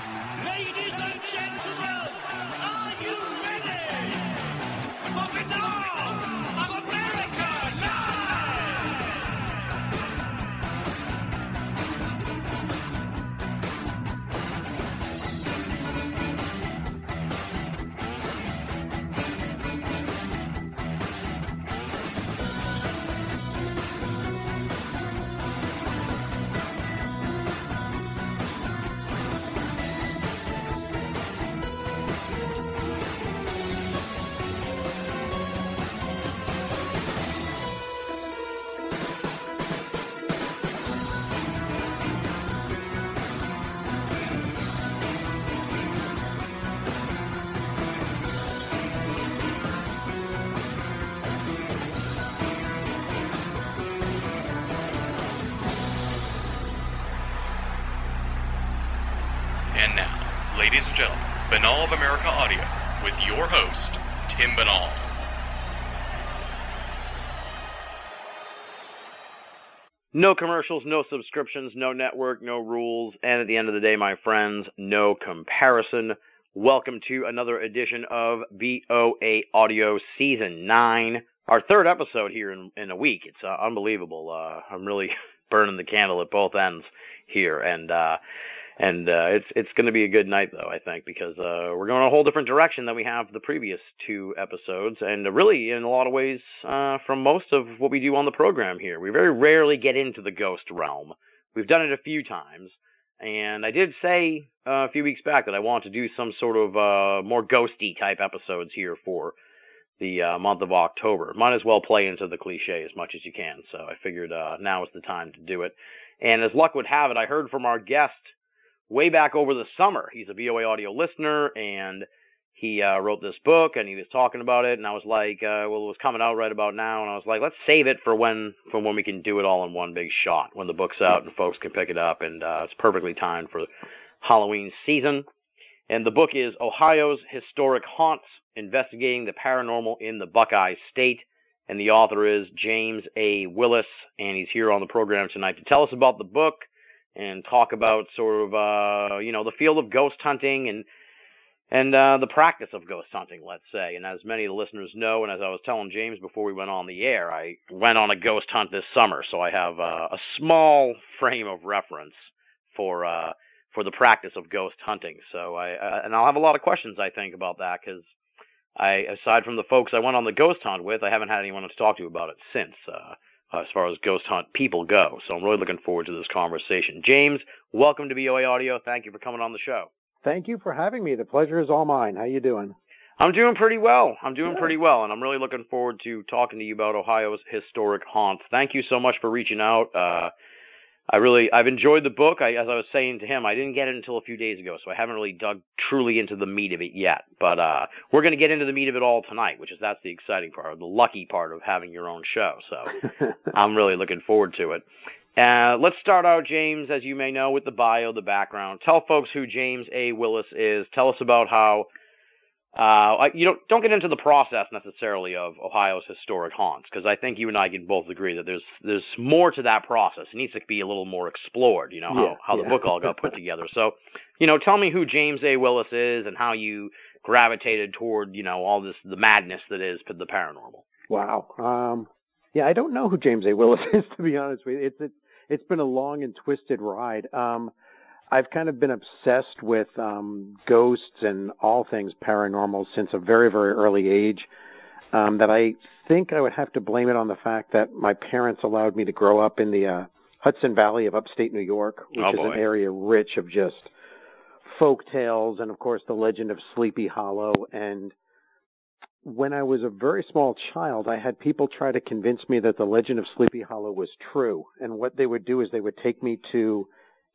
Ladies and gentlemen, are you ready? For Binnall of America America Audio with your host, Tim Binnall. No commercials, no subscriptions, no network, no rules, and at the end of the day, my friends, no comparison. Welcome to another edition of BOA Audio Season 9, our third episode here in, in a week. It's uh, unbelievable. Uh, I'm really burning the candle at both ends here, and uh, and uh, it's it's going to be a good night though I think because uh, we're going a whole different direction than we have the previous two episodes, and really in a lot of ways uh, from most of what we do on the program here. We very rarely get into the ghost realm. We've done it a few times, and I did say uh, a few weeks back that I want to do some sort of uh, more ghosty type episodes here for the uh, month of October. Might as well play into the cliche as much as you can. So I figured now is the time to do it. And as luck would have it, I heard from our guest way back over the summer. He's a BOA audio listener, and he uh, wrote this book, and he was talking about it. And I was like, uh, well, it was coming out right about now, and I was like, let's save it for when for when we can do it all in one big shot, when the book's out and folks can pick it up, and uh, it's perfectly timed for Halloween season. And the book is Ohio's Historic Haunts: Investigating the Paranormal in the Buckeye State. And the author is James A. Willis, and he's here on the program tonight to tell us about the book and talk about sort of uh you know the field of ghost hunting and and uh the practice of ghost hunting let's say. And as many of the listeners know and as I was telling James before we went on the air I went on a ghost hunt this summer. So I have uh, a small frame of reference for uh for the practice of ghost hunting. So I uh, and I'll have a lot of questions I think about that cuz I aside from the folks I went on the ghost hunt with I haven't had anyone to talk to about it since uh uh, as far as ghost hunt people go. So I'm really looking forward to this conversation. James, welcome to BOA Audio. Thank you for coming on the show. Thank you for having me. The pleasure is all mine. How you doing? I'm doing pretty well. I'm doing pretty well, and I'm really looking forward to talking to you about Ohio's historic haunts. Thank you so much for reaching out. Uh, I really, I've enjoyed the book. I, as I was saying to him, I didn't get it until a few days ago, so I haven't really dug truly into the meat of it yet. But uh, we're going to get into the meat of it all tonight, which is that's the exciting part, the lucky part of having your own show. So I'm really looking forward to it. Uh, let's start out, James, as you may know, with the bio, the background. Tell folks who James A. Willis is. Tell us about how uh, you don't don't get into the process necessarily of Ohio's historic haunts because I think you and I can both agree that there's there's more to that process. It needs to be a little more explored. You know how Yeah, how the yeah. book all got put together. So, you know, tell me who James A. Willis is and how you gravitated toward you know all this the madness that is the paranormal. wow. Um, yeah, I don't know who James A. Willis is to be honest with you. It's it's it's been a long and twisted ride. Um, I've kind of been obsessed with um, ghosts and all things paranormal since a very very early age. Um, that I think I would have to blame it on the fact that my parents allowed me to grow up in the uh, Hudson Valley of upstate New York, which Oh, is an area rich of just folk tales and of course the legend of Sleepy Hollow and when I was a very small child, I had people try to convince me that the legend of Sleepy Hollow was true. And what they would do is they would take me to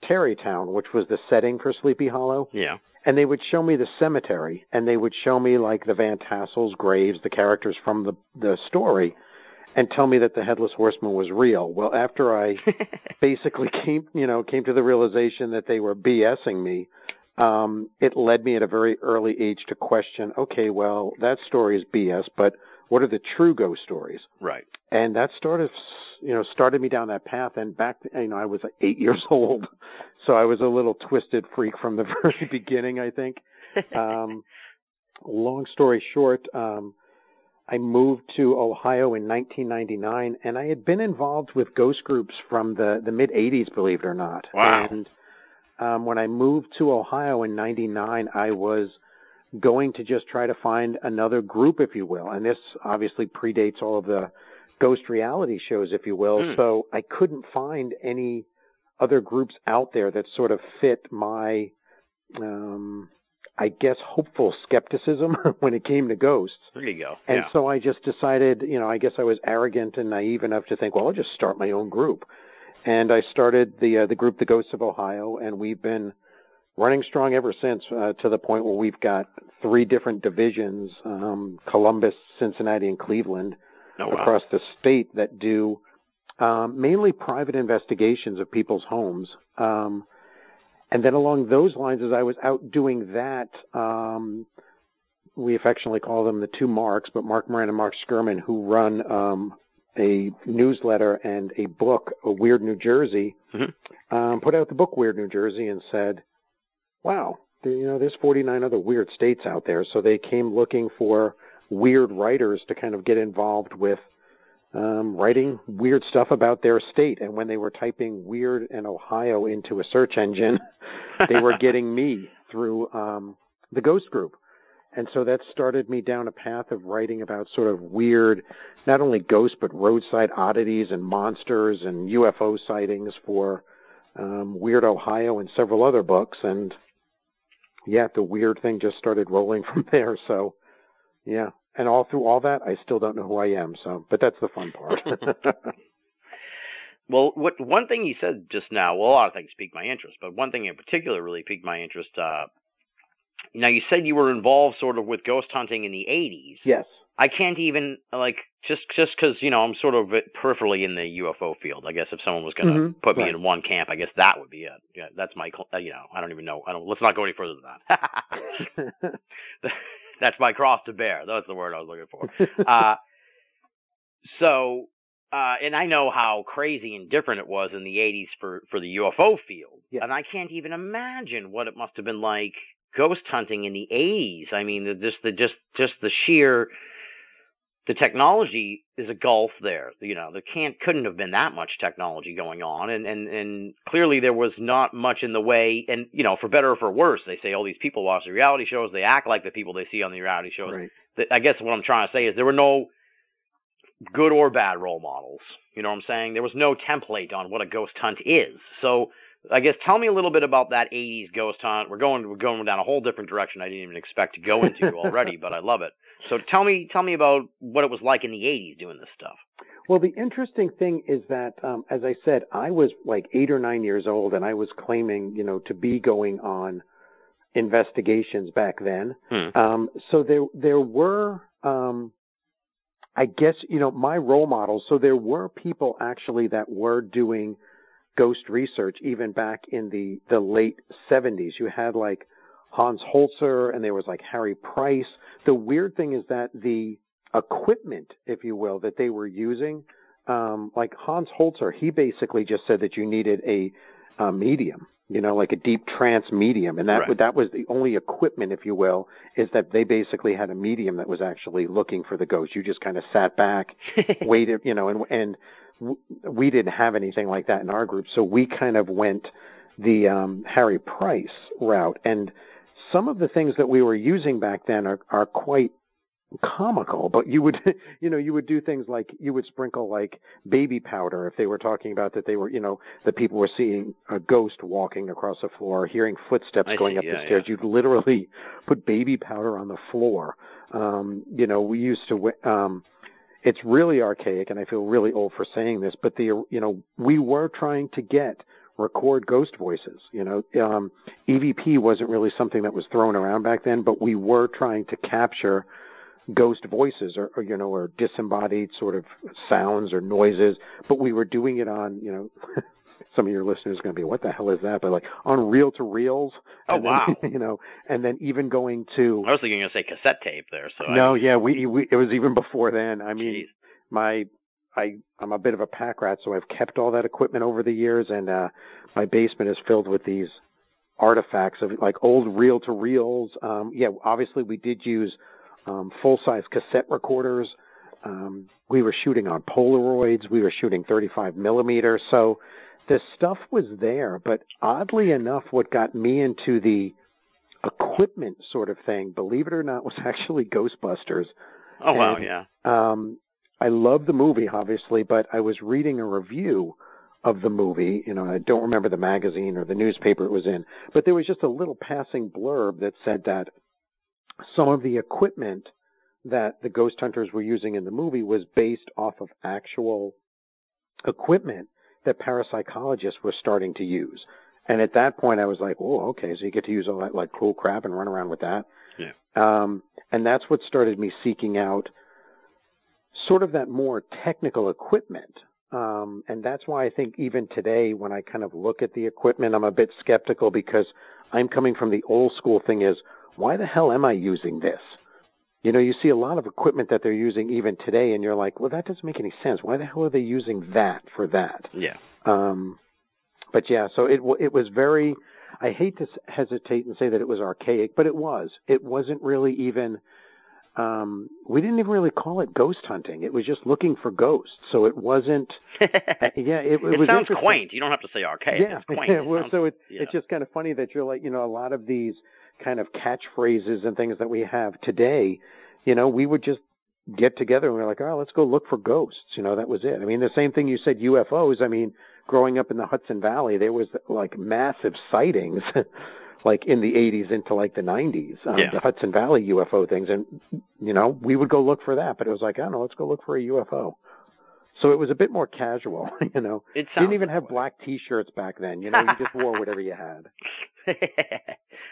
Tarrytown, which was the setting for Sleepy Hollow, Yeah. and they would show me the cemetery, and they would show me like the Van Tassel's graves, the characters from the the story, and tell me that the headless horseman was real. Well, after I basically came, you know, came to the realization that they were BSing me. Um, it led me at a very early age to question, okay, well, that story is BS, but what are the true ghost stories? Right. And that started, you know, started me down that path. And back, you know, I was eight years old, so I was a little twisted freak from the very beginning. I think. Um, long story short, um, I moved to Ohio in 1999, and I had been involved with ghost groups from the the mid 80s, believe it or not. Wow. And um, when I moved to Ohio in '99, I was going to just try to find another group, if you will. And this obviously predates all of the ghost reality shows, if you will. Hmm. So I couldn't find any other groups out there that sort of fit my, um, I guess, hopeful skepticism when it came to ghosts. There you go. And yeah. so I just decided, you know, I guess I was arrogant and naive enough to think, well, I'll just start my own group. And I started the uh, the group, the Ghosts of Ohio, and we've been running strong ever since. Uh, to the point where we've got three different divisions: um, Columbus, Cincinnati, and Cleveland oh, wow. across the state that do um, mainly private investigations of people's homes. Um, and then along those lines, as I was out doing that, um, we affectionately call them the two Marks, but Mark Moran and Mark Sceurman, who run um, a newsletter and a book, a Weird New Jersey, Mhm. um, put out the book Weird New Jersey and said, "Wow, you know, there's 49 other weird states out there." So they came looking for weird writers to kind of get involved with um, writing weird stuff about their state. And when they were typing "weird" and Ohio into a search engine, they were getting me through um, the Ghost Group. And so that started me down a path of writing about sort of weird, not only ghosts, but roadside oddities and monsters and UFO sightings for um, Weird Ohio and several other books. And yeah, the weird thing just started rolling from there. So yeah. And all through all that, I still don't know who I am. So, but that's the fun part. Well, what one thing you said just now, well, a lot of things piqued my interest, but one thing in particular really piqued my interest. Uh, now, you said you were involved sort of with ghost hunting in the '80s. yes. I can't even like just just because you know I'm sort of peripherally in the UFO field. I guess if someone was going to Mhm, put me right. in one camp, I guess that would be it. Yeah, that's my uh, you know I don't even know. I don't. Let's not go any further than that. that's my cross to bear. That's the word I was looking for. uh, so, uh, and I know how crazy and different it was in the 80s for, for the UFO field. Yeah. And I can't even imagine what it must have been like ghost hunting in the 80s. I mean, the, just the, just, just the sheer, the technology is a gulf there. You know, there can't, couldn't have been that much technology going on. And, and, and clearly there was not much in the way. And, you know, for better or for worse, they say all these people watch the reality shows. They act like the people they see on the reality shows right. I guess what I'm trying to say is there were no good or bad role models. You know what I'm saying? There was no template on what a ghost hunt is. So I guess tell me a little bit about that 80s ghost hunt. We're going we're going down a whole different direction I didn't even expect to go into already, but I love it. So tell me tell me about what it was like in the 80s doing this stuff. Well, the interesting thing is that, um, as I said, I was like eight or nine years old, and I was claiming, you know, to be going on investigations back then. Hmm. Um, so there, there were, um, I guess, you know, my role models. So there were people actually that were doing ghost research even back in the the late 70s. You had like Hans Holzer, and there was like Harry Price. The weird thing is that the equipment, if you will, that they were using, um, like Hans Holzer, he basically just said that you needed a, a medium, you know, like a deep trance medium, and that Right. that was the only equipment, if you will, is that they basically had a medium that was actually looking for the ghost. You just kind of sat back, waited, you know, and and w- we didn't have anything like that in our group, so we kind of went the um, Harry Price route, and some of the things that we were using back then are are quite comical but you would you know you would do things like you would sprinkle like baby powder if they were talking about that they were you know that people were seeing a ghost walking across the floor hearing footsteps I going see, up yeah, the stairs you'd literally put baby powder on the floor. Um you know we used to um it's really archaic and I feel really old for saying this but the you know we were trying to get record ghost voices you know um EVP wasn't really something that was thrown around back then but we were trying to capture ghost voices or, or you know or disembodied sort of sounds or noises but we were doing it on you know some of your listeners are going to be, what the hell is that? But like on reel to reels. Oh, and then, wow. You know, and then even going to I was thinking going to say cassette tape there. So no, I, yeah, we we it was even before then. I mean, Jeez. my I I'm a bit of a pack rat, so I've kept all that equipment over the years, and uh my basement is filled with these artifacts of like old reel to reels. Um, yeah, obviously we did use um, full size cassette recorders. Um, we were shooting on Polaroids. We were shooting 35 millimeter. So the stuff was there, but oddly enough, what got me into the equipment sort of thing, believe it or not, was actually Ghostbusters. oh wow, and- yeah. Um, I love the movie, obviously, but I was reading a review of the movie. You know, I don't remember the magazine or the newspaper it was in, but there was just a little passing blurb that said that some of the equipment that the ghost hunters were using in the movie was based off of actual equipment that parapsychologists were starting to use. And at that point, I was like, "Oh, okay, so you get to use all that like cool crap and run around with that." Yeah. Um, and that's what started me seeking out sort of that more technical equipment. Um, and that's why I think even today, when I kind of look at the equipment, I'm a bit skeptical because I'm coming from the old school thing is, why the hell am I using this? You know, you see a lot of equipment that they're using even today, and you're like, well, that doesn't make any sense. Why the hell are they using that for that? Yeah. Um, but yeah, so it it was very. I hate to s- hesitate and say that it was archaic, but it was. It wasn't really even. Um, we didn't even really call it ghost hunting. It was just looking for ghosts. So it wasn't. Yeah, it, it, was It sounds quaint. You don't have to say archaic. Yeah, It's quaint. yeah. It sounds- so it's yeah. it's just kind of funny that you're like, you know, a lot of these kind of catchphrases and things that we have today. You know, we would just get together and we are like, oh, let's go look for ghosts. You know, that was it. I mean, the same thing you said UFOs. I mean, growing up in the Hudson Valley, there was like massive sightings. like in the 80s into like the 90s, um, Yeah. the Hudson Valley UFO things, and you know we would go look for that, but it was like I don't know, let's go look for a UFO. So it was a bit more casual, you know. It Didn't even have black T-shirts back then. You know, you just wore whatever you had.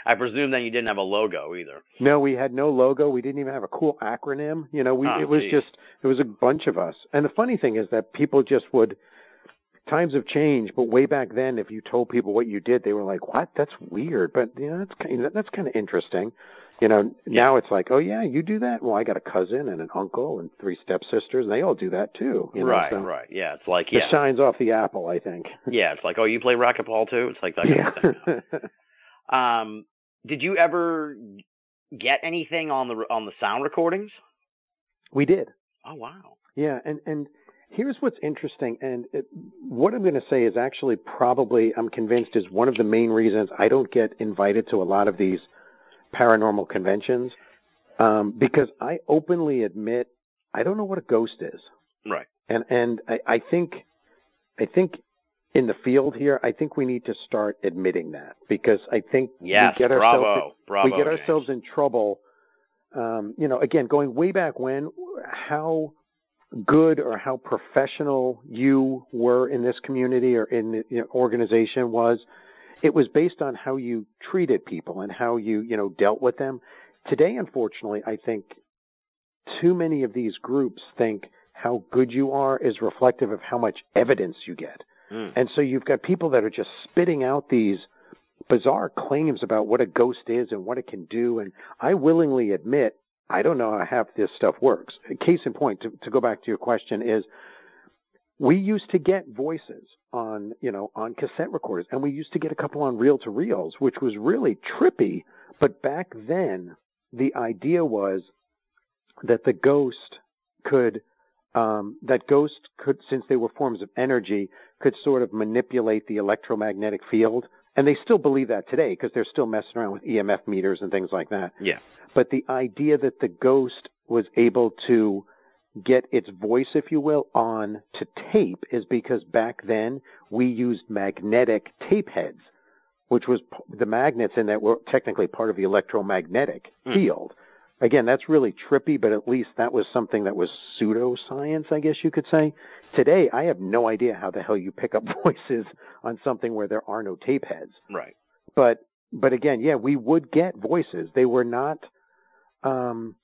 I presume then you didn't have a logo either. No, we had no logo. We didn't even have a cool acronym. You know, we Oh, it was geez. just it was a bunch of us. And the funny thing is that people just would. Times have changed, but way back then, if you told people what you did, they were like, "What? That's weird." But you know, that's kind of, that's kind of interesting. You know, now it's like, "Oh yeah, you do that." Well, I got a cousin and an uncle and three stepsisters, and they all do that too. You know, right, so right. Yeah, it's like It shines off the apple, I think. yeah. It's like oh, you play racquetball too. It's like that kind of thing. yeah. Um, did you ever get anything on the on the sound recordings? we did. Oh wow. Yeah, and and here's what's interesting, and it, what I'm going to say is actually probably I'm convinced is one of the main reasons I don't get invited to a lot of these paranormal conventions, um, because I openly admit I don't know what a ghost is, Right. and and I, I think I think in the field here I think we need to start admitting that because I think Yes. we get ourselves bravo. Bravo. we get James. ourselves in trouble. Um, you know, again, going way back when, how good or how professional you were in this community or in the organization was, it was based on how you treated people and how you, you know, dealt with them. Today, unfortunately, I think too many of these groups think how good you are is reflective of how much evidence you get. Mm. And so you've got people that are just spitting out these bizarre claims about what a ghost is and what it can do. And I willingly admit, I don't know how half this stuff works. Case in point, to, to go back to your question, is we used to get voices on, you know, on cassette recorders, and we used to get a couple on reel to reels, which was really trippy. But back then, the idea was that the ghost could um, that ghosts could, since they were forms of energy, could sort of manipulate the electromagnetic field. And they still believe that today because they're still messing around with EMF meters and things like that. Yeah. But the idea that the ghost was able to get its voice, if you will, on to tape is because back then we used magnetic tape heads, which was p- the magnets in that were technically part of the electromagnetic Hmm. field. Again, that's really trippy, but at least that was something that was pseudoscience, I guess you could say. Today, I have no idea how the hell you pick up voices on something where there are no tape heads Right. but but again, yeah, we would get voices. They were not. Um,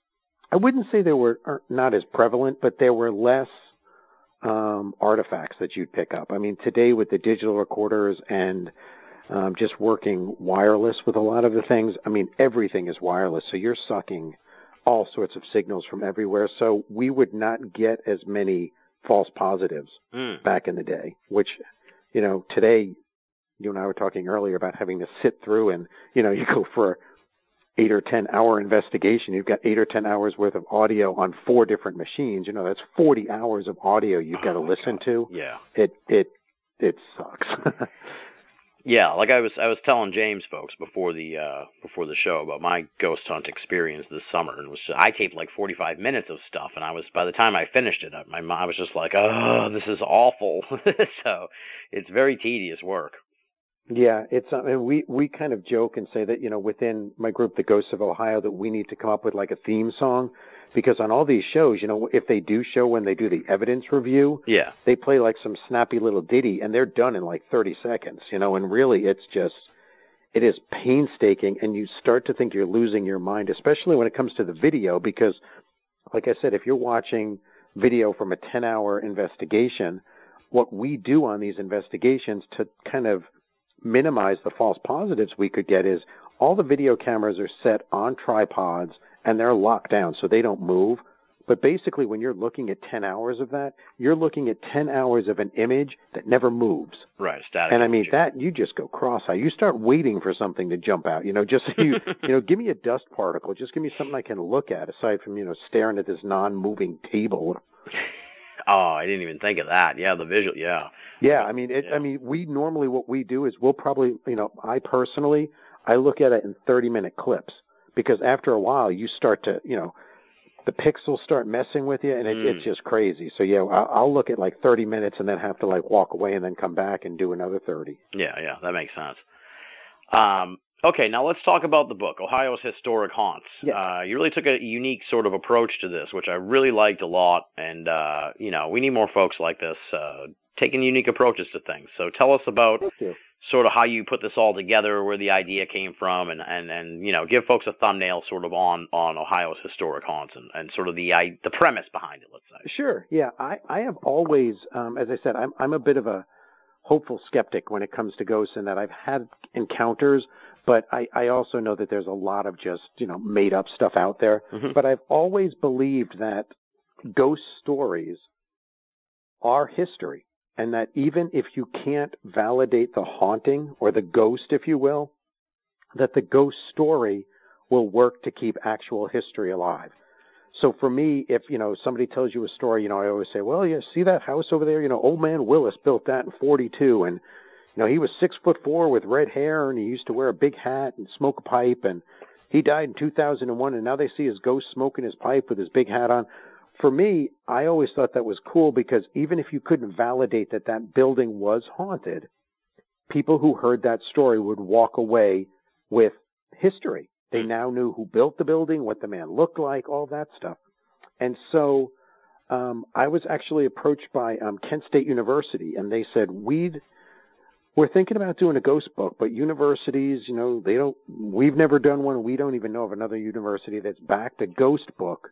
I wouldn't say they were not as prevalent, but there were less um, artifacts that you'd pick up. I mean, today with the digital recorders and um, just working wireless with a lot of the things, I mean, everything is wireless. So you're sucking all sorts of signals from everywhere. So we would not get as many false positives Mm. back in the day, which, you know, today, you and I were talking earlier about having to sit through and, you know, you go for eight or 10 hour investigation. You've got eight or 10 hours worth of audio on four different machines. You know, that's 40 hours of audio you've got to Oh listen God. to. Yeah. It, it, it sucks. Yeah, like I was I was telling James folks before the uh before the show about my ghost hunt experience this summer and was I taped like 45 minutes of stuff and I was by the time I finished it my I was just like, "Oh, this is awful." so, it's very tedious work. Yeah, it's uh, and we we kind of joke and say that you know within my group, the Ghosts of Ohio, that we need to come up with like a theme song because on all these shows, you know, if they do show when they do the evidence review, Yeah. they play like some snappy little ditty and they're done in like 30 seconds, you know, and really it's just it is painstaking and you start to think you're losing your mind, especially when it comes to the video because like I said, if you're watching video from a 10 hour investigation, what we do on these investigations to kind of minimize the false positives we could get is all the video cameras are set on tripods and they're locked down so they don't move. But basically, when you're looking at 10 hours of that, you're looking at 10 hours of an image that never moves. Right, static. And I mean, imaging. that, you just go cross-eyed. You start waiting for something to jump out, you know, just so you, you know, give me a dust particle. Just give me something I can look at aside from, you know, staring at this non-moving table. Oh, I didn't even think of that. Yeah, the visual, yeah. Yeah, I mean, it, Yeah. I mean, we normally what we do is we'll probably, you know, I personally, I look at it in 30 minute clips because after a while you start to, you know, the pixels start messing with you and it, Mm. it's just crazy. So yeah, I'll, I'll look at like 30 minutes and then have to like walk away and then come back and do another 30. Yeah, yeah, that makes sense. Um, okay, now let's talk about the book, Ohio's Historic Haunts. Yeah. Uh, you really took a unique sort of approach to this, which I really liked a lot. And, uh, you know, we need more folks like this, uh, taking unique approaches to things. So tell us about Thank you. Sort of how you put this all together, where the idea came from, and, and, and you know, give folks a thumbnail sort of on, on Ohio's Historic Haunts and, and sort of the, I, the premise behind it, let's say. Sure. Yeah, I I have always, um, as I said, I'm I'm a bit of a hopeful skeptic when it comes to ghosts, in that I've had encounters, but I I also know that there's a lot of just you know made up stuff out there. Mhm. But I've always believed that ghost stories are history, and that even if you can't validate the haunting or the ghost, if you will, that the ghost story will work to keep actual history alive. So for me, if you know somebody tells you a story, you know I always say, well, you see that house over there? You know, old man Willis built that in '42, and you know he was six foot four with red hair, and he used to wear a big hat and smoke a pipe, and he died in 2001, and now they see his ghost smoking his pipe with his big hat on. For me, I always thought that was cool because even if you couldn't validate that that building was haunted, people who heard that story would walk away with history. They now knew who built the building, what the man looked like, all that stuff. And so um, I was actually approached by um, Kent State University, and they said we'd we're thinking about doing a ghost book, but universities, you know, they don't. We've never done one. We don't even know of another university that's backed a ghost book.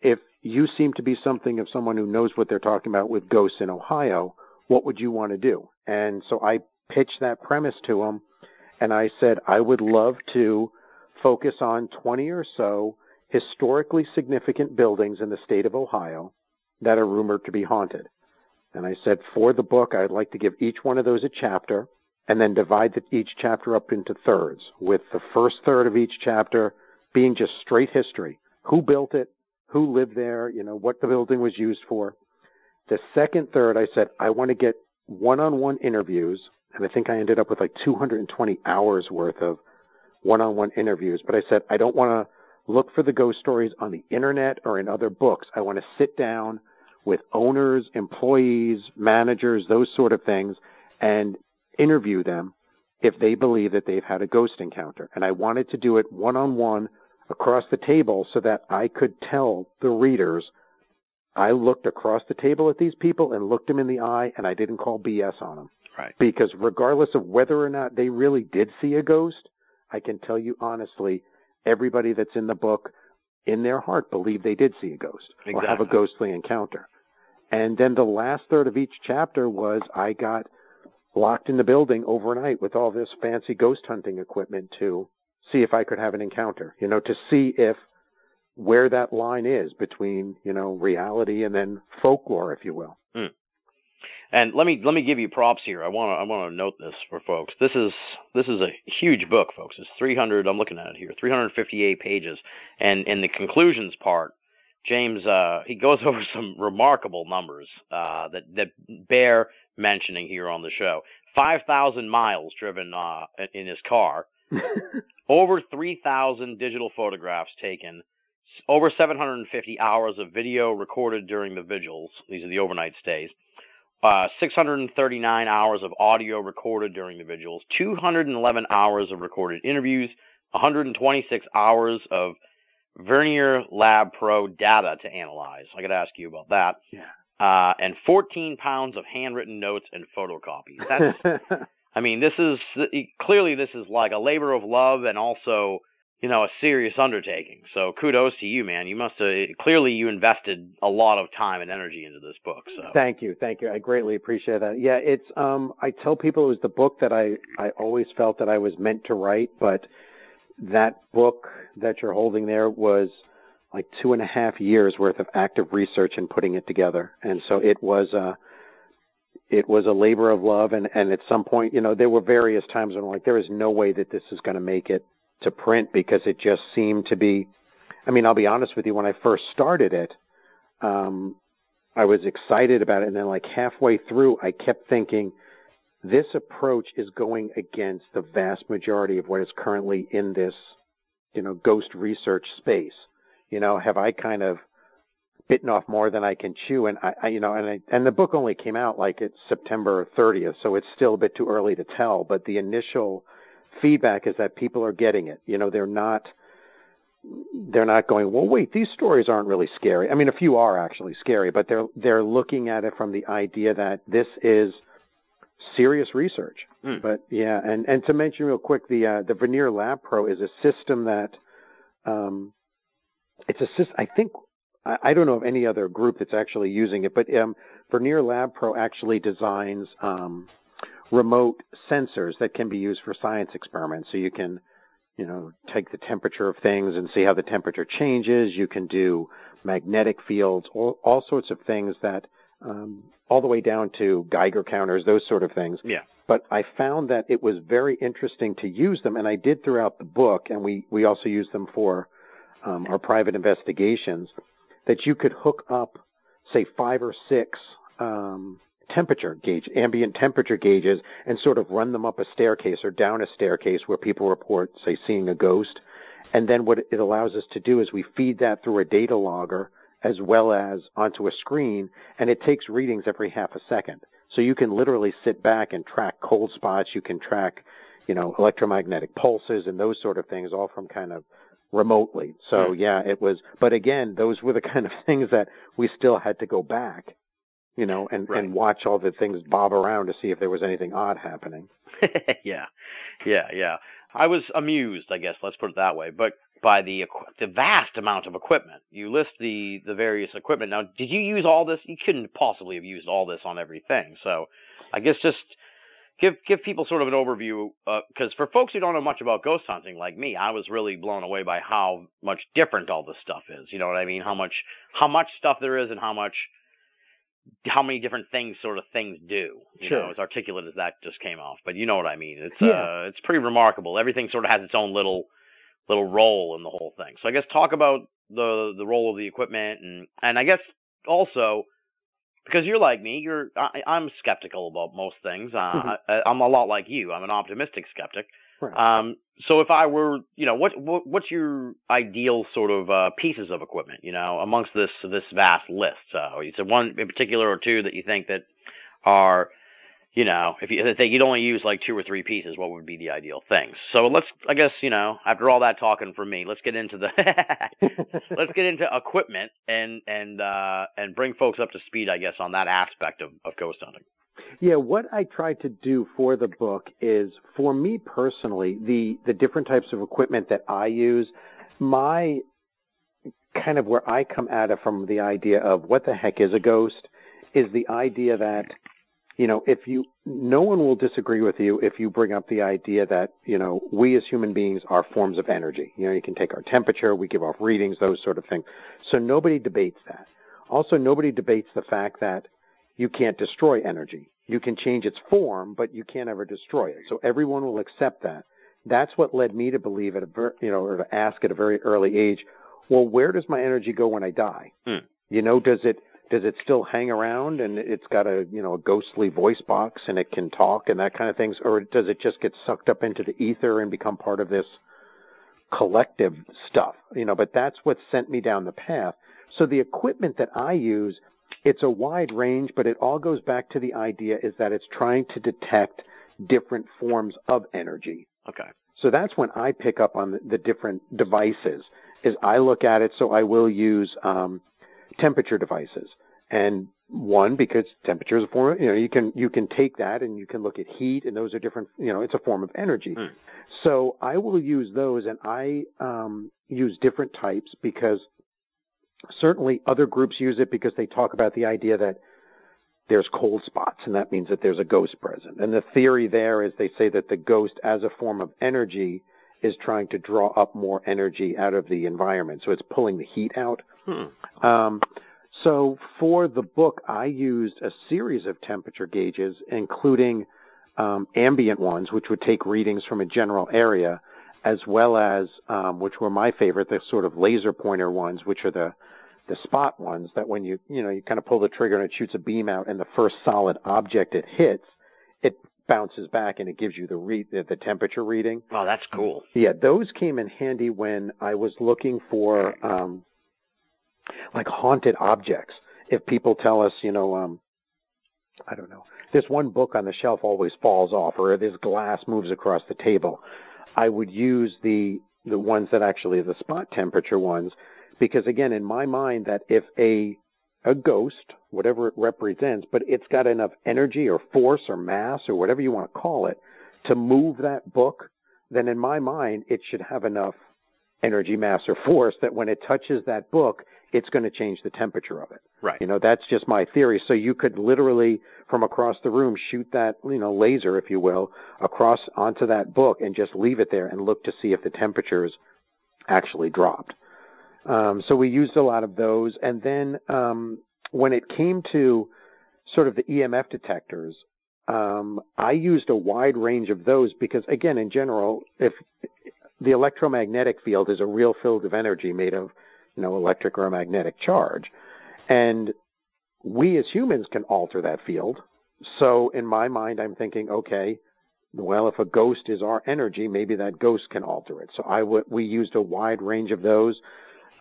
If you seem to be something of someone who knows what they're talking about with ghosts in Ohio, what would you want to do? And so I pitched that premise to them, and I said I would love to focus on 20 or so historically significant buildings in the state of Ohio that are rumored to be haunted. And I said, for the book, I'd like to give each one of those a chapter and then divide the, each chapter up into thirds, with the first third of each chapter being just straight history. Who built it? Who lived there? You know, what the building was used for. The second third, I said, I want to get one on one interviews. And I think I ended up with like 220 hours worth of one on one interviews. But I said, I don't want to look for the ghost stories on the internet or in other books. I want to sit down with owners, employees, managers, those sort of things, and interview them if they believe that they've had a ghost encounter. And I wanted to do it one on one across the table so that I could tell the readers I looked across the table at these people and looked them in the eye and I didn't call BS on them. Right. Because regardless of whether or not they really did see a ghost, I can tell you honestly, everybody that's in the book in their heart believe they did see a ghost or have a ghostly encounter. And then the last third of each chapter was I got locked in the building overnight with all this fancy ghost hunting equipment to see if I could have an encounter, you know, to see if where that line is between, you know, reality and then folklore, if you will. Mm. And let me let me give you props here. I want to I want to note this for folks. This is this is a huge book, folks. It's 300. I'm looking at it here, 358 pages, and in the conclusions part, James uh, he goes over some remarkable numbers uh, that that bear mentioning here on the show. 5,000 miles driven uh, in his car, over 3,000 digital photographs taken, over 750 hours of video recorded during the vigils. These are the overnight stays. Uh, 639 hours of audio recorded during the vigils, 211 hours of recorded interviews, 126 hours of Vernier Lab Pro data to analyze. I got to ask you about that. Yeah. Uh, and 14 pounds of handwritten notes and photocopies. That's, I mean, this is clearly this is like a labor of love and also, you know, a serious undertaking. So kudos to you, man. You must have clearly you invested a lot of time and energy into this book. So thank you, thank you. I greatly appreciate that. Yeah, it's um, I tell people it was the book that I I always felt that I was meant to write, but that book that you're holding there was like two and a half years worth of active research and putting it together. And so it was a, it was a labor of love. And, and at some point, you know, there were various times when I'm like, there is no way that this is going to make it to print because it just seemed to be, I mean, I'll be honest with you, when I first started it, um, I was excited about it. And then like halfway through, I kept thinking, this approach is going against the vast majority of what is currently in this, you know, ghost research space. You know, have I kind of bitten off more than I can chew? And I, I you know, and I, and the book only came out like it's September 30th, so it's still a bit too early to tell. But the initial feedback is that people are getting it. You know, they're not they're not going, well, wait, these stories aren't really scary. I mean, a few are actually scary, but they're they're looking at it from the idea that this is serious research. Mm. But yeah, and and to mention real quick, the uh, the Vernier Lab Pro is a system that um, it's a system. I think I, I don't know of any other group that's actually using it, but um, Vernier Lab Pro actually designs um, remote sensors that can be used for science experiments. So you can you know, take the temperature of things and see how the temperature changes. You can do magnetic fields, all, all sorts of things that um, all the way down to Geiger counters, those sort of things. Yeah. But I found that it was very interesting to use them, and I did throughout the book, and we we also use them for um, our private investigations. That you could hook up, say, five or six um, temperature gauge, ambient temperature gauges, and sort of run them up a staircase or down a staircase where people report, say, seeing a ghost. And then what it allows us to do is we feed that through a data logger as well as onto a screen, and it takes readings every half a second. So you can literally sit back and track cold spots. You can track, you know, electromagnetic pulses and those sort of things, all from kind of remotely. So yeah, it was. But again, those were the kind of things that we still had to go back, you know, and Right. and watch all the things bob around to see if there was anything odd happening. yeah, yeah, yeah. I was amused, I guess. Let's put it that way. But by the the vast amount of equipment, you list the the various equipment. Now, did you use all this? You couldn't possibly have used all this on everything. So, I guess just give give people sort of an overview. Because for folks who don't know much about ghost hunting, like me, I was really blown away by how much different all this stuff is. You know what I mean? How much how much stuff there is, and how much how many different things sort of things do. You Sure. know, as articulate as that just came off. But you know what I mean. It's Yeah. uh it's pretty remarkable. Everything sort of has its own little little role in the whole thing. So I guess talk about the the role of the equipment and and I guess also because you're like me, you're I, I'm skeptical about most things. Uh, Mhm. I, I'm a lot like you. I'm an optimistic skeptic. Right. Um, so if I were, you know, what, what what's your ideal sort of uh, pieces of equipment, you know, amongst this this vast list? Uh, you said one in particular or two that you think that are, you know, if you if you'd only use like two or three pieces, what would be the ideal things? So let's, I guess, you know, after all that talking from me, let's get into the let's get into equipment and and uh and bring folks up to speed, I guess, on that aspect of of ghost hunting. Yeah, what I tried to do for the book is, for me personally, the the different types of equipment that I use, my kind of where I come at it from the idea of what the heck is a ghost is the idea that you know if you no one will disagree with you if you bring up the idea that you know we as human beings are forms of energy. You know, you can take our temperature, we give off readings, those sort of things. So nobody debates that. Also, nobody debates the fact that you can't destroy energy. You can change its form, but you can't ever destroy it. So everyone will accept that. That's what led me to believe at a ver- you know or to ask at a very early age, well, where does my energy go when I die? Hmm. You know, does it does it still hang around and it's got a you know a ghostly voice box and it can talk and that kind of things, or does it just get sucked up into the ether and become part of this collective stuff? You know, but that's what sent me down the path. So the equipment that I use, it's a wide range, but it all goes back to the idea is that it's trying to detect different forms of energy. Okay. So that's when I pick up on the, the different devices. Is I look at it, so I will use um, temperature devices, and one because temperature is a form. Of, you know, you can you can take that and you can look at heat, and those are different. You know, it's a form of energy. Hmm. So I will use those, and I um, use different types because certainly other groups use it because they talk about the idea that there's cold spots, and that means that there's a ghost present. And the theory there is they say that the ghost, as a form of energy, is trying to draw up more energy out of the environment. So it's pulling the heat out. Hmm. Um, so for the book, I used a series of temperature gauges, including um, ambient ones, which would take readings from a general area, as well as um, which were my favorite, the sort of laser pointer ones, which are the the spot ones that when you you know you kind of pull the trigger and it shoots a beam out, and the first solid object it hits, it bounces back and it gives you the read the, the temperature reading. Oh, that's cool. Yeah, those came in handy when I was looking for um like haunted objects. If people tell us, you know, um I don't know, this one book on the shelf always falls off or this glass moves across the table, I would use the the ones that actually are the spot temperature ones because again in my mind that if a a ghost, whatever it represents, but it's got enough energy or force or mass or whatever you want to call it to move that book, then in my mind, it should have enough energy, mass, or force that when it touches that book, it's going to change the temperature of it. Right. You know, that's just my theory. So you could literally, from across the room, shoot that, you know, laser, if you will, across onto that book and just leave it there and look to see if the temperatures actually dropped. Um, so we used a lot of those. And then um, when it came to sort of the EMF detectors, um, I used a wide range of those because, again, in general, if the electromagnetic field is a real field of energy made of, you know, electric or magnetic charge, and we as humans can alter that field. So in my mind, I'm thinking, okay, well, if a ghost is our energy, maybe that ghost can alter it. So I w- we used a wide range of those.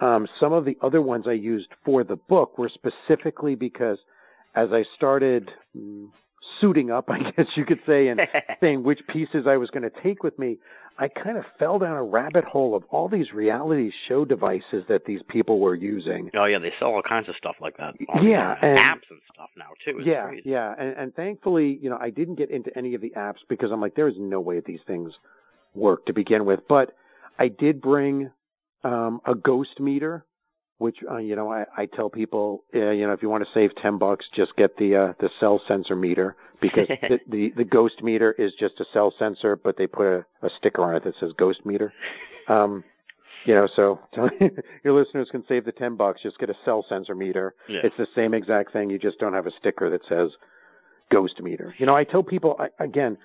Um, some of the other ones I used for the book were specifically because as I started mm, suiting up, I guess you could say, and saying which pieces I was going to take with me, I kind of fell down a rabbit hole of all these reality show devices that these people were using. Oh yeah, they sell all kinds of stuff like that. Yeah, and- apps and stuff now too. It's yeah, crazy. yeah, and, and thankfully, you know, I didn't get into any of the apps because I'm like, there's no way these things work to begin with. But I did bring um, a ghost meter, which uh, you know, I, I tell people, uh, you know, if you want to save ten bucks, just get the uh, the cell sensor meter because the, the the ghost meter is just a cell sensor, but they put a, a sticker on it that says ghost meter. Um, you know, so, so your listeners can save the ten bucks. Just get a cell sensor meter. Yeah. It's the same exact thing. You just don't have a sticker that says ghost meter. You know, I tell people I, again,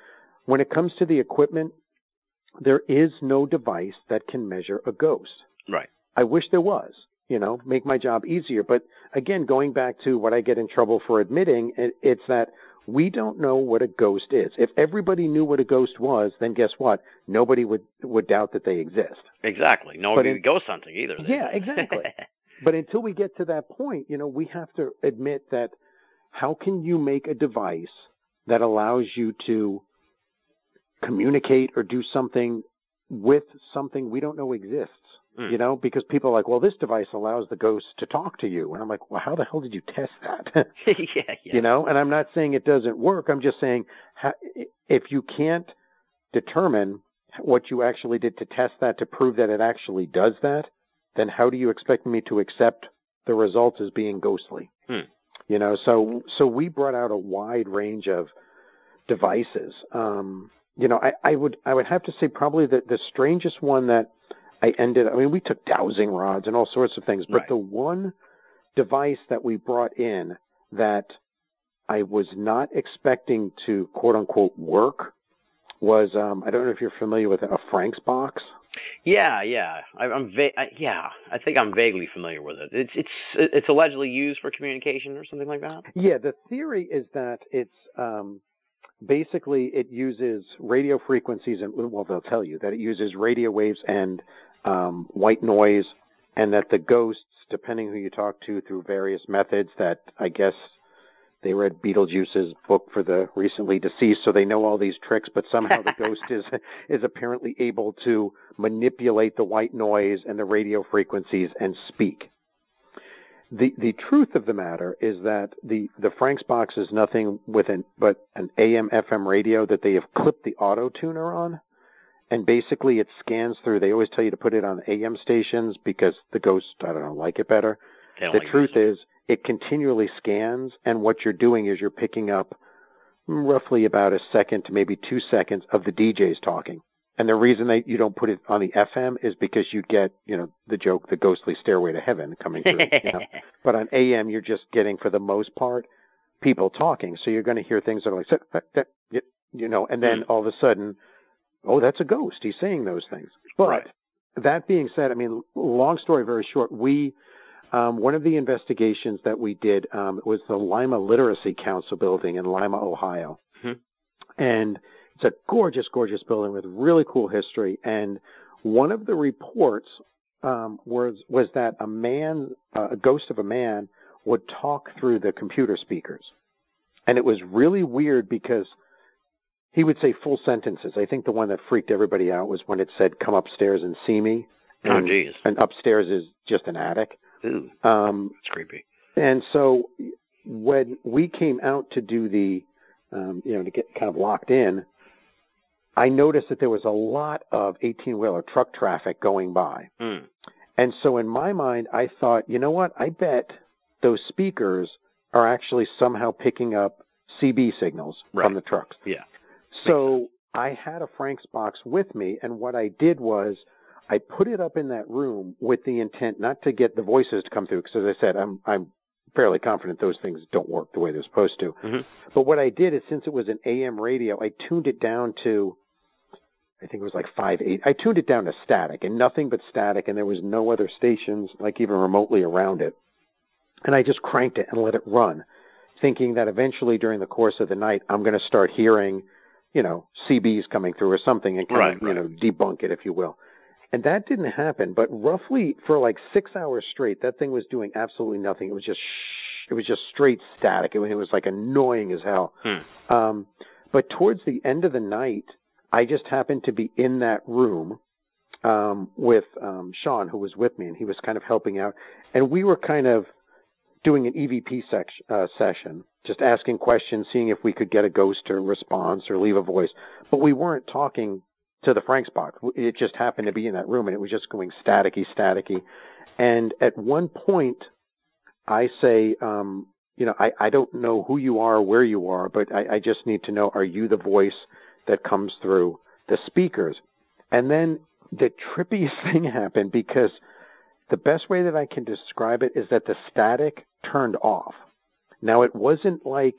when it comes to the equipment, there is no device that can measure a ghost. Right. I wish there was, you know, make my job easier. But again, going back to what I get in trouble for admitting, it, it's that we don't know what a ghost is. If everybody knew what a ghost was, then guess what? Nobody would would doubt that they exist. Exactly. No But one in- ghost hunting either. they Yeah, exactly. But until we get to that point, you know, we have to admit that how can you make a device that allows you to communicate or do something with something we don't know exists? Mm. You know, because people are like, well, this device allows the ghost to talk to you. And I'm like, well, how the hell did you test that? yeah, yeah. you know and i'm not saying it doesn't work i'm just saying if you can't determine what you actually did to test that to prove that it actually does that then how do you expect me to accept the results as being ghostly Hmm. You know, so so we brought out a wide range of devices. Um, you know, I, I would I would have to say probably that the strangest one that I ended. I mean, we took dowsing rods and all sorts of things, but Right. the one device that we brought in that I was not expecting to quote unquote work was um I don't know if you're familiar with a Frank's box. Yeah, yeah. I, I'm va- I, yeah. I think I'm vaguely familiar with it. It's it's it's allegedly used for communication or something like that. Yeah, the theory is that it's um, basically it uses radio frequencies and well, they'll tell you that it uses radio waves and um, white noise, and that the ghosts, depending who you talk to through various methods, that I guess they read Beetlejuice's book for the recently deceased, so they know all these tricks. But somehow the ghost is is apparently able to manipulate the white noise and the radio frequencies and speak. The the truth of the matter is that the the Frank's box is nothing with an but an AM FM radio that they have clipped the auto tuner on, and basically it scans through. They always tell you to put it on AM stations because the ghosts I don't know like it better. The like truth is it continually scans, and what you're doing is you're picking up roughly about a second to maybe two seconds of the DJs talking. And the reason that you don't put it on the FM is because you get, you know, the joke, the ghostly stairway to heaven coming through. you know? But on AM, you're just getting, for the most part, people talking. So you're going to hear things that are like, you know, and then all of a sudden, oh, that's a ghost. He's saying those things. But Right. that being said, I mean, long story very short, we, um, one of the investigations that we did um, was the Lima Literacy Council building in Lima, Ohio. Mhm. And it's a gorgeous, gorgeous building with really cool history. And one of the reports um, was was that a man, uh, a ghost of a man, would talk through the computer speakers, and it was really weird because he would say full sentences. I think the one that freaked everybody out was when it said, "Come upstairs and see me." Oh, And, jeez. and upstairs is just an attic. Ooh, Um, it's creepy. and so when we came out to do the, um, you know, to get kind of locked in, I noticed that there was a lot of 18 wheeler truck traffic going by. Mm. And so in my mind, I thought, you know what? I bet those speakers are actually somehow picking up CB signals Right. from the trucks. Yeah. So I had a Frank's box with me, and what I did was I put it up in that room with the intent not to get the voices to come through, because as I said, I'm I'm fairly confident those things don't work the way they're supposed to. hmm But what I did is, since it was an AM radio, I tuned it down to, I think it was like five eight. I tuned it down to static and nothing but static, and there was no other stations like even remotely around it. And I just cranked it and let it run, thinking that eventually during the course of the night I'm going to start hearing, you know, CBs coming through or something and kind Right, of you know debunk it if you will. And that didn't happen, but roughly for like six hours straight, that thing was doing absolutely nothing. It was just shh, it was just straight static. It was, it was like annoying as hell. Hmm. Um, but towards the end of the night, I just happened to be in that room um, with um, Sean, who was with me, and he was kind of helping out. And we were kind of doing an EVP uh, session, just asking questions, seeing if we could get a ghost or response or leave a voice. But we weren't talking to the Frank's box. It just happened to be in that room, and it was just going staticky, staticky. And at one point, I say, um, you know, I, I don't know who you are, where you are, but I, I just need to know, are you the voice that comes through the speakers? And then the trippiest thing happened because the best way that I can describe it is that the static turned off. Now it wasn't like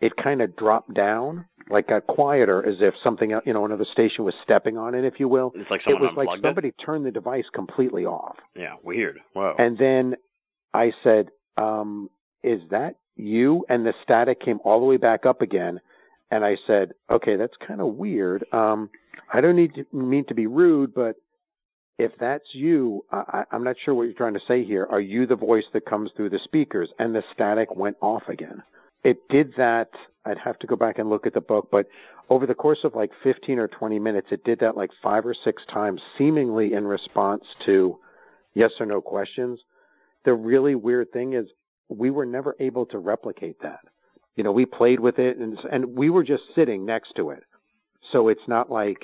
it kind of dropped down, like got quieter as if something, you know, another station was stepping on it, if you will. It's like It was like somebody turned the device completely off. Yeah, weird. Whoa. And then I said, um, is that you? And the static came all the way back up again. And I said, okay, that's kind of weird. Um, I don't need to mean to be rude, but if that's you, I, I'm not sure what you're trying to say here. Are you the voice that comes through the speakers? And the static went off again. It did that. I'd have to go back and look at the book, but over the course of like 15 or 20 minutes, it did that like five or six times, seemingly in response to yes or no questions. The really weird thing is we were never able to replicate that. You know, we played with it and and we were just sitting next to it. So it's not like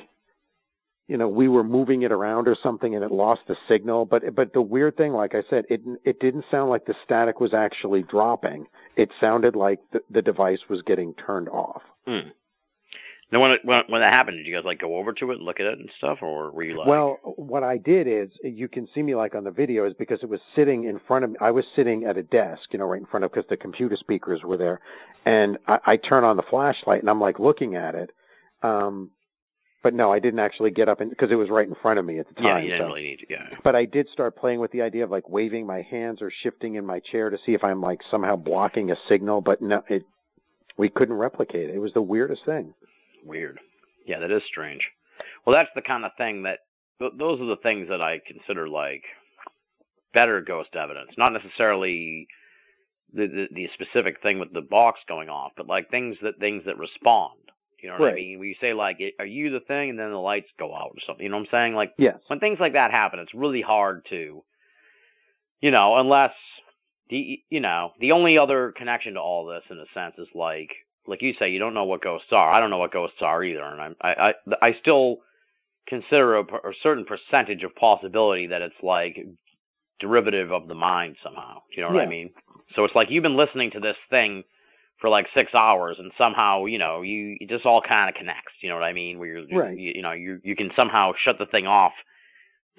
you know we were moving it around or something and it lost the signal. But but the weird thing like i said it it didn't sound like the static was actually dropping. It sounded like the, the device was getting turned off. Hmm. Now, when it, when when that happened, did you guys like go over to it, and look at it and stuff, or were you like? well what i did is you can see me like on the video is because it was sitting in front of me. I was sitting at a desk you know right in front of because the computer speakers were there. And i i turn on the flashlight and i'm like looking at it. Um but no i didn't actually get up and because it was right in front of me at the time. yeah, you didn't so. really need to. Yeah. but I did start playing with the idea of like waving my hands or shifting in my chair to see if I'm like somehow blocking a signal, but no, it we couldn't replicate it. It was the weirdest thing. Weird. Yeah, that is strange. Well, that's the kind of thing that th- those are the things that I consider like better ghost evidence, not necessarily the, the the specific thing with the box going off, but like things that things that respond. You know what I mean? When you say like, "Are you the thing?" and then the lights go out or something. You know what I'm saying? Like Yes. when things like that happen, it's really hard to, you know, unless the you know the only other connection to all this in a sense is like like you say you don't know what ghosts are. I don't know what ghosts are either, and I'm, I I I still consider a, a certain percentage of possibility that it's like derivative of the mind somehow. Do you know what I mean? So it's like you've been listening to this thing for like six hours and somehow you know you it just all kind of connects you know what i mean where you're Right. you, you know you you can somehow shut the thing off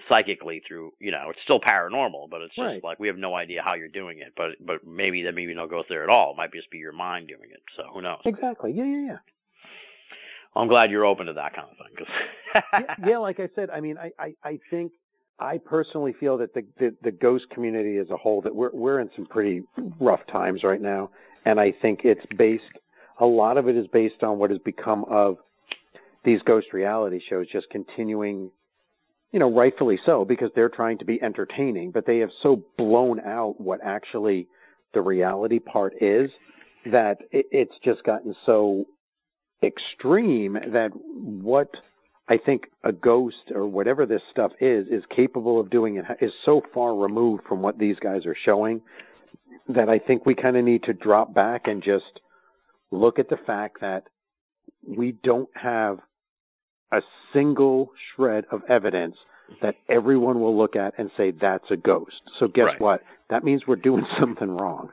psychically through you know it's still paranormal but it's just Right. like we have no idea how you're doing it but but maybe that maybe no ghost there at all it might just be your mind doing it so who knows Exactly. Yeah, yeah, yeah. i'm glad you're open to that kind of thing 'cause- yeah, yeah, like I said, I mean, I, I, I think I personally feel that the, the the ghost community as a whole that we're we're in some pretty rough times right now, and I think it's based a lot of it is based on what has become of these ghost reality shows just continuing, you know, rightfully so because they're trying to be entertaining, but they have so blown out what actually the reality part is that it, it's just gotten so extreme that what I think a ghost or whatever this stuff is is capable of doing it is so far removed from what these guys are showing that I think we kind of need to drop back and just look at the fact that we don't have a single shred of evidence that everyone will look at and say that's a ghost. So guess Right. what? That means we're doing something wrong.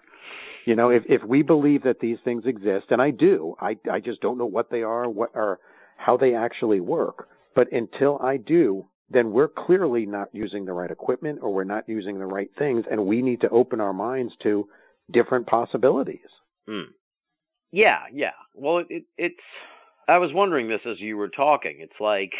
You know, if if we believe that these things exist, and I do, I I just don't know what they are, what are how they actually work. But until I do, then we're clearly not using the right equipment or we're not using the right things, and we need to open our minds to different possibilities. Hmm. Yeah, yeah. Well, it, it it's. I was wondering this as you were talking. It's like,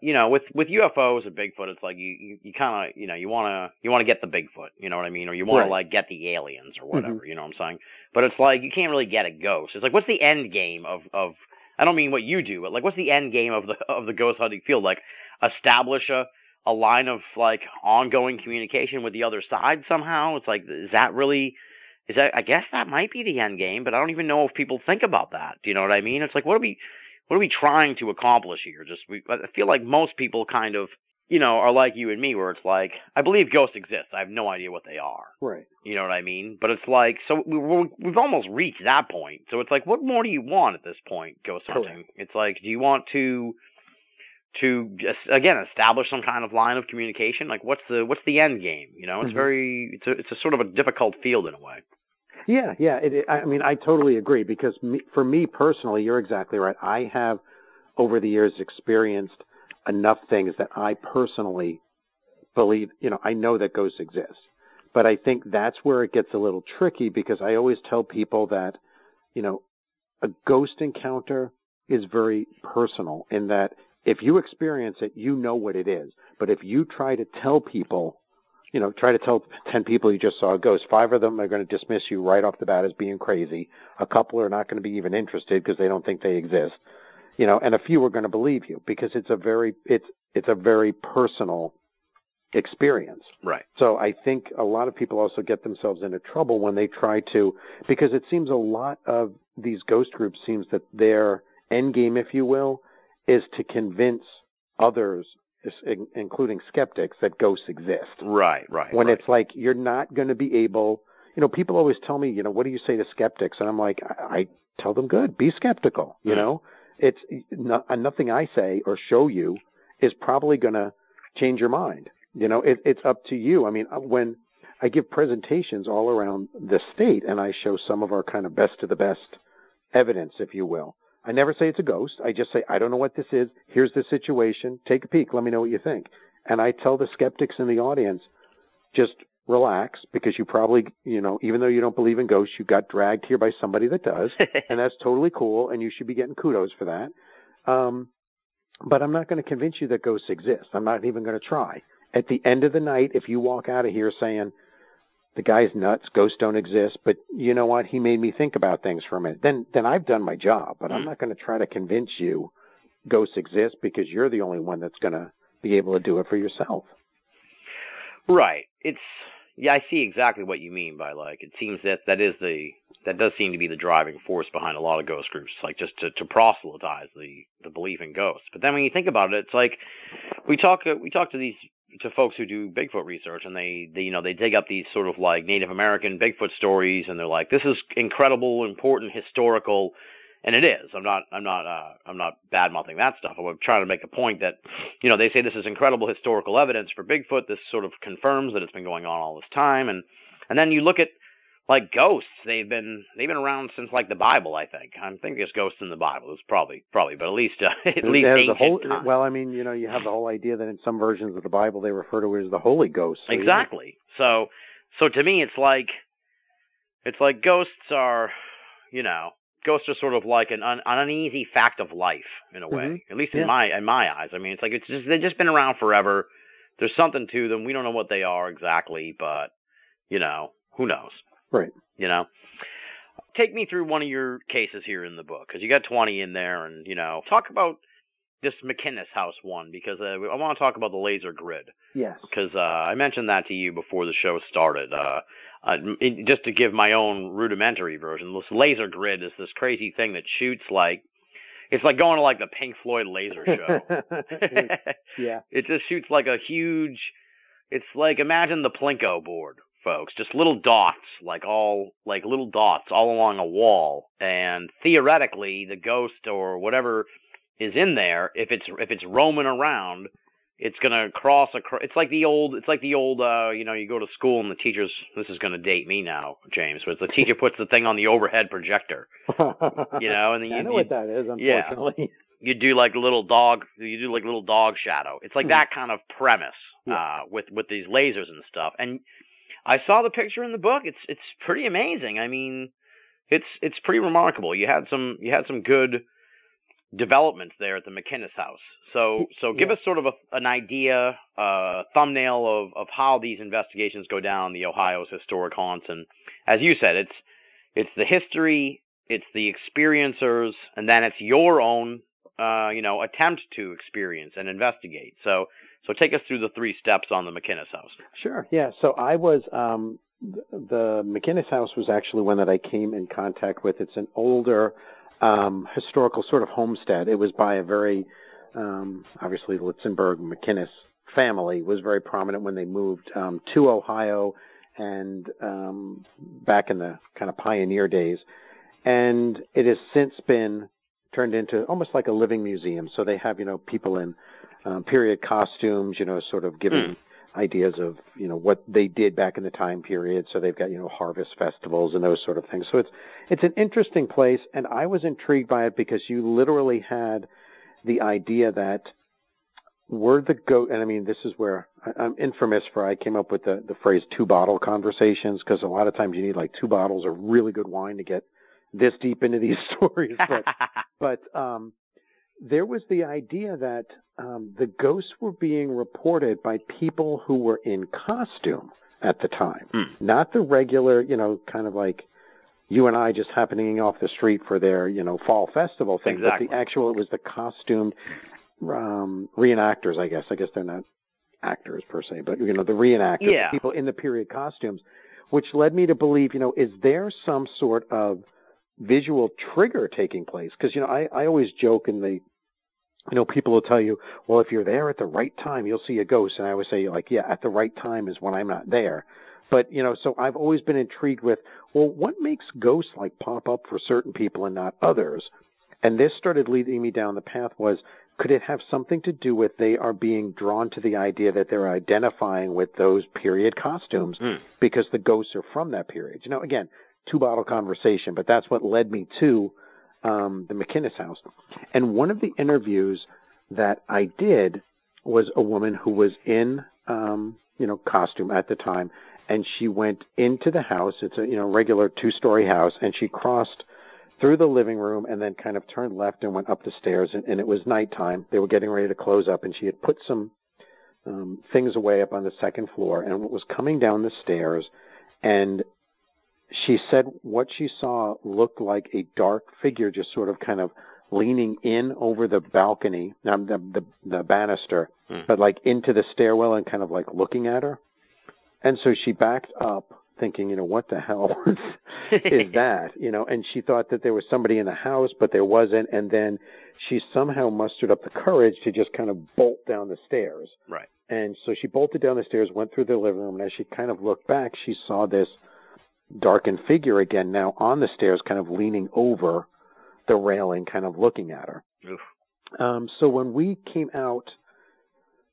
you know, with with UFOs and Bigfoot, it's like you you, you kind of you know you want to you want to get the Bigfoot, you know what I mean, or you want Right. to like get the aliens or whatever, you know what I'm saying. But it's like you can't really get a ghost. It's like what's the end game of of I don't mean what you do, but like what's the end game of the of the ghost hunting field? Like establish a a line of like ongoing communication with the other side somehow. It's like is that really is that I guess that might be the end game, but I don't even know if people think about that. Do you know what I mean? It's like what are we what are we trying to accomplish here? Just we I feel like most people kind of you know are like you and me, where it's like I believe ghosts exist. I have no idea what they are. Right. You know what I mean? But it's like so we, we've almost reached that point. So it's like, what more do you want at this point, ghost Correct. hunting? It's like, do you want to to again establish some kind of line of communication? Like, what's the what's the end game? You know, it's Mhm. very it's a it's a sort of a difficult field in a way. Yeah, yeah. It, it, I mean, I totally agree because me, for me personally, you're exactly right. I have over the years experienced enough things that I personally believe, you know, I know that ghosts exist. But I think that's where it gets a little tricky because I always tell people that, you know, a ghost encounter is very personal in that if you experience it, you know what it is. But if you try to tell people, you know, try to tell 10 people you just saw a ghost, five of them are going to dismiss you right off the bat as being crazy. A couple are not going to be even interested because they don't think they exist. You know, and a few are going to believe you because it's a very it's it's a very personal experience. Right. So I think a lot of people also get themselves into trouble when they try to, because it seems a lot of these ghost groups seems that their end game, if you will, is to convince others, including skeptics, that ghosts exist. Right. Right. When right. it's like you're not going to be able, you know, people always tell me, you know, what do you say to skeptics? And I'm like, I, I tell them, good, be skeptical, you Mhm. know. It's no, nothing I say or show you is probably going to change your mind. You know, it, it's up to you. I mean, uh, when I give presentations all around the state and I show some of our kind of best of the best evidence, if you will. I never say it's a ghost. I just say, I don't know what this is. Here's the situation. Take a peek. Let me know what you think. And I tell the skeptics in the audience, just relax because you probably, you know, even though you don't believe in ghosts, you got dragged here by somebody that does. and that's totally cool. And you should be getting kudos for that. Um, but I'm not going to convince you that ghosts exist. I'm not even going to try. At the end of the night, if you walk out of here saying, the guy's nuts, ghosts don't exist, but you know what? He made me think about things for a minute. Then, then I've done my job, but I'm hmm. not going to try to convince you ghosts exist because you're the only one that's going to be able to do it for yourself. Right. It's yeah, I see exactly what you mean by like it seems that that is the that does seem to be the driving force behind a lot of ghost groups, like just to to proselytize the the belief in ghosts. But then when you think about it, it's like we talk we talk to these to folks who do Bigfoot research, and they, they you know they dig up these sort of like Native American Bigfoot stories, and they're like, this is incredible, important, historical, and it is. I'm not I'm not uh, I'm not bad mouthing that stuff. I'm trying to make a point that you know they say this is incredible historical evidence for Bigfoot. This sort of confirms that it's been going on all this time, and and then you look at like ghosts. They've been they've been around since like the Bible. I think I think there's ghosts in the Bible. It's probably probably, but at least uh, at least ancient whole, times. Well, I mean, you know, you have the whole idea that in some versions of the Bible they refer to it as the Holy Ghost. So exactly. So so to me, it's like it's like ghosts are, you know, ghosts are sort of like an, un, an uneasy fact of life in a way. Mm-hmm. At least Yeah. in my in my eyes. I mean, it's like it's just they've just been around forever. There's something to them. We don't know what they are exactly, but you know, who knows? Right. you know take me through one of your cases here in the book because you got 20 in there and you know talk about this mckinnis house one because uh, i want to talk about the laser grid Yes. because uh, i mentioned that to you before the show started uh, uh, just to give my own rudimentary version this laser grid is this crazy thing that shoots like it's like going to like the pink floyd laser show yeah. it just shoots like a huge it's like imagine the plinko board folks just little dots like all like little dots all along a wall and theoretically the ghost or whatever is in there if it's if it's roaming around it's going to cross across it's like the old it's like the old uh you know you go to school and the teachers this is going to date me now James but the teacher puts the thing on the overhead projector you know and then I you, know you what that is. yeah. Unfortunately. you do like a little dog you do like little dog shadow it's like Mhm. that kind of premise Yeah. uh with with these lasers and stuff and i saw the picture in the book it's it's pretty amazing i mean it's it's pretty remarkable you had some you had some good developments there at the mckinnis house so so give Yeah. us sort of a, an idea uh thumbnail of of how these investigations go down the ohio's historic haunts and as you said it's it's the history it's the experiencers and then it's your own uh you know attempt to experience and investigate so so take us through the three steps on the mckinnis house Sure. Yeah. So I was um the McKinnis house was actually one that I came in contact with. It's an older um historical sort of homestead. It was by a very um obviously the Litzenberg McKinnis family was very prominent when they moved um to Ohio and um back in the kind of pioneer days. And it has since been turned into almost like a living museum. So they have, you know, people in um, period costumes, you know, sort of giving ideas of you know what they did back in the time period. So they've got you know harvest festivals and those sort of things. So it's it's an interesting place, and I was intrigued by it because you literally had the idea that were the goat, and I mean this is where I- I'm infamous for. I came up with the the phrase two bottle conversations because a lot of times you need like two bottles of really good wine to get this deep into these stories. But but um, there was the idea that um, the ghosts were being reported by people who were in costume at the time, Hmm. not the regular, you know, kind of like you and I just happening off the street for their, you know, fall festival thing. Exactly. But the actual, it was the costumed um, reenactors. I guess. I guess they're not actors per se, but you know, the reenactors, Yeah. people in the period costumes, which led me to believe, you know, is there some sort of visual trigger taking place because you know I I always joke in they you know people will tell you well if you're there at the right time you'll see a ghost and I always say like yeah at the right time is when I'm not there but you know so I've always been intrigued with well what makes ghosts like pop up for certain people and not others And this started leading me down the path was could it have something to do with they are being drawn to the idea that they're identifying with those period costumes Hmm. because the ghosts are from that period? You know, again, two bottle conversation, but that's what led me to um, the McKinnis house. And one of the interviews that I did was a woman who was in, um, you know, costume at the time, and she went into the house. It's a you know regular two story house, and she crossed through the living room and then kind of turned left and went up the stairs. And, and it was nighttime. They were getting ready to close up, and she had put some um, things away up on the second floor, and was coming down the stairs, and she said what she saw looked like a dark figure just sort of kind of leaning in over the balcony, um, the, the the banister, Hmm. but like into the stairwell and kind of like looking at her. And so she backed up, thinking, you know, what the hell is that? You know, and she thought that there was somebody in the house, but there wasn't. And then she somehow mustered up the courage to just kind of bolt down the stairs. Right. And so she bolted down the stairs, went through the living room, and as she kind of looked back, she saw this darkened figure again, now on the stairs, kind of leaning over the railing, kind of looking at her. Um, so when we came out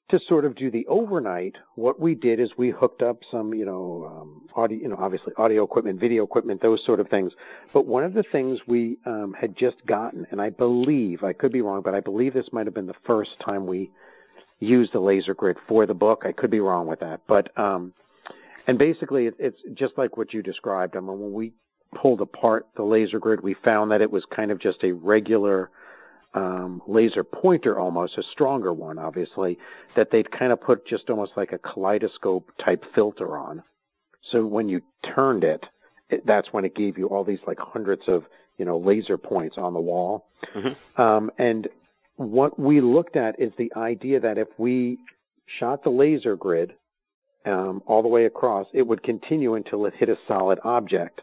to sort of do the overnight, what we did is we hooked up some, you know, um, audio, you know, obviously audio equipment, video equipment, those sort of things. But one of the things we um, had just gotten, and I believe I could be wrong, but I believe this might have been the first time we used the laser grid for the book. I could be wrong with that, but um, and basically it, it's just like what you described. I mean, when we pulled apart the laser grid, we found that it was kind of just a regular um, laser pointer almost, a stronger one, obviously, that they'd kind of put just almost like a kaleidoscope type filter on. So when you turned it, it that's when it gave you all these like hundreds of, you know, laser points on the wall. Mhm. Um, and what we looked at is the idea that if we shot the laser grid um, all the way across, it would continue until it hit a solid object.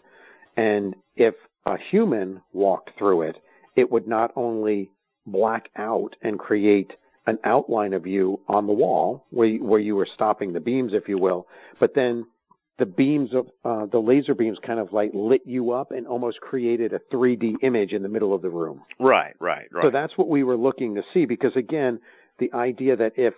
And if a human walked through it, it would not only black out and create an outline of you on the wall where you, where you were stopping the beams, if you will, but then the beams of uh, the laser beams kind of like lit you up and almost created a 3D image in the middle of the room. Right, right, right. So that's what we were looking to see because again, the idea that if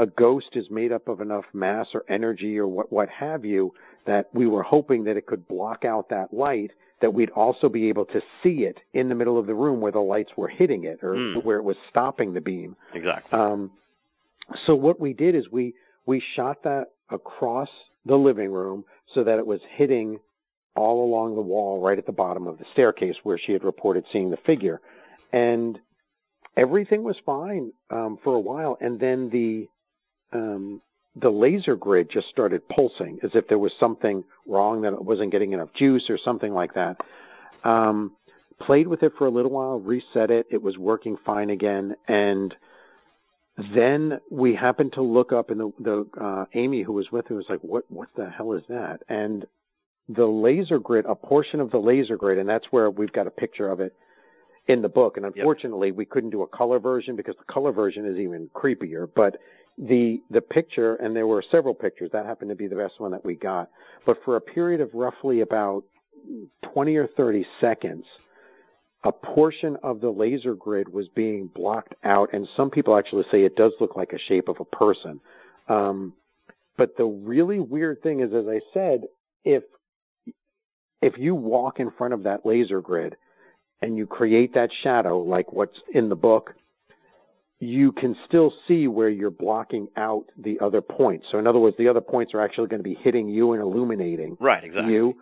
a ghost is made up of enough mass or energy or what what have you, that we were hoping that it could block out that light, that we'd also be able to see it in the middle of the room where the lights were hitting it or Hmm. where it was stopping the beam. exactly. Um, so what we did is we we shot that across the living room so that it was hitting all along the wall right at the bottom of the staircase where she had reported seeing the figure and everything was fine um, for a while and then the um, the laser grid just started pulsing as if there was something wrong that it wasn't getting enough juice or something like that um, played with it for a little while reset it it was working fine again and then we happened to look up, and the, the uh, Amy who was with me was like, "What? What the hell is that?" And the laser grid, a portion of the laser grid, and that's where we've got a picture of it in the book. And unfortunately, we couldn't do a color version because the color version is even creepier. But the the picture, and there were several pictures. That happened to be the best one that we got. But for a period of roughly about twenty or thirty seconds, a portion of the laser grid was being blocked out, and some people actually say it does look like a shape of a person. Um, but the really weird thing is, as I said, if if you walk in front of that laser grid and you create that shadow, like what's in the book, you can still see where you're blocking out the other points. So, in other words, the other points are actually going to be hitting you and illuminating right, exactly. you.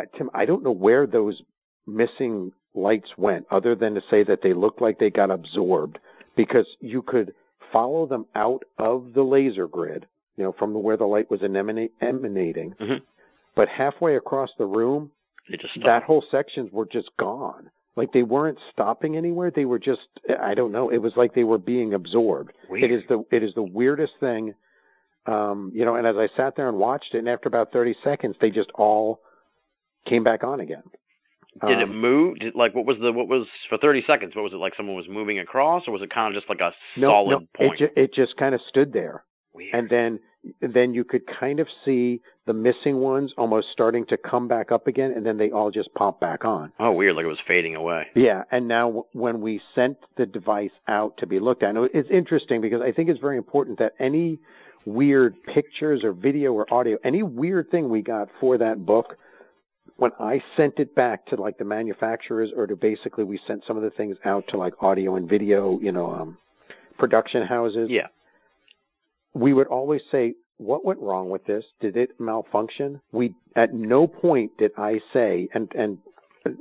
Uh, Tim, I don't know where those missing lights went, other than to say that they looked like they got absorbed, because you could follow them out of the laser grid, you know, from where the light was emanate, emanating. Mhm. But halfway across the room, that whole sections were just gone. Like they weren't stopping anywhere. They were just I don't know. It was like they were being absorbed. Weird. It is the it is the weirdest thing. Um, you know, and as I sat there and watched it, and after about thirty seconds, they just all came back on again. Did it Um, move? Did, like, what was the what was for thirty seconds? What was it like? Someone was moving across, or was it kind of just like a no, solid no, point? It, ju- it just kind of stood there, Weird. and then then you could kind of see the missing ones almost starting to come back up again, and then they all just pop back on. Oh, weird, like it was fading away. Yeah, and now when we sent the device out to be looked at, and it's interesting because I think it's very important that any weird pictures or video or audio, any weird thing we got for that book, when I sent it back to like the manufacturers or to basically we sent some of the things out to like audio and video, you know, um production houses. Yeah. We would always say, what went wrong with this? Did it malfunction? We at no point did I say and and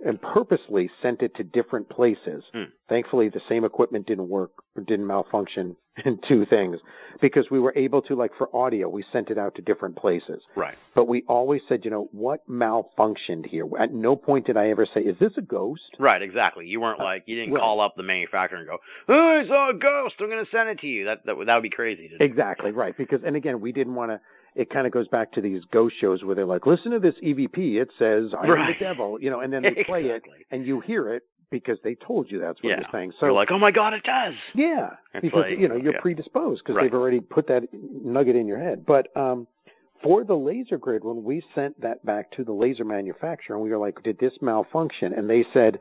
and purposely sent it to different places. Hmm. Thankfully, the same equipment didn't work or didn't malfunction in two things because we were able to, like for audio, we sent it out to different places. Right. But we always said, you know, what malfunctioned here? At no point did I ever say, is this a ghost? Right, exactly. You weren't like you didn't well- call up the manufacturer and go, "Oh, I saw a ghost. I'm going to send it to you." That that would that would be crazy to do. Exactly right. Because and again, we didn't want to. It kind of goes back to these ghost shows where they're like, "Listen to this EVP. It says I'm Right. the devil," you know, and then they play it and you hear it because they told you that's what Yeah. was saying. So you're like, "Oh my god, it does." yeah, It's because like, you know you're yeah. predisposed because Right. they've already put that nugget in your head. But um, for the laser grid, when we sent that back to the laser manufacturer, and we were like, "Did this malfunction?" and they said.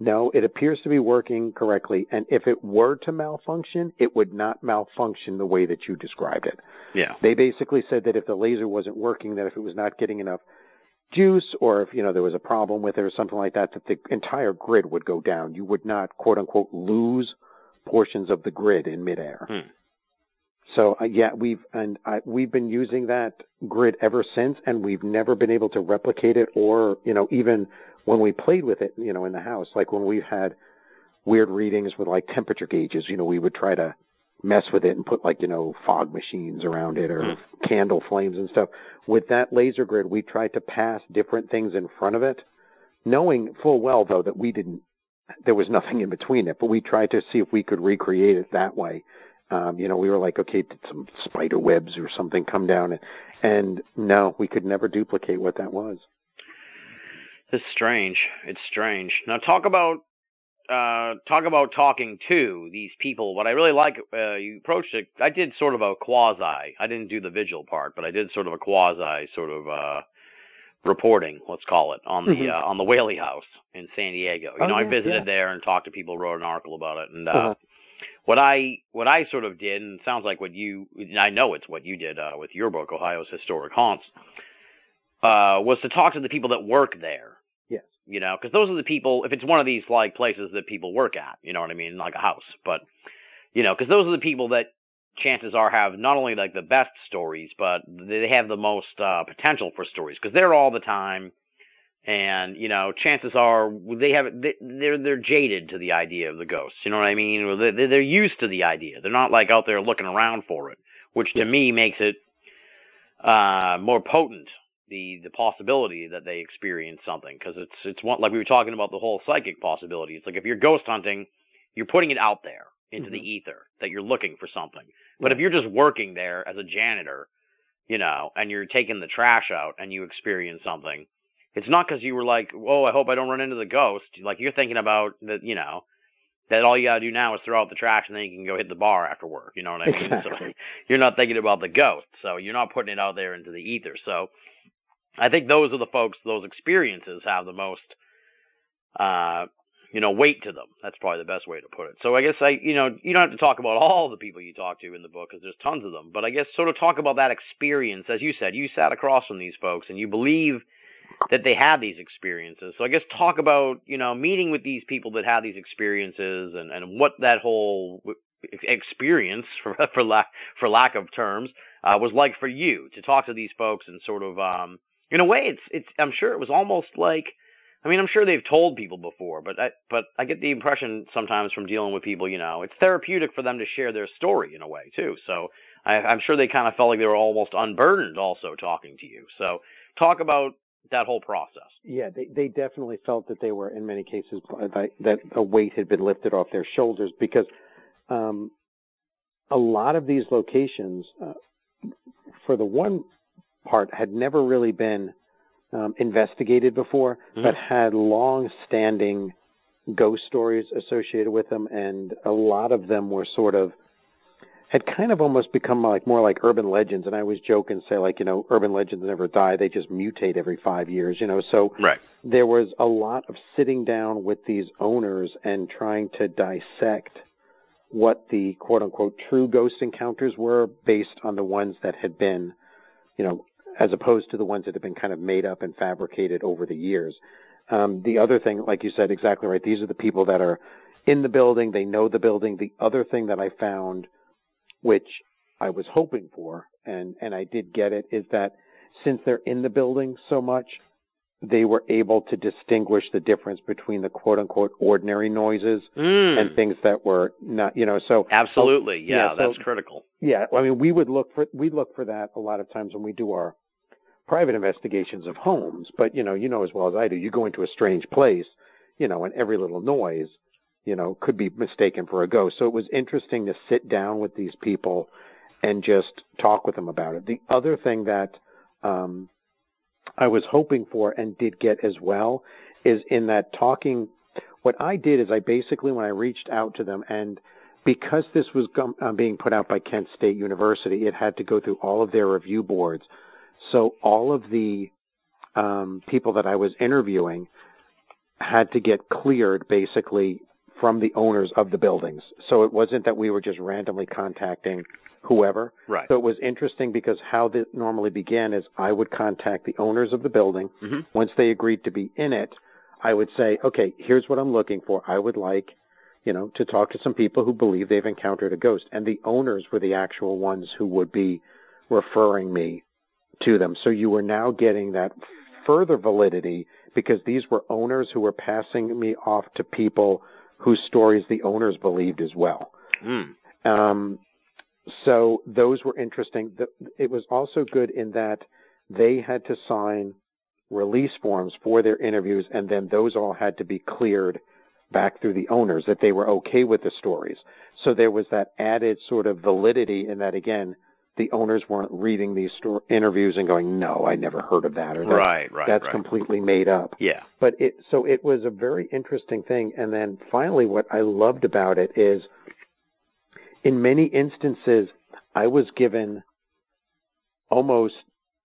No, it appears to be working correctly, and if it were to malfunction, it would not malfunction the way that you described it. Yeah. They basically said that if the laser wasn't working, that if it was not getting enough juice, or if you know there was a problem with it or something like that, that the entire grid would go down. You would not quote unquote lose portions of the grid in midair. Hmm. So uh, yeah, we've and I, we've been using that grid ever since, and we've never been able to replicate it, or you know even when we played with it, you know, in the house, like when we've had weird readings with like temperature gauges, you know, we would try to mess with it and put like you know fog machines around it or Hmm. candle flames and stuff. With that laser grid, we tried to pass different things in front of it, knowing full well though that we didn't. There was nothing in between it, but we tried to see if we could recreate it that way. Um, you know, we were like, okay, did some spider webs or something come down? And, and no, we could never duplicate what that was. It's strange. It's strange. Now talk about uh talk about talking to these people. What I really like uh you approached it I did sort of a quasi. I didn't do the vigil part, but I did sort of a quasi sort of uh reporting, let's call it, on the Mhm. uh, on the Whaley House in San Diego. You Oh, know, I visited yeah. there and talked to people, wrote an article about it and uh Uh-huh. what I what I sort of did, and it sounds like what you I know it's what you did uh, with your book, Ohio's Historic Haunts, uh, was to talk to the people that work there. You know, because those are the people. If it's one of these like places that people work at, you know what I mean, like a house, but you know, because those are the people that chances are have not only like the best stories, but they have the most uh, potential for stories because they're all the time. And you know, chances are they have they, they're they're jaded to the idea of the ghosts. You know what I mean? They're used to the idea. They're not like out there looking around for it, which to me makes it uh more potent the the possibility that they experience something because it's it's one like we were talking about the whole psychic possibility. It's like if you're ghost hunting, you're putting it out there into the mm-hmm. ether that you're looking for something. But if you're just working there as a janitor, you know, and you're taking the trash out and you experience something, it's not because you were like, "Oh, I hope I don't run into the ghost." Like you're thinking about that, you know, that all you gotta do now is throw out the trash and then you can go hit the bar after work. You know what I mean? So Exactly. you're not thinking about the ghost, so you're not putting it out there into the ether. So I think those are the folks, those experiences have the most, uh, you know, weight to them. That's probably the best way to put it. So I guess I, you know, you don't have to talk about all the people you talk to in the book because there's tons of them. But I guess sort of talk about that experience, as you said, you sat across from these folks and you believe that they had these experiences. So I guess talk about, you know, meeting with these people that had these experiences and and what that whole experience, for for lack for lack of terms, uh, was like for you to talk to these folks and sort of, um, in a way, it's it's. I'm sure it was almost like. I mean, I'm sure they've told people before, but I, but I get the impression sometimes from dealing with people, you know, it's therapeutic for them to share their story in a way too. So I, I'm sure they kind of felt like they were almost unburdened also talking to you. So talk about that whole process. Yeah, they they definitely felt that they were in many cases that, a weight had been lifted off their shoulders because um, a lot of these locations, uh, for the one part, had never really been um, investigated before, Mhm. but had long-standing ghost stories associated with them, and a lot of them were sort of had kind of almost become like more like urban legends. And I always joke and say like, you know, urban legends never die; they just mutate every five years. You know, so Right. there was a lot of sitting down with these owners and trying to dissect what the quote unquote true ghost encounters were based on the ones that had been, you know, as opposed to the ones that have been kind of made up and fabricated over the years. Um, the other thing, like you said, exactly right. These are the people that are in the building. They know the building. The other thing that I found, which I was hoping for, and, and I did get it, is that since they're in the building so much, they were able to distinguish the difference between the quote unquote ordinary noises Mm. and things that were not, you know, so Absolutely. yeah, Yeah, so- that's critical. yeah, I mean, we would look for we look for that a lot of times when we do our private investigations of homes. But you know, you know as well as I do, you go into a strange place, you know, and every little noise, you know, could be mistaken for a ghost. So it was interesting to sit down with these people and just talk with them about it. The other thing that um, I was hoping for and did get as well is in that talking. What I did is I basically, when I reached out to them, and because this was uh, being put out by Kent State University, it had to go through all of their review boards. So all of the um, people that I was interviewing had to get cleared basically from the owners of the buildings. So it wasn't that we were just randomly contacting whoever. Right. So it was interesting because how this normally began is I would contact the owners of the building. Mhm. Once they agreed to be in it, I would say, okay, here's what I'm looking for. I would like, you know, to talk to some people who believe they've encountered a ghost. And the owners were the actual ones who would be referring me to them. So you were now getting that further validity because these were owners who were passing me off to people whose stories the owners believed as well. Mm. Um, so those were interesting. It was also good in that they had to sign release forms for their interviews, and then those all had to be cleared back through the owners that they were okay with the stories. So there was that added sort of validity in that again, the owners weren't reading these sto- interviews and going, "No, I never heard of that," or that, Right, right, "That's right. completely made up." Yeah. but it so it was a very interesting thing and then finally what i loved about it is in many instances i was given almost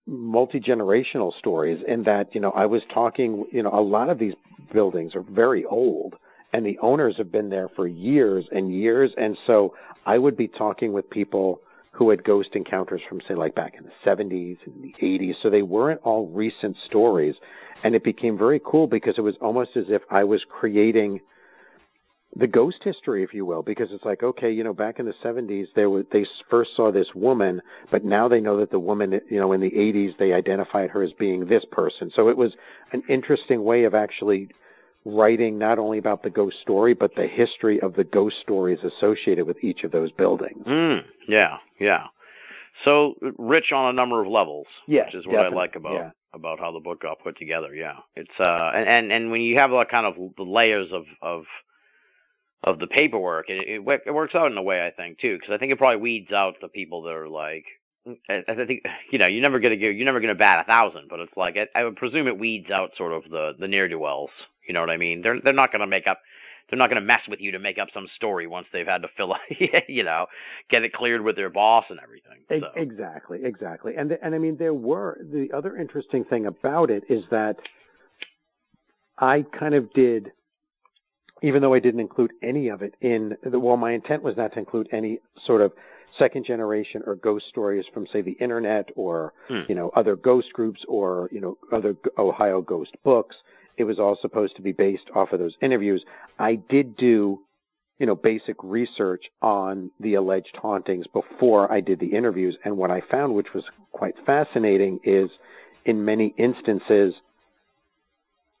multi-generational stories in that you know i was talking you know a lot of these buildings are very old and the owners have been there for years and years and so i would be talking with people who had ghost encounters from say like back in the 70s and the 80s so they weren't all recent stories and it became very cool because it was almost as if I was creating the ghost history, if you will, because it's like, okay, you know, back in the 70s, they were, they first saw this woman, but now they know that the woman, you know, in the 80s, they identified her as being this person. So it was an interesting way of actually writing not only about the ghost story, but the history of the ghost stories associated with each of those buildings. Mm. Yeah. Yeah. So rich on a number of levels, Yes, which is what I like about yeah. about how the book got put together. Yeah, it's uh, and and, and when you have like kind of the layers of of of the paperwork, it it, it works out in a way I think too, because I think it probably weeds out the people that are like. I, I think you know you're never gonna get you're never gonna bat a thousand, but it's like I, I would presume it weeds out sort of the the ne'er do wells. You know what I mean? They're they're not gonna make up they're not going to mess with you to make up some story once they've had to fill, up, you know, get it cleared with their boss and everything. So. Exactly, exactly. And and I mean there were the other interesting thing about it is that I kind of did even though I didn't include any of it in the well my intent was not to include any sort of second generation or ghost stories from say the internet or Hmm. you know other ghost groups or you know other Ohio ghost books it was all supposed to be based off of those interviews I did do you know, basic research on the alleged hauntings before I did the interviews. And what I found, which was quite fascinating, is in many instances,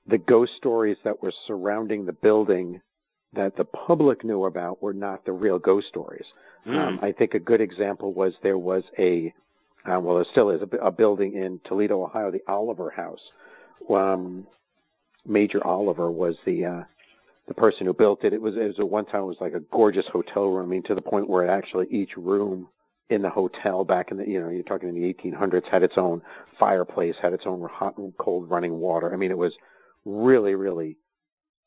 the ghost stories that were surrounding the building that the public knew about were not the real ghost stories. Mm. Um, I think a good example was there was a, uh, well, there still is a, a building in Toledo, Ohio, the Oliver House. Um, Major Oliver was the uh, the person who built it. It was it was at one time it was like a gorgeous hotel room. I mean, to the point where actually each room in the hotel back in the you know you're talking in the 1800s had its own fireplace, had its own hot and cold running water. I mean, it was really really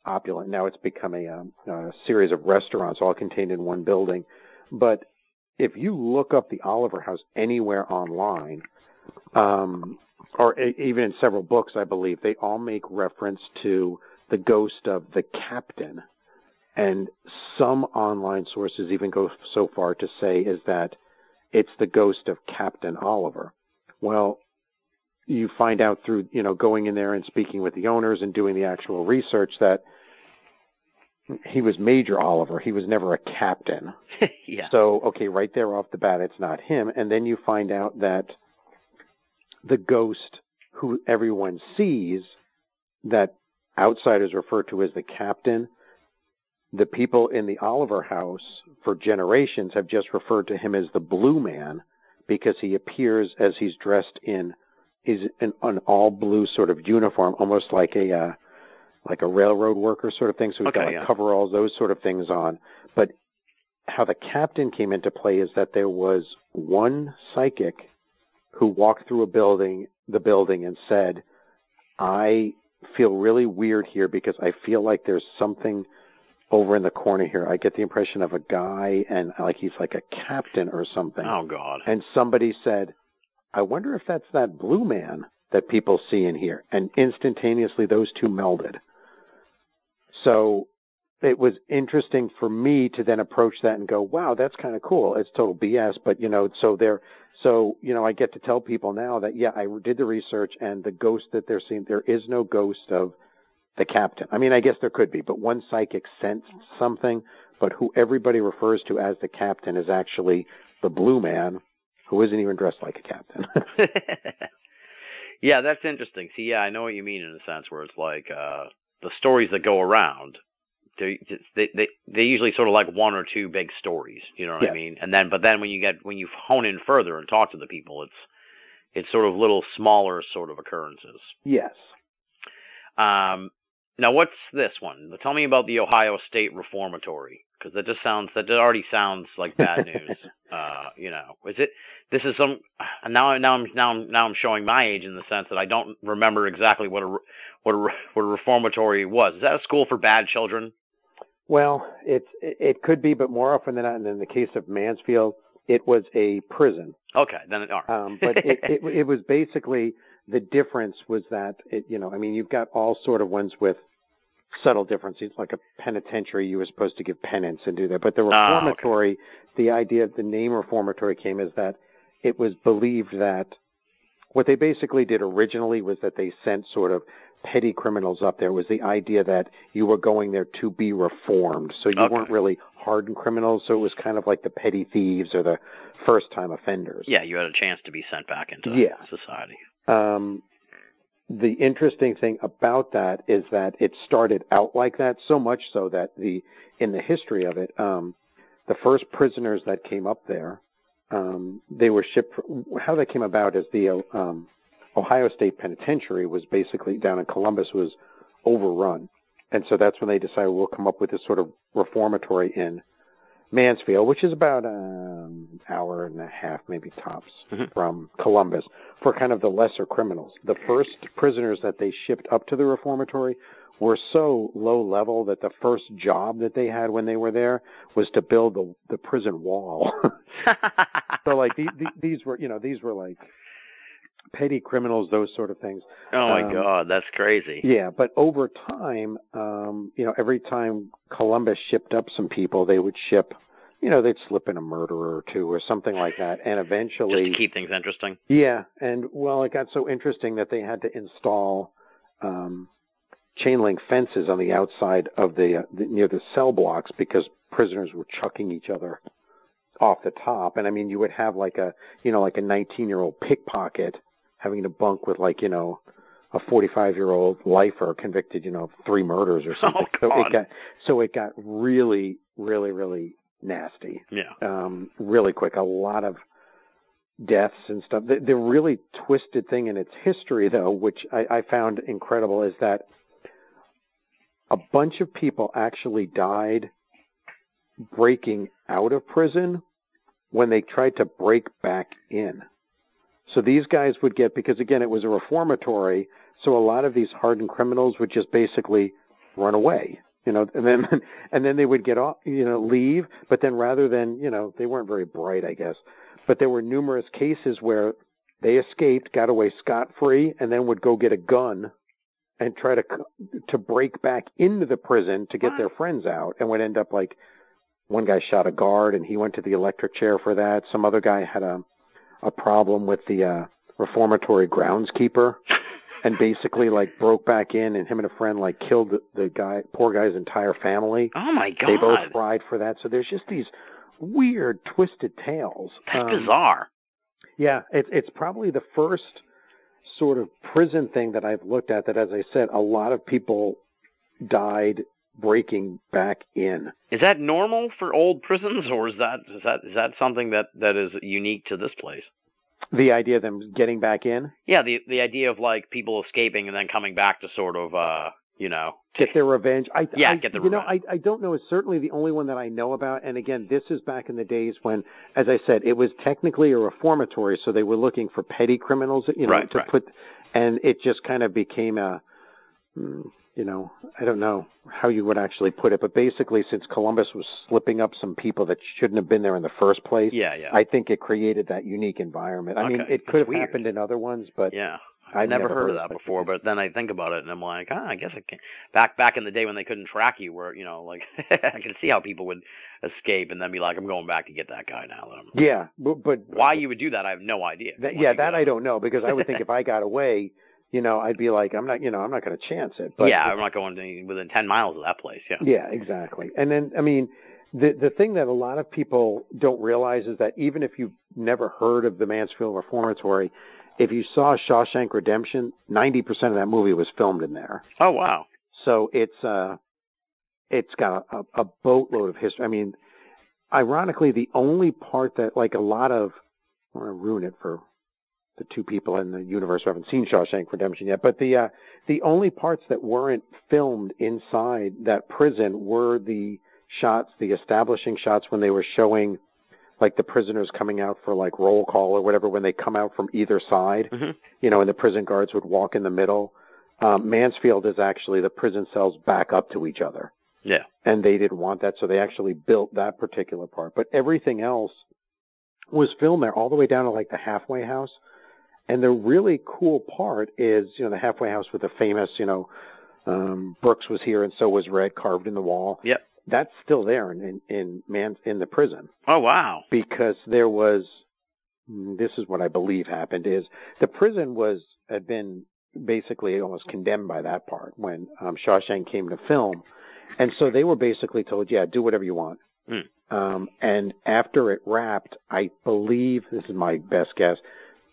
opulent. Now it's become a, um, a series of restaurants all contained in one building. But if you look up the Oliver House anywhere online, um, or even in several books, I believe they all make reference to the ghost of the captain, and some online sources even go so far to say is that it's the ghost of Captain Oliver. Well, you find out through you know going in there and speaking with the owners and doing the actual research that he was Major Oliver. He was never a captain. yeah. So, okay, right there off the bat, it's not him. And then you find out that the ghost who everyone sees, that outsiders refer to as the captain, the people in the Oliver house for generations have just referred to him as the blue man because he appears as he's dressed in is an, an all blue sort of uniform, almost like a uh, like a railroad worker sort of thing. So he's Okay, got like yeah. coveralls, those sort of things on. But how the captain came into play is that there was one psychic who walked through a building, the building, and said, "I feel really weird here because I feel like there's something." Over in the corner here, I get the impression of a guy and like he's like a captain or something. Oh God. And somebody said, I wonder if that's that blue man that people see in here. And instantaneously, those two melded. So it was interesting for me to then approach that and go, wow, that's kind of cool. It's total BS. But, you know, so there, so, you know, I get to tell people now that, yeah, I did the research and the ghost that they're seeing, there is no ghost of the captain. I mean, I guess there could be, but one psychic sensed something, but who everybody refers to as the captain is actually the blue man who isn't even dressed like a captain. yeah, that's interesting. See, yeah, I know what you mean in a sense where it's like uh the stories that go around. They they they they usually sort of like one or two big stories. You know what I mean? And then, but then when you get when you hone in further and talk to the people, it's it's sort of little smaller sort of occurrences. yes. Um, now what's this one? Tell me about the Ohio State Reformatory because that just sounds that already sounds like bad news. uh, you know, is it? This is some. Now, now I'm now I'm now I'm showing my age in the sense that I don't remember exactly what a what a, what a reformatory was. Is that a school for bad children? Well, it's it, it could be, but more often than not, and in the case of Mansfield, it was a prison. Okay, then all right. Um, but it, it it was basically the difference was that it you know I mean you've got all sort of ones with subtle differences like a penitentiary you were supposed to give penance and do that but the Ah, okay. reformatory the idea of the name reformatory came is that it was believed that what they basically did originally was that they sent sort of petty criminals up there. Was the idea that you were going there to be reformed. So you Okay. weren't really hardened criminals. So it was kind of like the petty thieves or the first time offenders. yeah, you had a chance to be sent back into Yeah. society. Um, the interesting thing about that is that it started out like that, so much so that the in the history of it, um, the first prisoners that came up there, um, they were shipped. How that came about is the um, Ohio State Penitentiary was basically down in Columbus was overrun, and so that's when they decided we'll come up with this sort of reformatory in Mansfield, which is about an hour and a half, maybe tops, Mhm. from Columbus for kind of the lesser criminals. The first prisoners that they shipped up to the reformatory were so low level that the first job that they had when they were there was to build the the prison wall. so like the, the, these were you know these were like petty criminals, those sort of things. oh my um, God, that's crazy. Yeah, but over time, um, you know, every time Columbus shipped up some people, they would ship, you know, they'd slip in a murderer or two or something like that, and Just eventually, to keep things interesting. yeah, and well, it got so interesting that they had to install um, chain link fences on the outside of the, uh, the near the cell blocks because prisoners were chucking each other off the top, and I mean, you would have like a, you know, like a 19 year old pickpocket having to bunk with like, you know, a 45 year old lifer convicted, you know, of three murders or something. Oh, so God. it got, so it got really, really, really nasty Yeah. um, really quick. A lot of deaths and stuff. The, the really twisted thing in its history, though, which I, I found incredible, is that a bunch of people actually died breaking out of prison when they tried to break back in. So these guys would get, because again, it was a reformatory, so a lot of these hardened criminals would just basically run away you know, and then and then they would get off, you know, leave, but then rather than, you know, they weren't very bright, I guess, but there were numerous cases where they escaped, got away scot free, and then would go get a gun and try to to break back into the prison to get their friends out, and would end up like one guy shot a guard and he went to the electric chair for that. Some other guy had a a problem with the uh reformatory groundskeeper and basically like broke back in and him and a friend like killed the, the guy poor guy's entire family. Oh my god. They both cried for that. So there's just these weird twisted tales. That's Um, bizarre. yeah, it's it's probably the first sort of prison thing that I've looked at that as I said a lot of people died breaking back in. Is that normal for old prisons, or is that is that is that something that that is unique to this place? The idea of them getting back in, Yeah, the the idea of like people escaping and then coming back to sort of uh you know get their revenge. I, Yeah, I, get the You know. I I don't know. It's certainly the only one that I know about. And again, this is back in the days when, as I said, it was technically a reformatory, so they were looking for petty criminals, you know, Right, to right. put, and it just kind of became a, mm, you know, I don't know how you would actually put it, but basically, since Columbus was slipping up some people that shouldn't have been there in the first place, yeah yeah I think it created that unique environment. I mean, it could have weird. happened in other ones, but yeah. I've I've never, heard of that before, but then I think about it and I'm like, ah, I guess I can. Back back in the day when they couldn't track you, where you know, like I can see how people would escape and then be like, I'm going back to get that guy now. That I'm, yeah, but, but why you would do that, I have no idea. That, yeah, that I don't know because I would think if I got away, you know, I'd be like, I'm not, you know, I'm not going to chance it. But yeah, I'm not going to within ten miles of that place. Yeah. yeah, exactly. And then, I mean, the the thing that a lot of people don't realize is that even if you've never heard of the Mansfield Reformatory, if you saw Shawshank Redemption, 90% of that movie was filmed in there. Oh wow. So it's uh it's got a, a boatload of history. I mean, ironically, the only part that like a lot of I don't want to ruin it for the two people in the universe who haven't seen Shawshank Redemption yet, but the uh the only parts that weren't filmed inside that prison were the shots, the establishing shots when they were showing like the prisoners coming out for like roll call or whatever when they come out from either side hmm you know, and the prison guards would walk in the middle. Um, Mansfield is actually the prison cells back up to each other, Yeah. and they didn't want that, so they actually built that particular part. But everything else was filmed there, all the way down to like the halfway house. And the really cool part is, you know, the halfway house with the famous, you know, um, Brooks was here and so was Red carved in the wall. Yep. That's still there in in, in man in the prison Oh wow. because there was mm, this is what I believe happened is the prison was had been basically almost condemned by that part when um, Shawshank came to film, and so they were basically told, yeah, do whatever you want. Hmm. Um, and after it wrapped, I believe this is my best guess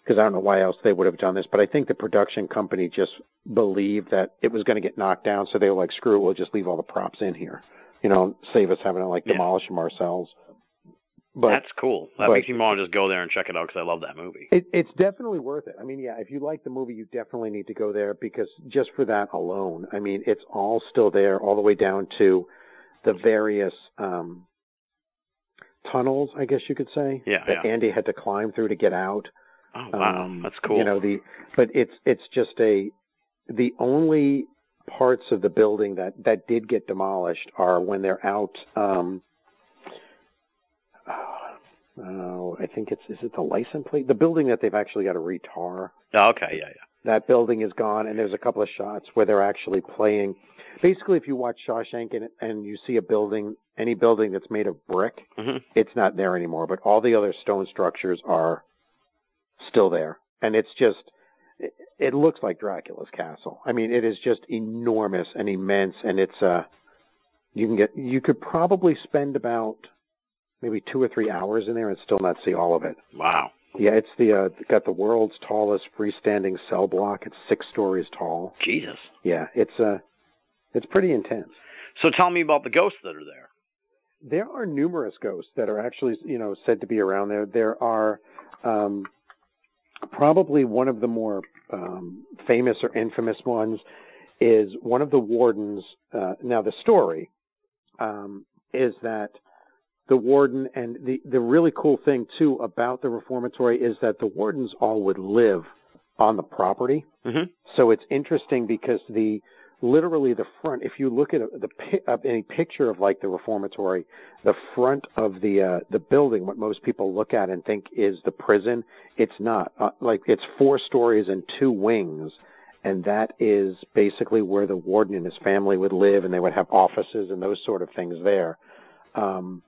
because I don't know why else they would have done this, but I think the production company just believed that it was going to get knocked down, so they were like, screw it, we'll just leave all the props in here, you know, save us having to like Yeah. demolish them ourselves. But That's cool. That but- makes me want to just go there and check it out because I love that movie. It, it's definitely worth it. I mean, yeah, if you like the movie, you definitely need to go there because just for that alone, I mean, it's all still there, all the way down to the various um tunnels, I guess you could say, Yeah, that yeah. Andy had to climb through to get out. Oh wow, Um, that's cool. You know the, but it's it's just a the only parts of the building that that did get demolished are when they're out. um Oh, I think it's is it the license plate? The building that they've actually got to retar. oh, okay, yeah, yeah. That building is gone, and there's a couple of shots where they're actually playing. Basically, if you watch Shawshank and, and you see a building, any building that's made of brick, hmm it's not there anymore. But all the other stone structures are still there, and it's just it, looks like Dracula's castle. I mean, it is just enormous and immense, and it's uh you can get you could probably spend about maybe two or three hours in there and still not see all of it. Wow. Yeah, it's the uh got the world's tallest freestanding cell block. It's six stories tall. Jesus. Yeah, it's uh it's pretty intense. So tell me about the ghosts that are there. There are numerous ghosts that are actually, you know, said to be around there. There are um probably one of the more um famous or infamous ones is one of the wardens uh now the story um is that the warden and the the really cool thing too about the reformatory is that the wardens all would live on the property. Hmm so it's interesting because the literally the front. If you look at a, the uh, any picture of like the reformatory, the front of the uh, the building, what most people look at and think is the prison, it's not. Uh, like it's four stories and two wings, and that is basically where the warden and his family would live, and they would have offices and those sort of things there. Um,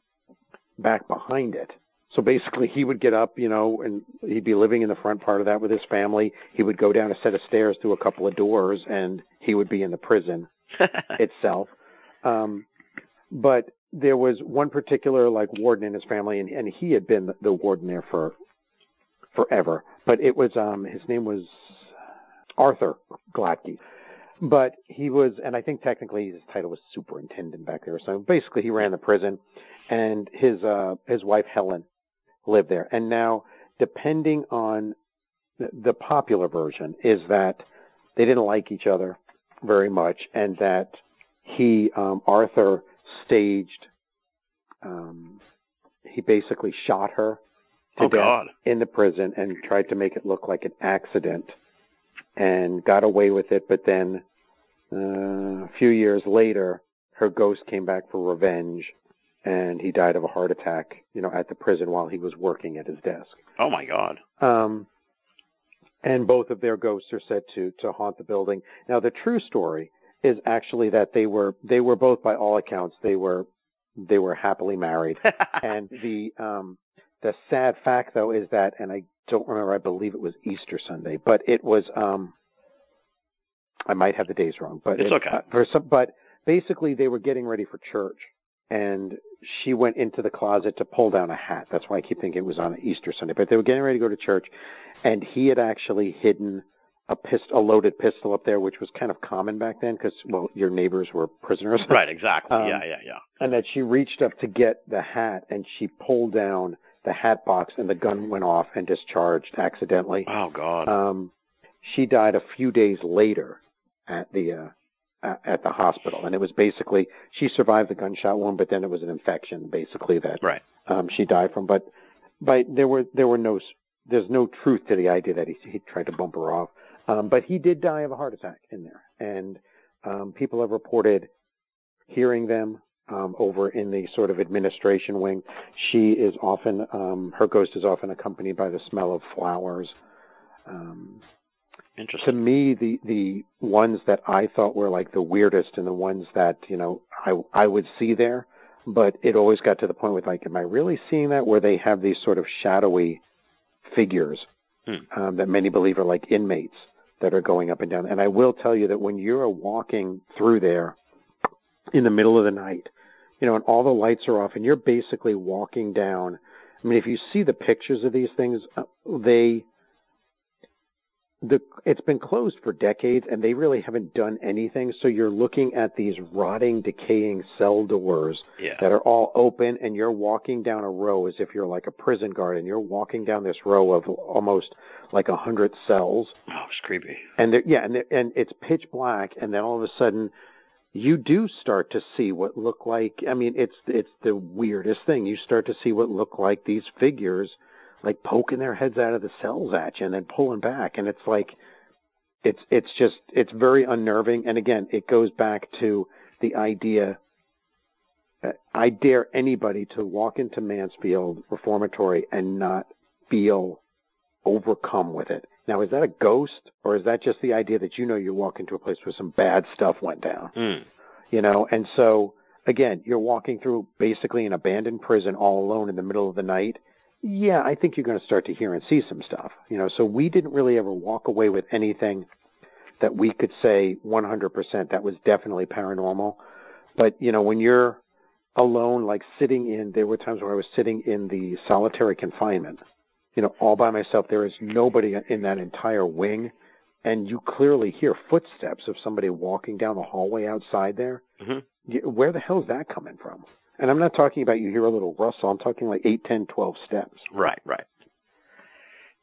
back behind it. So basically, he would get up, you know, and he'd be living in the front part of that with his family. He would go down a set of stairs through a couple of doors, and he would be in the prison itself. Um, but there was one particular like warden in his family, and, and he had been the warden there for forever. But it was um, his name was Arthur Glattke. But he was, and I think technically his title was superintendent back there. So basically, he ran the prison, and his uh, his wife Helen lived there. And now, depending on the, the popular version, is that they didn't like each other very much, and that he um, Arthur staged. Um, he basically shot her to Oh, death God. in the prison and tried to make it look like an accident and got away with it. But then uh, a few years later, her ghost came back for revenge, and he died of a heart attack, you know, at the prison while he was working at his desk. Oh my God. Um, and both of their ghosts are said to to haunt the building. Now, the true story is actually that they were they were both, by all accounts, they were they were happily married. and the um the sad fact though is that and I don't remember I believe it was Easter Sunday but it was um I might have the days wrong but It's it- okay. uh, for some but basically they were getting ready for church and she went into the closet to pull down a hat that's why I keep thinking it was on Easter Sunday but they were getting ready to go to church and he had actually hidden a pistol a loaded pistol up there which was kind of common back then because well your neighbors were prisoners right. Exactly. Um, yeah. Yeah. Yeah. and that she reached up to get the hat and she pulled down the hat box and the gun went off and discharged accidentally. Oh God. Um, she died a few days later at the uh, at the hospital, and it was basically she survived the gunshot wound, but then it was an infection, basically that right. um, she died from. But but there were there were no s- there's no truth to the idea that he he tried to bump her off. Um, but he did die of a heart attack in there, and um, people have reported hearing them um, over in the sort of administration wing. She is often um, her ghost is often accompanied by the smell of flowers. Um, to me, the the ones that I thought were like the weirdest and the ones that you know I I would see there, but it always got to the point with like, am I really seeing that? Where they have these sort of shadowy figures Hmm. um, that many believe are like inmates that are going up and down. And I will tell you that when you're walking through there in the middle of the night, you know, and all the lights are off, and you're basically walking down. I mean, if you see the pictures of these things, uh, they the it's been closed for decades and they really haven't done anything so you're looking at these rotting decaying cell doors Yeah. that are all open and you're walking down a row as if you're like a prison guard and you're walking down this row of almost like a hundred cells Oh, it's creepy. and there, yeah and and it's pitch black and then all of a sudden you do start to see what look like i mean it's it's the weirdest thing you start to see what look like these figures like poking their heads out of the cells at you and then pulling back. And it's like it's it's just it's very unnerving. And again it goes back to the idea uh, i dare anybody to walk into mansfield reformatory and not feel overcome with it. Now is that a ghost or is that just the idea that you know you walk into a place where some bad stuff went down? Mm. you know and so again you're walking through basically an abandoned prison all alone in the middle of the night yeah i think you're going to start to hear and see some stuff you know so we didn't really ever walk away with anything that we could say 100% that was definitely paranormal. But you know when you're alone like sitting in there were times where i was sitting in the solitary confinement you know all by myself. There is nobody in that entire wing and you clearly hear footsteps of somebody walking down the hallway outside there. Hmm where the hell is that coming from? And I'm not talking about you hear a little rustle. I'm talking like eight, ten, twelve steps. Right. Right.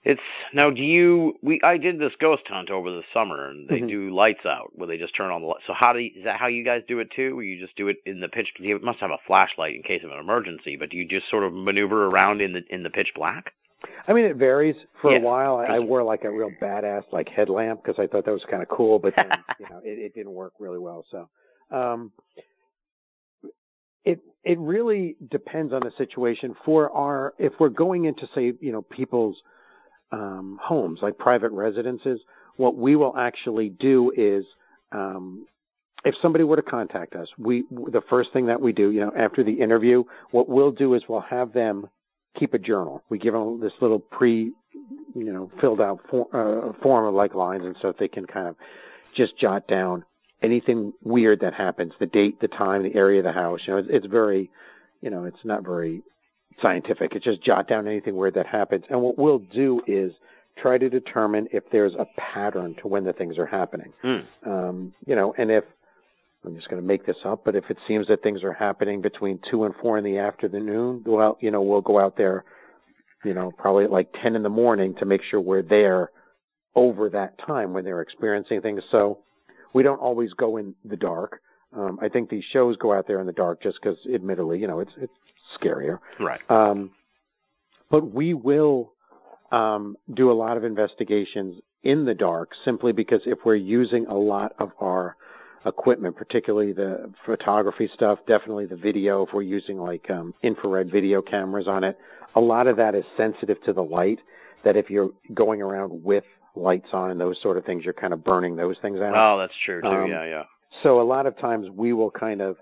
It's now. Do you? We I did this ghost hunt over the summer, and they Mhm. do lights out where they just turn on the light. So how do you, is that? How you guys do it too? Where you just do it in the pitch? You must have a flashlight in case of an emergency, but do you just sort of maneuver around in the in the pitch black? I mean, it varies. For Yeah. a while, I, I wore like a real badass like headlamp because I thought that was kind of cool, but then you know it, it didn't work really well. So, um, it it really depends on the situation. For our, if we're going into say, you know, people's um, homes like private residences, what we will actually do is. Um, if somebody were to contact us, we the first thing that we do, you know, after the interview, what we'll do is we'll have them keep a journal. We give them this little pre, you know, filled out for, uh, form of like lines and stuff. They can kind of just jot down anything weird that happens, the date, the time, the area of the house. You know, it's, it's very, you know, it's not very scientific. It's just jot down anything weird that happens. And what we'll do is try to determine if there's a pattern to when the things are happening. Mm. Um, you know, and if I'm just going to make this up, but if it seems that things are happening between two and four in the afternoon, well, you know, we'll go out there, you know, probably at like 10 in the morning to make sure we're there over that time when they're experiencing things. So we don't always go in the dark. Um, I think these shows go out there in the dark just because, admittedly, you know, it's it's scarier. Right. Um, but we will um, do a lot of investigations in the dark simply because if we're using a lot of our equipment, particularly the photography stuff, definitely the video, if we're using like um, infrared video cameras on it, a lot of that is sensitive to the light. That if you're going around with lights on and those sort of things, you're kind of burning those things out. Oh, that's true too. Um, yeah, yeah. So a lot of times we will kind of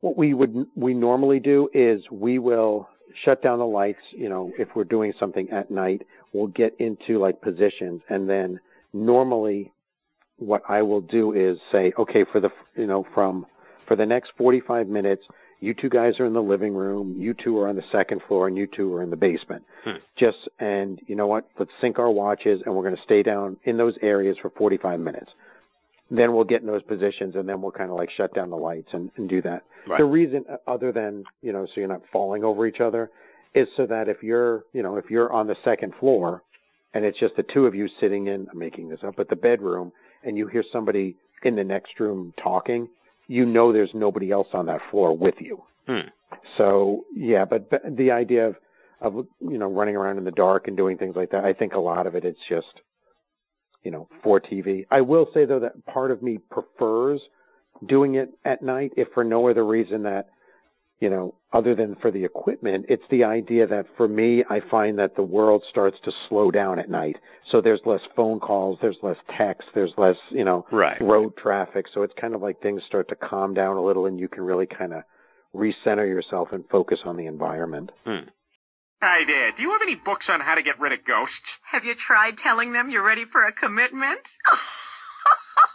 what we would we normally do is we will shut down the lights, you know, if we're doing something at night, we'll get into like positions and then normally what I will do is say, okay, for the you know, from for the next 45 minutes, you two guys are in the living room, you two are on the second floor and you two are in the basement. Hmm. Just and you know what? Let's sync our watches and we're going to stay down in those areas for 45 minutes then we'll get in those positions and then we'll kind of like shut down the lights and, and do that. Right. The reason uh, other than, you know, so you're not falling over each other is so that if you're, you know, if you're on the second floor and it's just the two of you sitting in, I'm making this up, but the bedroom and you hear somebody in the next room talking, you know there's nobody else on that floor with you. Hmm. So yeah, but, but the idea of, of, you know, running around in the dark and doing things like that, I think a lot of it, it's just, you know, for TV. I will say though that part of me prefers doing it at night, if for no other reason that, you know, other than for the equipment, it's the idea that for me, I find that the world starts to slow down at night. So there's less phone calls, there's less text, there's less, you know, Right. road traffic. So it's kind of like things start to calm down a little and you can really kind of recenter yourself and focus on the environment. Hmm. Hi there. Do you have any books on how to get rid of ghosts? Have you tried telling them you're ready for a commitment?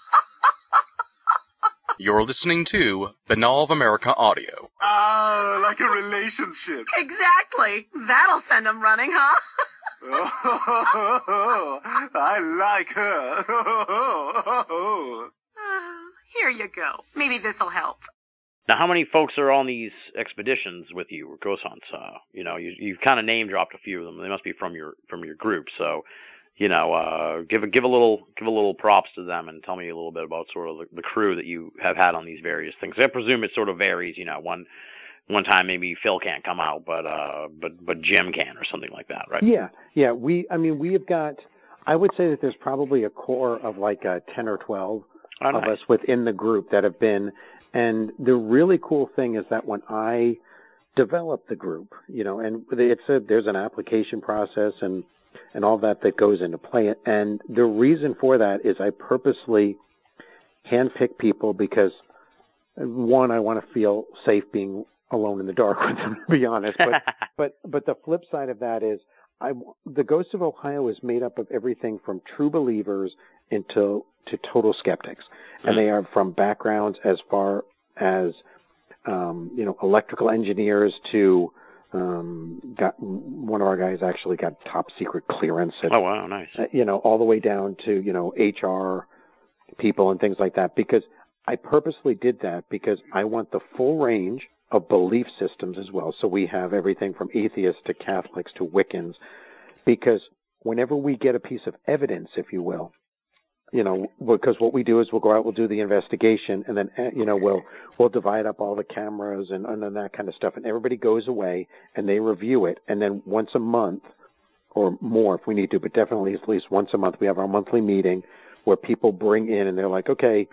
You're listening to Binnall of America Audio. Ah, like a relationship. exactly. That'll send them running, huh? I like her. Here you go. Maybe this'll help. Now, how many folks are on these expeditions with you or ghost hunts? Uh, you know, you you've kind of name dropped a few of them. They must be from your from your group. So, you know, uh, give a give a little give a little props to them and tell me a little bit about sort of the, the crew that you have had on these various things. I presume it sort of varies. You know, one one time maybe Phil can't come out, but uh, but but Jim can or something like that, right? Yeah, yeah. We, I mean, we have got. I would say that there's probably a core of like uh, ten or twelve Oh, of nice. us within the group that have been. And the really cool thing is that when I developed the group, you know, and it's a there's an application process and and all that that goes into play. And the reason for that is I purposely handpick people because one, I want to feel safe being alone in the dark with them, to be honest. But but but the flip side of that is I the Ghost of Ohio is made up of everything from true believers into to total skeptics, and they are from backgrounds as far as um, you know electrical engineers to um, got one of our guys actually got top secret clearance at oh wow, nice. uh, you know, all the way down to, you know, HR people and things like that because I purposely did that because I want the full range of belief systems as well. So we have everything from atheists to Catholics to Wiccans because whenever we get a piece of evidence, if you will, you know, because what we do is we'll go out, we'll do the investigation, and then eh, you know we'll we'll divide up all the cameras and and then that kind of stuff, and everybody goes away and they review it, and then once a month or more if we need to, but definitely at least once a month we have our monthly meeting where people bring in and they're like, okay,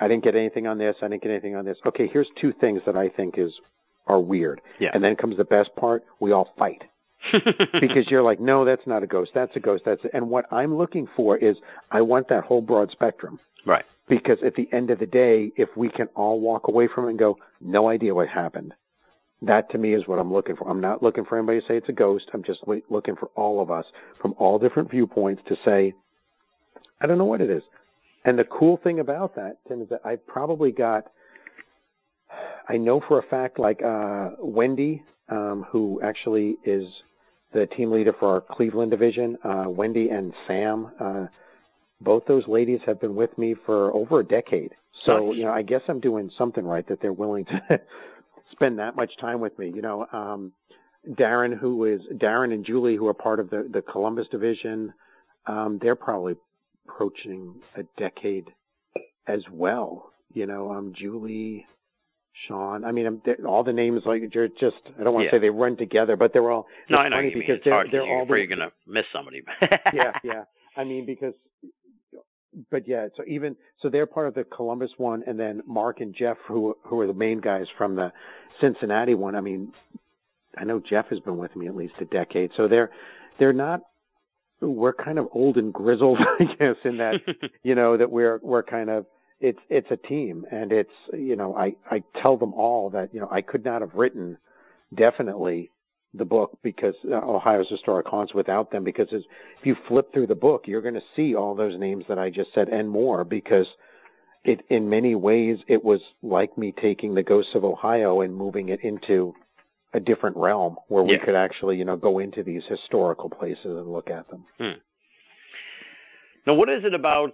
I didn't get anything on this, I didn't get anything on this. Okay, here's two things that I think is are weird. Yeah. And then comes the best part, we all fight. because you're like, no, that's not a ghost. That's a ghost. That's a... and what I'm looking for is I want that whole broad spectrum. right. Because at the end of the day, if we can all walk away from it and go, no idea what happened, that to me is what I'm looking for. I'm not looking for anybody to say it's a ghost. I'm just looking for all of us from all different viewpoints to say, I don't know what it is. And the cool thing about that, Tim, is that I probably got, I know for a fact, like uh, Wendy, um, who actually is the team leader for our Cleveland division, uh, Wendy and Sam, uh, both those ladies have been with me for over a decade. So, you know, I guess I'm doing something right that they're willing to spend that much time with me. You know, um, Darren, who is Darren and Julie, who are part of the, the Columbus division, um, they're probably approaching a decade as well. You know, um, Julie, Sean. I mean, all the names like you're just. I don't want Yeah. to say they run together, but they're all. No, I know you mean. because It's they're hard they're you're all you're gonna miss somebody. yeah, yeah. I mean, because, but yeah. So even so, they're part of the Columbus one, and then Mark and Jeff, who who are the main guys from the Cincinnati one. I mean, I know Jeff has been with me at least a decade, so they're they're not. We're kind of old and grizzled, I guess, in that you know that we're we're kind of it's it's a team, and it's you know I I tell them all that you know I could not have written definitely the book because uh, Ohio's historic haunts without them because if you flip through the book you're going to see all those names that I just said and more because it in many ways it was like me taking the ghosts of Ohio and moving it into a different realm where we could actually you know go into these historical places and look at them. Now, what is it about?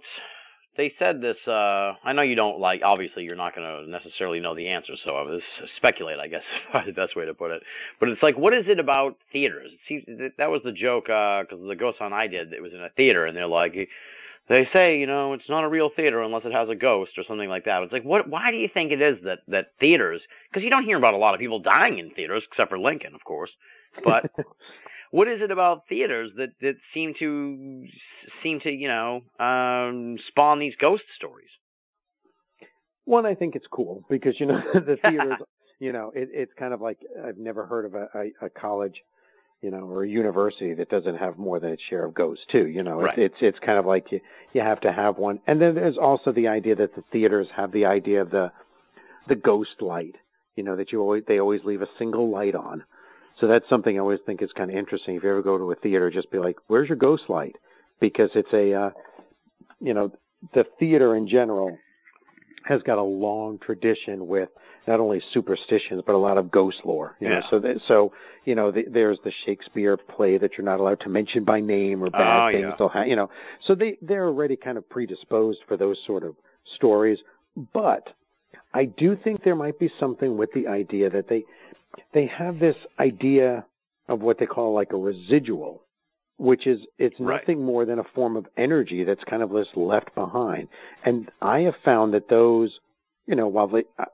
They said this. uh I know you don't like. Obviously, you're not going to necessarily know the answer, so I was speculate. I guess is the best way to put it. But it's like, what is it about theaters? It seems that was the joke because the ghost hunt I did. It was in a theater, and they're like, they say, you know, it's not a real theater unless it has a ghost or something like that. It's like, what? Why do you think it is that that theaters? Because you don't hear about a lot of people dying in theaters, except for Lincoln, of course. But what is it about theaters that that seem to seem to you know um spawn these ghost stories One, I think it's cool because you know the theaters. you know, it, it's kind of like I've never heard of a, a, a college, you know, or a university that doesn't have more than its share of ghosts too. You know, Right. it's it's it's kind of like you you have to have one, and then there's also the idea that the theaters have the idea of the the ghost light. You know, that you always they always leave a single light on. So that's something I always think is kind of interesting. If you ever go to a theater, just be like, "Where's your ghost light?" Because it's a, uh, you know, the theater in general has got a long tradition with not only superstitions but a lot of ghost lore. You know, Yeah. so that, so you know, the, there's the Shakespeare play that you're not allowed to mention by name or bad Oh, things yeah. they'll have. You know, so they they're already kind of predisposed for those sort of stories. But I do think there might be something with the idea that they they have this idea of what they call like a residual, which is it's Right. nothing more than a form of energy that's kind of just left behind. And I have found that those, you know, while they uh,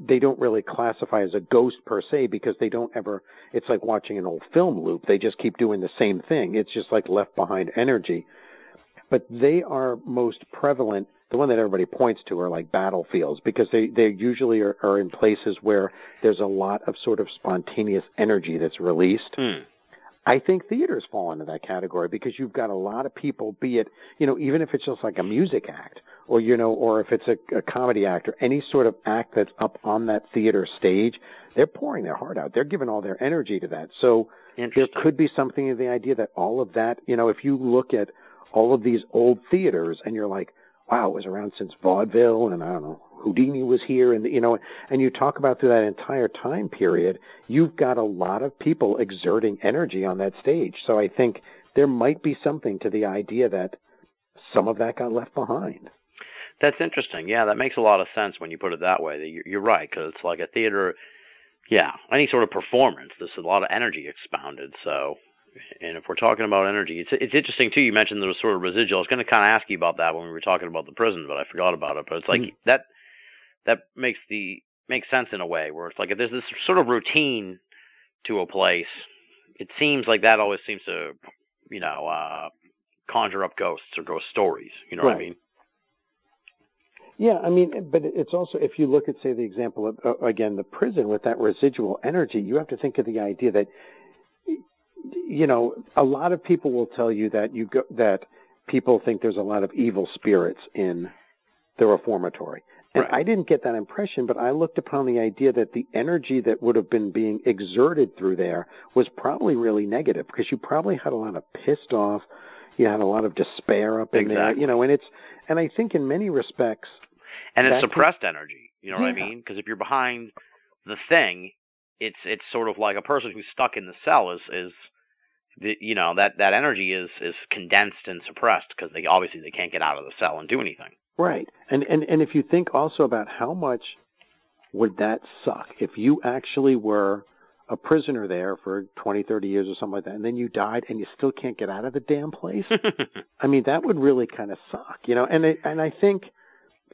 they don't really classify as a ghost per se because they don't ever it's like watching an old film loop. They just keep doing the same thing. It's just like left behind energy. But they are most prevalent the one that everybody points to are like battlefields because they they usually are, are in places where there's a lot of sort of spontaneous energy that's released. hmm. I think theaters fall into that category because you've got a lot of people, be it, you know, even if it's just like a music act or, you know, or if it's a, a comedy act or any sort of act that's up on that theater stage, they're pouring their heart out. They're giving all their energy to that. So there could be something in the idea that all of that, you know, if you look at all of these old theaters and you're like, wow, it was around since vaudeville and I don't know, Houdini was here and, you know, and you talk about through that entire time period, you've got a lot of people exerting energy on that stage. So I think there might be something to the idea that some of that got left behind. That's interesting. Yeah, that makes a lot of sense when you put it that way. You're you're right because it's like a theater. Yeah, any sort of performance, there's a lot of energy expounded. So, and if we're talking about energy, it's it's interesting too. You mentioned there was sort of residual. I was going to kind of ask you about that when we were talking about the prison, but I forgot about it. But it's like Mhm. that that makes the makes sense in a way where it's like if there's this sort of routine to a place, it seems like that always seems to, you know, uh, conjure up ghosts or ghost stories. You know what I mean? Yeah, I mean, but it's also if you look at say the example of uh, again the prison with that residual energy, you have to think of the idea that you know a lot of people will tell you that you go that people think there's a lot of evil spirits in the reformatory. And Right. I didn't get that impression, but I looked upon the idea that the energy that would have been being exerted through there was probably really negative because you probably had a lot of pissed off, you had a lot of despair up in there, you know, and it's and I think in many respects and it's That can- suppressed energy. You know what I Yeah. mean? Because if you're behind the thing, it's it's sort of like a person who's stuck in the cell is is the, you know that that energy is is condensed and suppressed because they obviously they can't get out of the cell and do anything. Right. And and and if you think also about how much would that suck if you actually were a prisoner there for 20, 30 years or something like that and then you died and you still can't get out of the damn place? I mean, that would really kind of suck, you know. And it, and I think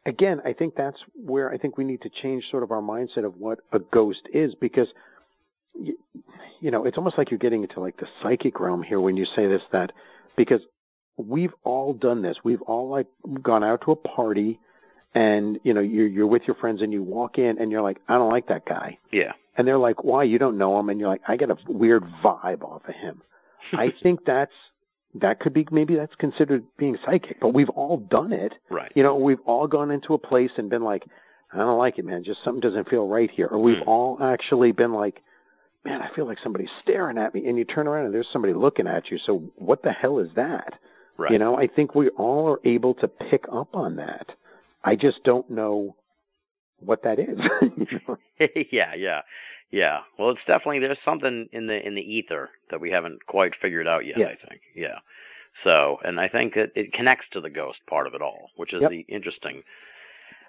again, I think that's where I think we need to change sort of our mindset of what a ghost is because you, you know, it's almost like you're getting into like the psychic realm here when you say this that because we've all done this. We've all like gone out to a party and you know, you're you're with your friends and you walk in and you're like, I don't like that guy. yeah. And they're like, Why? You don't know him and you're like, I get a weird vibe off of him. I think that's that could be maybe that's considered being psychic, but we've all done it. Right. You know, we've all gone into a place and been like, I don't like it, man. Just something doesn't feel right here. Or we've Hmm. all actually been like, man, I feel like somebody's staring at me. And you turn around and there's somebody looking at you. So what the hell is that? Right. You know, I think we all are able to pick up on that. I just don't know what that is. Yeah, yeah, yeah. Well, it's definitely there's something in the in the ether that we haven't quite figured out yet. Yeah. I think. Yeah. So, and I think that it connects to the ghost part of it all, which is Yep. the interesting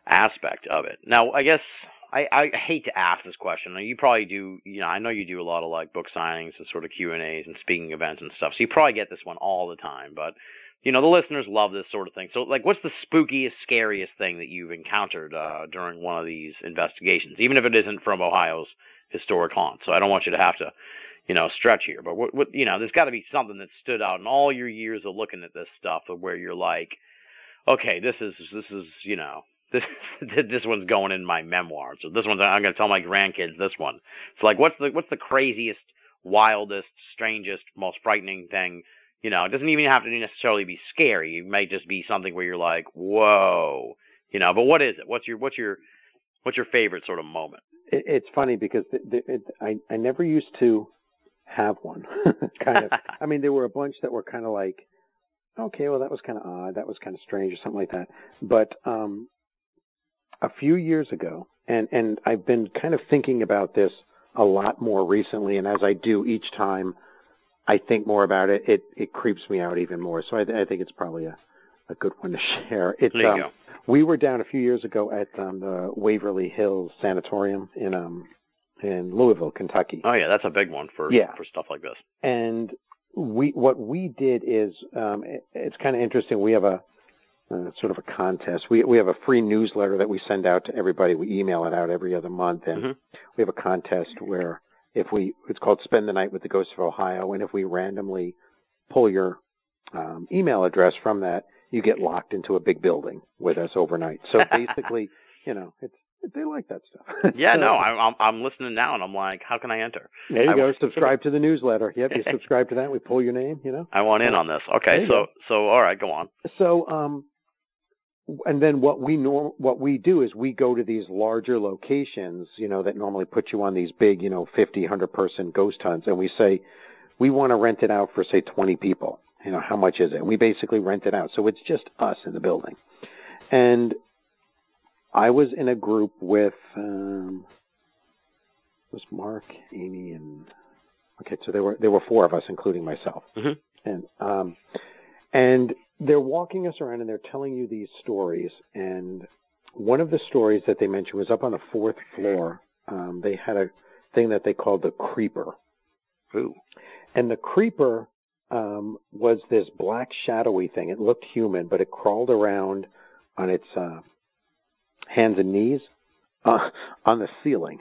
aspect of it. Now, I guess I, I hate to ask this question. You probably do. You know, I know you do a lot of like book signings and sort of Q and A's and speaking events and stuff. So you probably get this one all the time, but. You know the listeners love this sort of thing. So, like, what's the spookiest, scariest thing that you've encountered uh, during one of these investigations, even if it isn't from Ohio's historic haunt? So, I don't want you to have to, you know, stretch here. But what, what you know, there's got to be something that stood out in all your years of looking at this stuff, of where you're like, okay, this is this is you know this this one's going in my memoirs. So this one's I'm going to tell my grandkids this one. It's like what's the what's the craziest, wildest, strangest, most frightening thing? You know, it doesn't even have to necessarily be scary. It may just be something where you're like, whoa, you know. But what is it? What's your what's your what's your favorite sort of moment? it, it's funny because the, the, it, I I never used to have one. kind of. I mean, there were a bunch that were kind of like, okay, well, that was kind of odd. That was kind of strange or something like that. But um, a few years ago, and and I've been kind of thinking about this a lot more recently. And as I do each time, I think more about it. It it creeps me out even more. So I, I think it's probably a a good one to share. It's There you um, go. we were down a few years ago at um, the Waverly Hills Sanatorium in um in Louisville, Kentucky. Oh yeah, that's a big one for Yeah. for stuff like this. and we what we did is um it, it's kind of interesting we have a uh, sort of a contest we we have a free newsletter that we send out to everybody we email it out every other month and Mhm. we have a contest where if we it's called spend the night with the ghosts of ohio and if we randomly pull your um email address from that you get locked into a big building with us overnight so basically you know it's they like that stuff Yeah, So- no, I'm I'm I'm listening now, and I'm like, how can I enter? there you I- go subscribe to the newsletter yep you subscribe to that we pull your name you know I want in on this. Okay, so go. so all right, go on. So, um, and then what we norm what we do is we go to these larger locations, you know, that normally put you on these big, you know, 50, 100 person ghost hunts, and we say we want to rent it out for say 20 people. You know, how much is it? And we basically rent it out, so it's just us in the building. And I was in a group with um, it was Mark, Amy, and okay, so there were there were four of us, including myself. Mhm. And um, and they're walking us around and they're telling you these stories. And one of the stories that they mentioned was up on the fourth floor. Um, they had a thing that they called the creeper. Ooh. And the creeper um, was this black shadowy thing. It looked human, but it crawled around on its uh, hands and knees uh, on the ceiling.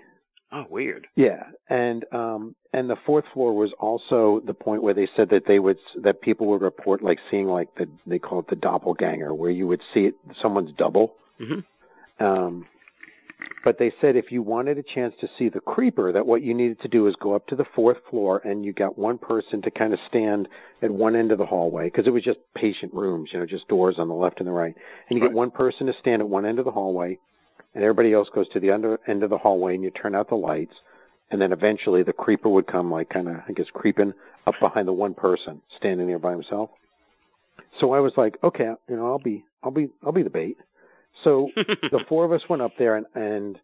Oh, weird. Yeah, and um and the fourth floor was also the point where they said that they would that people would report like seeing like the they call it the doppelganger where you would see it someone's double. hmm Um but they said if you wanted a chance to see the creeper that what you needed to do is go up to the fourth floor and you got one person to kind of stand at one end of the hallway because it was just patient rooms, you know, just doors on the left and the right. And you Right. get one person to stand at one end of the hallway and everybody else goes to the under end of the hallway and you turn out the lights and then eventually the creeper would come like kind of I guess creeping up behind the one person standing there by himself. So I was like, okay, you know, I'll be I'll be I'll be the bait. So the four of us went up there and and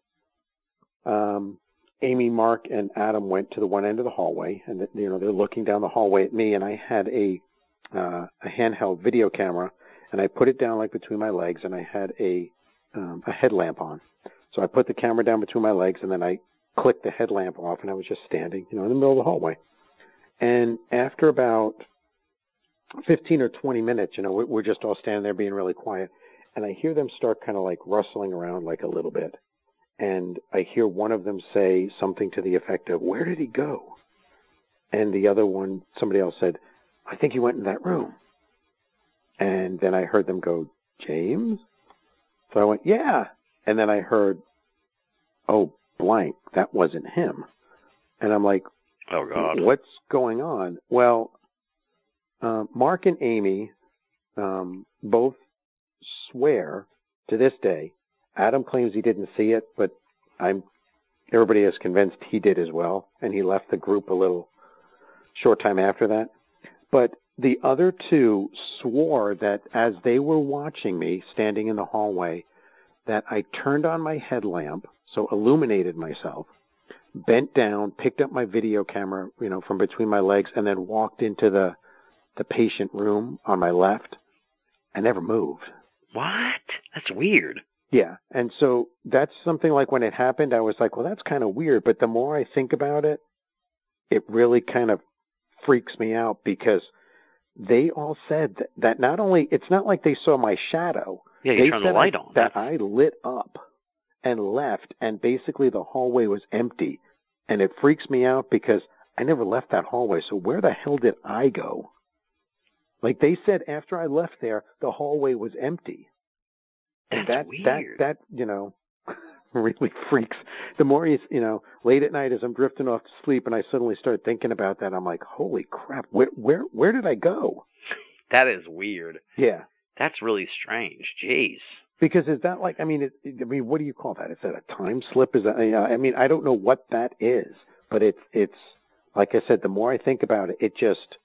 um Amy, Mark, and Adam went to the one end of the hallway, and you know they're looking down the hallway at me, and I had a uh, a handheld video camera, and I put it down like between my legs, and I had a um, a headlamp on. So I put the camera down between my legs, and then I clicked the headlamp off, and I was just standing, you know, in the middle of the hallway. And after about 15 or 20 minutes, you know, we're, we're just all standing there being really quiet, and I hear them start kind of like rustling around like a little bit. And I hear one of them say something to the effect of, Where did he go? And the other one, somebody else said, I think he went in that room. And then I heard them go, James? So I went, Yeah. And then I heard, Oh, blank, that wasn't him. And I'm like, oh God. What's going on? Well, uh, Mark and Amy um, both swear to this day. Adam claims he didn't see it, but I'm everybody is convinced he did as well, and he left the group a little short time after that. But the other two swore that as they were watching me standing in the hallway, that I turned on my headlamp, so illuminated myself, bent down, picked up my video camera, you know, from between my legs, and then walked into the the patient room on my left. I never moved. What? That's weird. Yeah. And so that's something like when it happened, I was like, well, that's kind of weird. But the more I think about it, it really kind of freaks me out because they all said that, that not only, it's not like they saw my shadow. Yeah, they you turn the said light I- on. That I lit up and left, and basically the hallway was empty. And it freaks me out because I never left that hallway. So where the hell did I go? Like they said after I left there, the hallway was empty. And That's that weird. that that you know really freaks. The more you you know, late at night as I'm drifting off to sleep and I suddenly start thinking about that, I'm like, holy crap, where where where did I go? That is weird. Yeah. That's really strange. Jeez. Because is that like I mean it, I mean what do you call that? Is that a time slip? Is that you know, I mean I don't know what that is, but it's it's like I said, the more I think about it, it just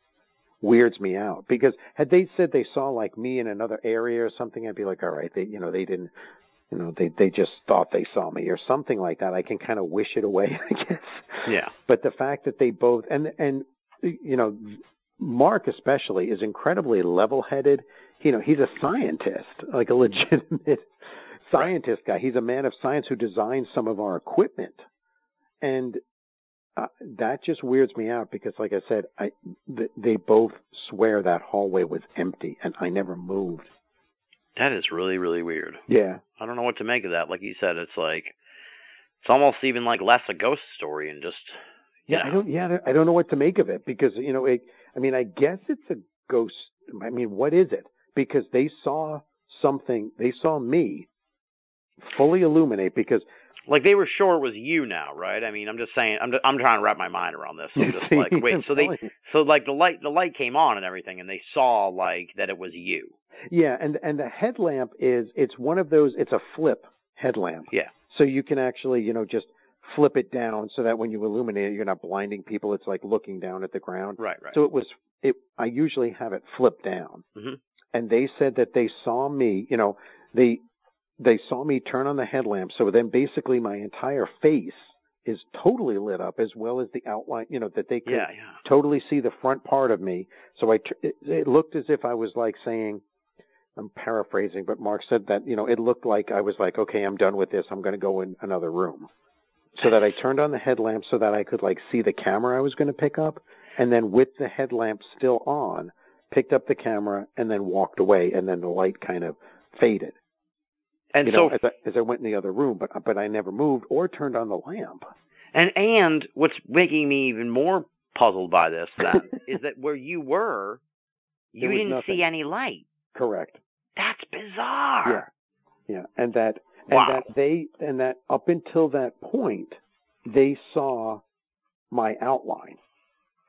weirds me out. Because had they said they saw like me in another area or something, I'd be like, all right, they you know they didn't you know they they just thought they saw me or something like that. I can kind of wish it away, I guess. Yeah. But the fact that they both and and you know Mark especially is incredibly level-headed. You know, he's a scientist, like a legitimate scientist guy. He's a man of science who designs some of our equipment. And uh, that just weirds me out because like I said, I th- they both swear that hallway was empty and I never moved. That is really, really weird. Yeah. I don't know what to make of that. Like you said, it's like it's almost even like less a ghost story and just Yeah, I don't. Yeah, I don't know what to make of it because you know, it, I mean, I guess it's a ghost. I mean, what is it? Because they saw something. They saw me fully illuminate. Because like they were sure it was you now, right? I mean, I'm just saying. I'm I'm trying to wrap my mind around this. I'm just like, wait, so they so like the light the light came on and everything, and they saw like that it was you. yeah, and and the headlamp is it's one of those. It's a flip headlamp. Yeah. So you can actually, you know, just flip it down so that when you illuminate it, you're not blinding people. It's like looking down at the ground. Right, right. So it was. It. I usually have it flipped down. Mhm. and they said that they saw me, you know, they they saw me turn on the headlamp. So then basically my entire face is totally lit up as well as the outline, you know, that they could yeah, yeah. totally see the front part of me. So I, it, it looked as if I was like saying, I'm paraphrasing, but Mark said that, you know, it looked like I was like, okay, I'm done with this. I'm going to go in another room. So that I turned on the headlamp so that I could like see the camera I was going to pick up. And then with the headlamp still on, picked up the camera and then walked away. And then the light kind of faded. And you so know, as I, as I went in the other room, but, but I never moved or turned on the lamp. And and what's making me even more puzzled by this then is that where you were, you didn't nothing. see any light. Correct. That's bizarre. Yeah. Yeah. And that and Wow. that they and that up until that point they saw my outline.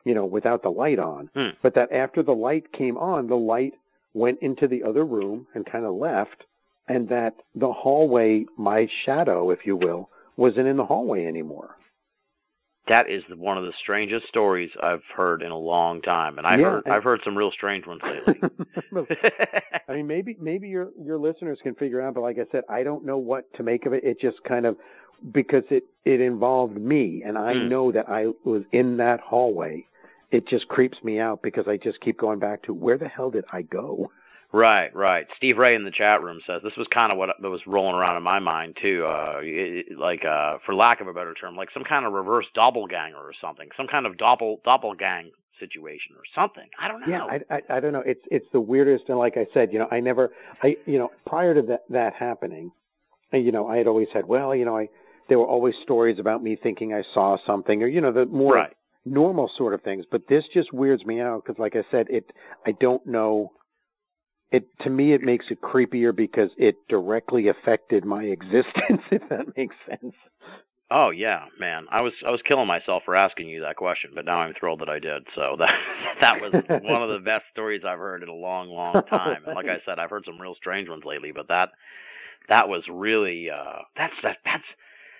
You know, without the light on. Hmm. But that after the light came on, the light went into the other room and kind of left and that the hallway, my shadow, if you will, wasn't in the hallway anymore. That is one of the strangest stories I've heard in a long time, and I Yeah, heard and- I've heard some real strange ones lately. I mean, maybe maybe your your listeners can figure out, but like I said, I don't know what to make of it. It just kind of because it it involved me, and I Hmm. know that I was in that hallway. It just creeps me out because I just keep going back to where the hell did I go? Right, right. Steve Ray in the chat room says this was kind of what was rolling around in my mind too. Uh, it, like, uh, for lack of a better term, like some kind of reverse doppelganger or something, some kind of doppel doppelgang situation or something. I don't know. Yeah, I, I I don't know. It's it's the weirdest, and like I said, you know, I never, I you know, prior to that that happening, you know, I had always said, well, you know, I there were always stories about me thinking I saw something, or you know, the more right. normal sort of things. But this just weirds me out because, like I said, it I don't know. It to me it makes it creepier because it directly affected my existence. If that makes sense. Oh yeah, man. I was I was killing myself for asking you that question, but now I'm thrilled that I did. So that that was one of the best stories I've heard in a long, long time. And like I said, I've heard some real strange ones lately, but that that was really uh that's that that's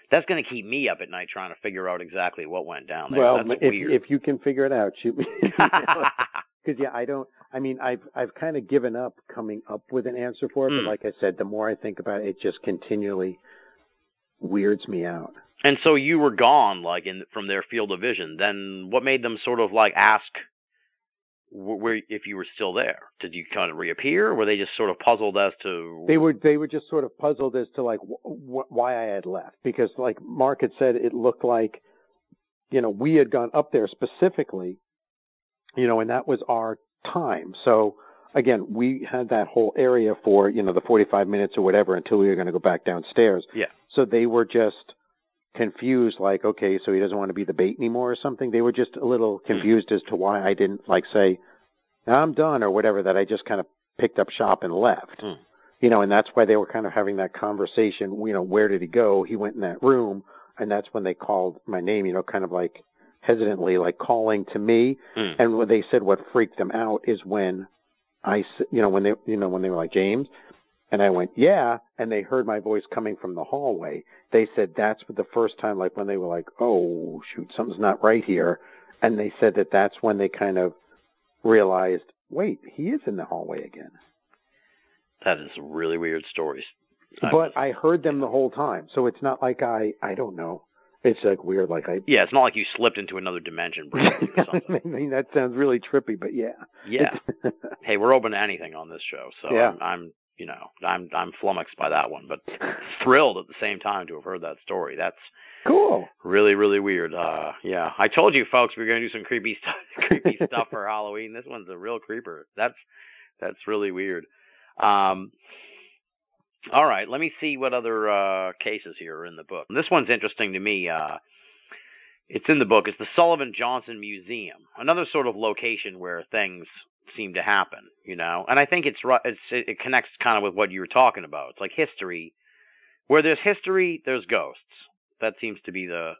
that's going to keep me up at night trying to figure out exactly what went down there. well, that's if weird. if you can figure it out, shoot me. Because yeah, I don't. I mean, I've I've kind of given up coming up with an answer for it. Mm. But like I said, the more I think about it, it just continually weirds me out. and so you were gone, like in from their field of vision. Then what made them sort of like ask where if you were still there? Did you kind of reappear? Or were they just sort of puzzled as to They were they were just sort of puzzled as to like wh- why I had left because like Mark had said, it looked like you know we had gone up there specifically, you know, and that was our time. So again, we had that whole area for you know the 45 minutes or whatever until we were going to go back downstairs. Yeah. So they were just confused, like, okay, so he doesn't want to be the bait anymore or something. They were just a little confused as to why I didn't like say, I'm done or whatever. That I just kind of picked up shop and left. Hmm. You know, and that's why they were kind of having that conversation. You know, where did he go? He went in that room, and that's when they called my name. You know, kind of like hesitantly, like calling to me. Mm. And what they said what freaked them out is when I, you know, when they, you know, when they were like James, and I went yeah, and they heard my voice coming from the hallway. They said that's the first time, like when they were like, oh shoot, something's not right here, and they said that that's when they kind of realized, wait, he is in the hallway again. That is really weird stories. But I heard them the whole time, so it's not like I, I don't know. It's like weird, like I. yeah, it's not like you slipped into another dimension briefly or something. I mean, that sounds really trippy, but yeah. Yeah. hey, we're open to anything on this show, so Yeah. I'm, I'm, you know, I'm, I'm flummoxed by that one, but thrilled at the same time to have heard that story. That's cool. really, really weird. Uh, yeah, I told you, folks, we are gonna do some creepy stuff, creepy stuff for Halloween. This one's a real creeper. That's, that's really weird. Um, all right, let me see what other uh, cases here are in the book. This one's interesting to me. Uh, it's in the book. It's the Sullivan Johnson Museum, another sort of location where things seem to happen, you know. And I think it's it's it connects kind of with what you were talking about. It's like history. Where there's history, there's ghosts. That seems to be the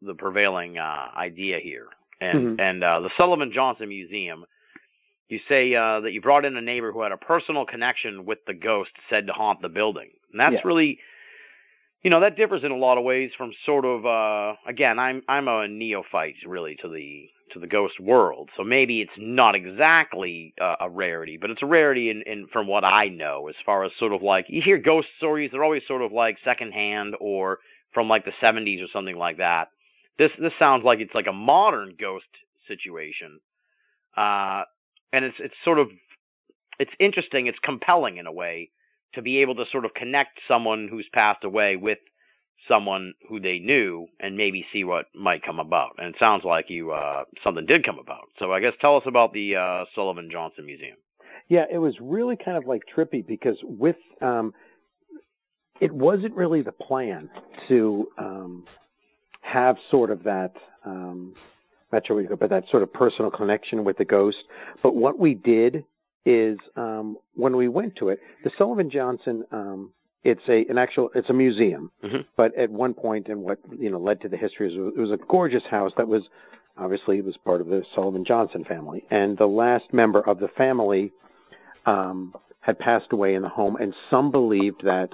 the prevailing uh, idea here. And Mhm. and uh, the Sullivan Johnson Museum you say uh, that you brought in a neighbor who had a personal connection with the ghost said to haunt the building. And that's Yeah. really you know, that differs in a lot of ways from sort of uh again, I'm I'm a neophyte really to the to the ghost world. So maybe it's not exactly uh, a rarity, but it's a rarity in, in from what I know as far as sort of like you hear ghost stories, they're always sort of like secondhand or from like the 70s or something like that. This this sounds like it's like a modern ghost situation. Uh and it's it's sort of it's interesting, it's compelling in a way to be able to sort of connect someone who's passed away with someone who they knew and maybe see what might come about. And it sounds like you uh something did come about. So I guess tell us about the uh Sullivan Johnson Museum. Yeah, it was really kind of like trippy because with um it wasn't really the plan to um have sort of that um not sure what you call but that sort of personal connection with the ghost. But what we did is um when we went to it, the Sullivan Johnson um it's a an actual it's a museum. Mhm. But at one point and what you know led to the history is it was a gorgeous house that was obviously it was part of the Sullivan Johnson family. And the last member of the family um had passed away in the home and some believed that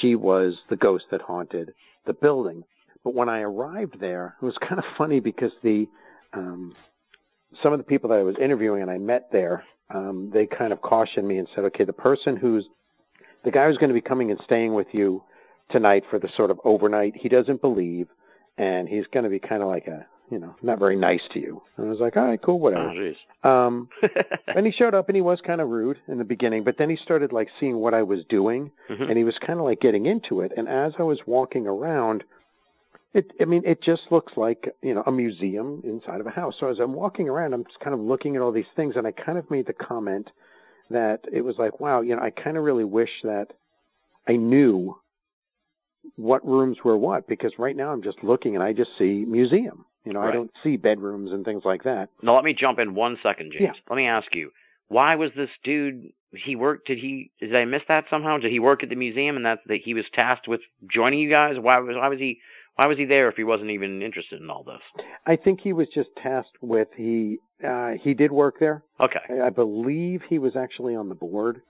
she was the ghost that haunted the building. But when I arrived there, it was kind of funny because the um some of the people that I was interviewing and I met there, um, they kind of cautioned me and said, okay, the person who's the guy who's going to be coming and staying with you tonight for the sort of overnight, he doesn't believe, and he's going to be kind of like a, you know, not very nice to you. And I was like, all right, cool, Oh, whatever. jeez. Um, and he showed up and he was kind of rude in the beginning, but then he started like seeing what I was doing Mhm. and he was kind of like getting into it. And as I was walking around, it, I mean, it just looks like, you know, a museum inside of a house. So as I'm walking around, I'm just kind of looking at all these things and I kind of made the comment that it was like, wow, you know, I kind of really wish that I knew what rooms were what because right now I'm just looking and I just see museum. You know, I don't see bedrooms and things like that. Now let me jump in one second, James. Yeah. Let me ask you, why was this dude? He worked. Did he? Did I miss that somehow? Did he work at the museum and that that he was tasked with joining you guys? Why was why was he why was he there if he wasn't even interested in all this? I think he was just tasked with he uh he did work there. Okay, I, I believe he was actually on the board.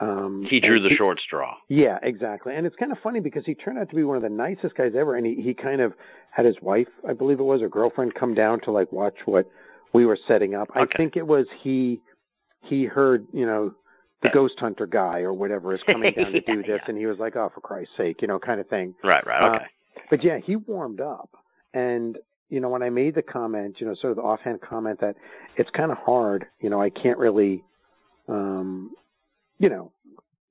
Um he drew the short straw. Yeah, exactly. And it's kind of funny because he turned out to be one of the nicest guys ever and he he kind of had his wife, I believe it was, or girlfriend come down to like watch what we were setting up. I think it was he he heard, you know, the Yeah. ghost hunter guy or whatever is coming down to do this yeah. and he was like, "Oh, for Christ's sake," you know, kind of thing. Right, right, Uh, okay. But yeah, he warmed up. And, you know, when I made the comment, you know, sort of the offhand comment that it's kind of hard, you know, I can't really, um, you know,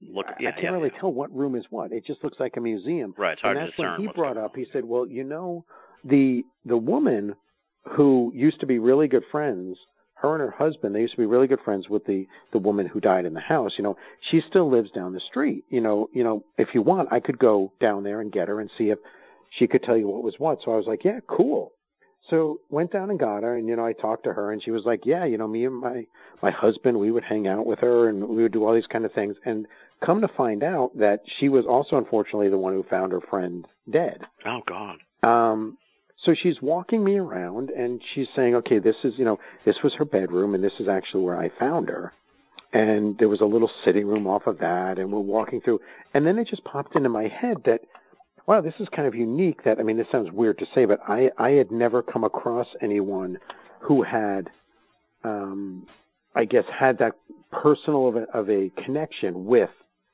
Look, I- yeah, I can't yeah, really yeah. tell what room is what. It just looks like a museum. Right, it's hard and to that's when discern he brought up, he said, well, you know, the, the woman who used to be really good friends, her and her husband, they used to be really good friends with the, the woman who died in the house. You know, she still lives down the street. You know, you know, if you want, I could go down there and get her and see if she could tell you what was what. So I was like, yeah, cool. So went down and got her, and you know, I talked to her, and she was like, yeah, you know, me and my my husband, we would hang out with her, and we would do all these kind of things. And come to find out that she was also unfortunately the one who found her friend dead. Oh God. Um, so she's walking me around and she's saying, okay, this is, you know, this was her bedroom and this is actually where I found her. And there was a little sitting room off of that and we're walking through. And then it just popped into my head that, wow, this is kind of unique that, I mean, this sounds weird to say, but I, I had never come across anyone who had, um, I guess had that personal of a, of a connection with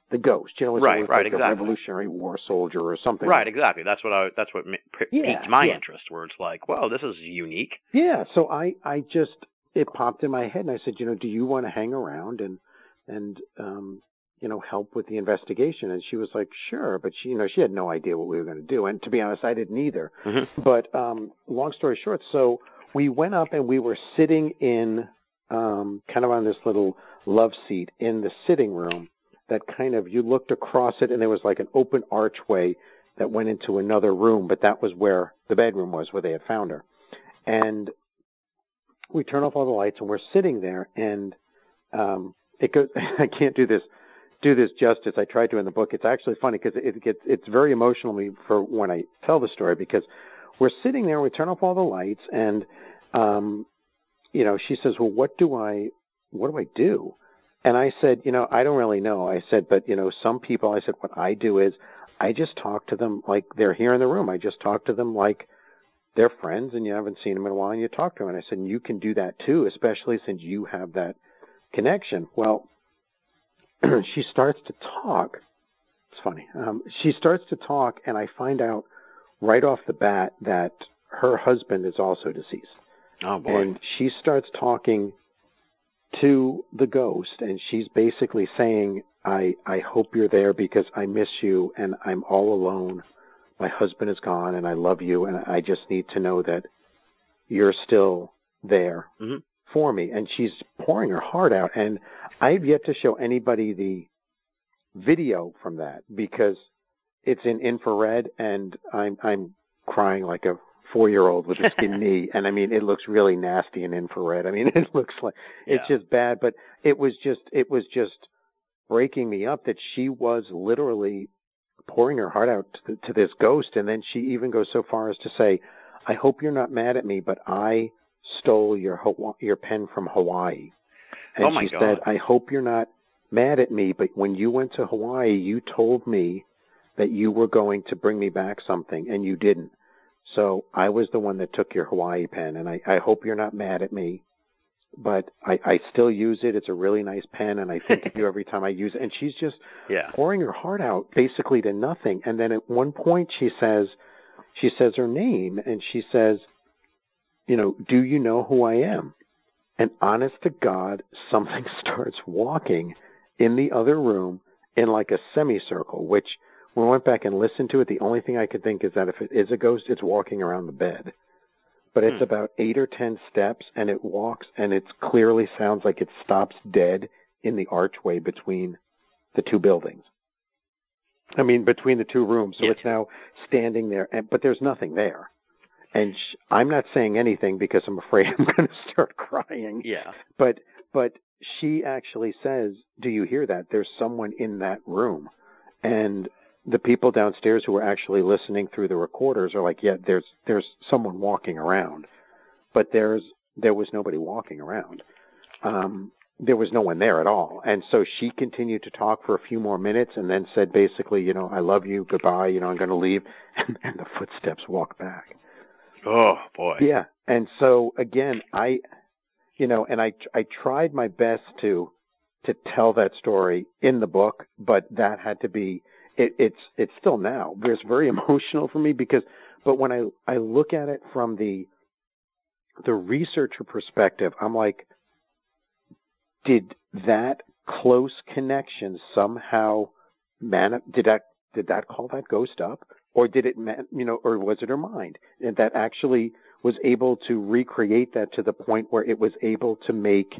the ghost. You know, it's Right, right, like exactly. a Revolutionary War soldier or something. Right, exactly. That's what I. That's what mi- Yeah, piqued my yeah. interest. Where it's like, well, this is unique. Yeah, so I I just it popped in my head and I said, you know, do you want to hang around and and um you know help with the investigation? And she was like, sure, but she you know she had no idea what we were going to do, and to be honest, I didn't either. Mm-hmm. But um long story short, so we went up and we were sitting in um kind of on this little love seat in the sitting room that kind of you looked across it and there was like an open archway that went into another room, but that was where the bedroom was where they had found her. And we turn off all the lights and we're sitting there and um it goes I can't do this do this justice. I tried to in the book. It's actually funny because it gets it's very emotional for when I tell the story because we're sitting there, we turn off all the lights and um you know, she says, "Well, what do I what do I do?" And I said, "You know, I don't really know." I said, "But, you know, some people I said what I do is I just talk to them like they're here in the room. I just talk to them like they're friends and you haven't seen them in a while and you talk to them. And I said, you can do that too, especially since you have that connection. Well, she starts to talk. It's funny. Um, she starts to talk and I find out right off the bat that her husband is also deceased. Oh boy. And she starts talking to the ghost and she's basically saying, I, I hope you're there because I miss you and I'm all alone. My husband is gone and I love you and I just need to know that you're still there Mhm. For me. And she's pouring her heart out and I've yet to show anybody the video from that because it's in infrared and I'm I'm crying like a four year old with a skin knee, and I mean it looks really nasty in infrared. I mean it looks like it's Yeah. just bad, but it was just it was just breaking me up that she was literally pouring her heart out to, to this ghost, and then she even goes so far as to say, "I hope you're not mad at me, but I stole your your pen from Hawaii." And Oh, my she God. said, "I hope you're not mad at me, but when you went to Hawaii, you told me that you were going to bring me back something, and you didn't." So I was the one that took your Hawaii pen, and I, I hope you're not mad at me. But I, I still use it. It's a really nice pen, and I think of you every time I use it. And she's just Yeah. pouring her heart out basically to nothing. And then at one point she says, she says her name, and she says, you know, do you know who I am? And honest to God, something starts walking in the other room in like a semicircle, which when I went back and listened to it, the only thing I could think is that if it is a ghost, it's walking around the bed. But it's Hmm. about eight or ten steps, and it walks, and it clearly sounds like it stops dead in the archway between the two buildings. I mean, between the two rooms. So Yes. it's now standing there, and, but there's nothing there. And sh- I'm not saying anything because I'm afraid I'm going to start crying Yeah. but but she actually says, "Do you hear that? There's someone in that room." And the people downstairs who were actually listening through the recorders are like, "Yeah, there's there's someone walking around." But there's there was nobody walking around. Um there was no one there at all. And so she continued to talk for a few more minutes and then said basically, you know, I love you, goodbye, you know, I'm going to leave. And, and the footsteps walk back. Oh boy. Yeah. And so again, I, you know, and I, I tried my best to, to tell that story in the book, but that had to be, it, it's, it's still now. It's very emotional for me because, but when I, I look at it from the, the researcher perspective, I'm like, did that close connection somehow man, did that, did that call that ghost up? Or did it ma- you know or was it her mind? And that actually was able to recreate that to the point where it was able to make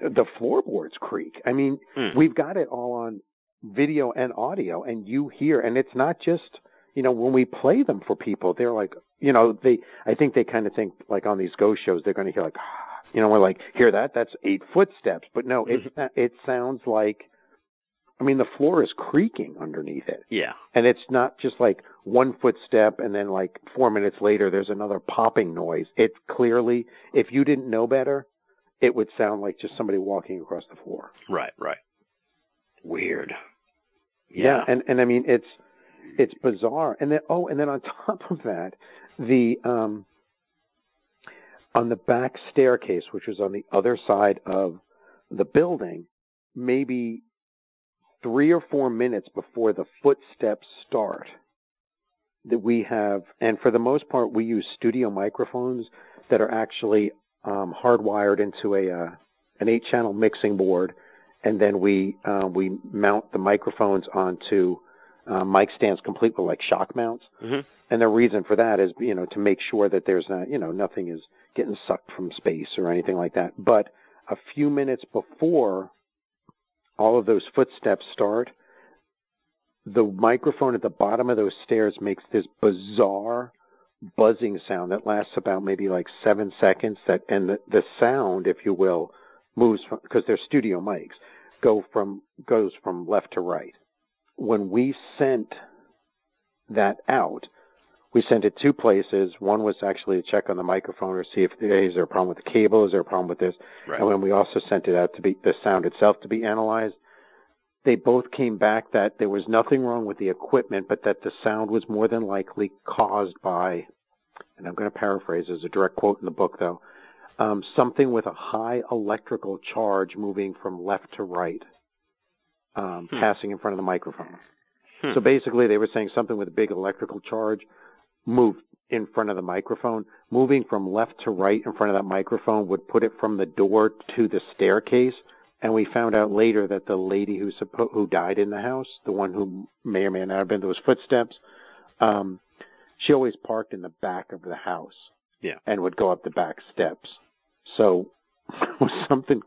the floorboards creak. I mean Hmm. we've got it all on video and audio and you hear and it's not just you know when we play them for people they're like you know they i think they kind of think like on these ghost shows they're going to hear like you know we're like hear that? That's eight footsteps. But no it it sounds like i mean the floor is creaking underneath it Yeah. and it's not just like one footstep and then like four minutes later there's another popping noise. It clearly, if you didn't know better, it would sound like just somebody walking across the floor. Right. Right. Weird. Yeah. And and I mean it's it's bizarre. And then oh, and then on top of that, the um on the back staircase, which was on the other side of the building, maybe three or four minutes before the footsteps start, that we have, and for the most part, we use studio microphones that are actually um, hardwired into a uh, an eight channel mixing board, and then we uh, we mount the microphones onto uh, mic stands complete with like shock mounts. hmm And the reason for that is, you know, to make sure that there's not, you know, nothing is getting sucked from space or anything like that. But a few minutes before all of those footsteps start, the microphone at the bottom of those stairs makes this bizarre buzzing sound that lasts about maybe like seven seconds. That and the, the sound, if you will, moves because they're studio mics, go from goes from left to right. When we sent that out, we sent it two places. One was actually to check on the microphone or see if hey, is there a problem with the cable, is there a problem with this, Right. and when we also sent it out to be the sound itself to be analyzed, they both came back that there was nothing wrong with the equipment, but that the sound was more than likely caused by, and I'm going to paraphrase as a direct quote in the book though, um, something with a high electrical charge moving from left to right, um, Hmm. passing in front of the microphone. Hmm. So basically, they were saying something with a big electrical charge moved in front of the microphone. Moving from left to right in front of that microphone would put it from the door to the staircase. And we found out later that the lady who suppo- who died in the house, the one who may or may not have been those footsteps, um, she always parked in the back of the house Yeah. and would go up the back steps. So was something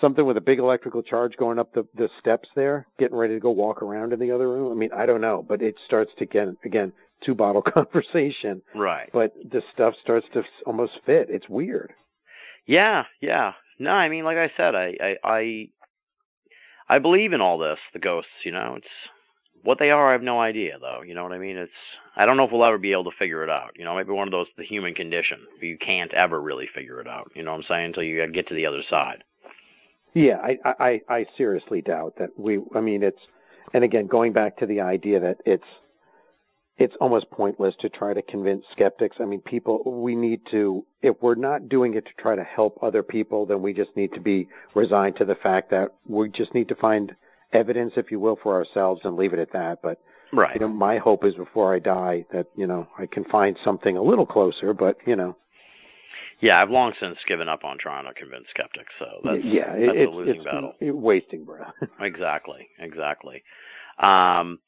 something with a big electrical charge going up the the steps there, getting ready to go walk around in the other room. I mean, I don't know, but it starts to get again two bottle conversation, Right. but the stuff starts to almost fit. It's weird. Yeah, yeah. No, I mean, like I said, I, I, I, I believe in all this. The ghosts, you know, it's what they are. I have no idea, though. You know what I mean? It's. I don't know if we'll ever be able to figure it out. You know, maybe one of those the human condition. You can't ever really figure it out. You know what I'm saying? Until you get to the other side. Yeah, I, I, I seriously doubt that we. I mean, it's, and again, going back to the idea that it's, it's almost pointless to try to convince skeptics. I mean, people, we need to, if we're not doing it to try to help other people, then we just need to be resigned to the fact that we just need to find evidence, if you will, for ourselves and leave it at that. But Right. you know, my hope is before I die that you know I can find something a little closer. But you know, Yeah, I've long since given up on trying to convince skeptics. So that's yeah, that's it's, a losing it's battle. it- wasting breath. Exactly, exactly. Um,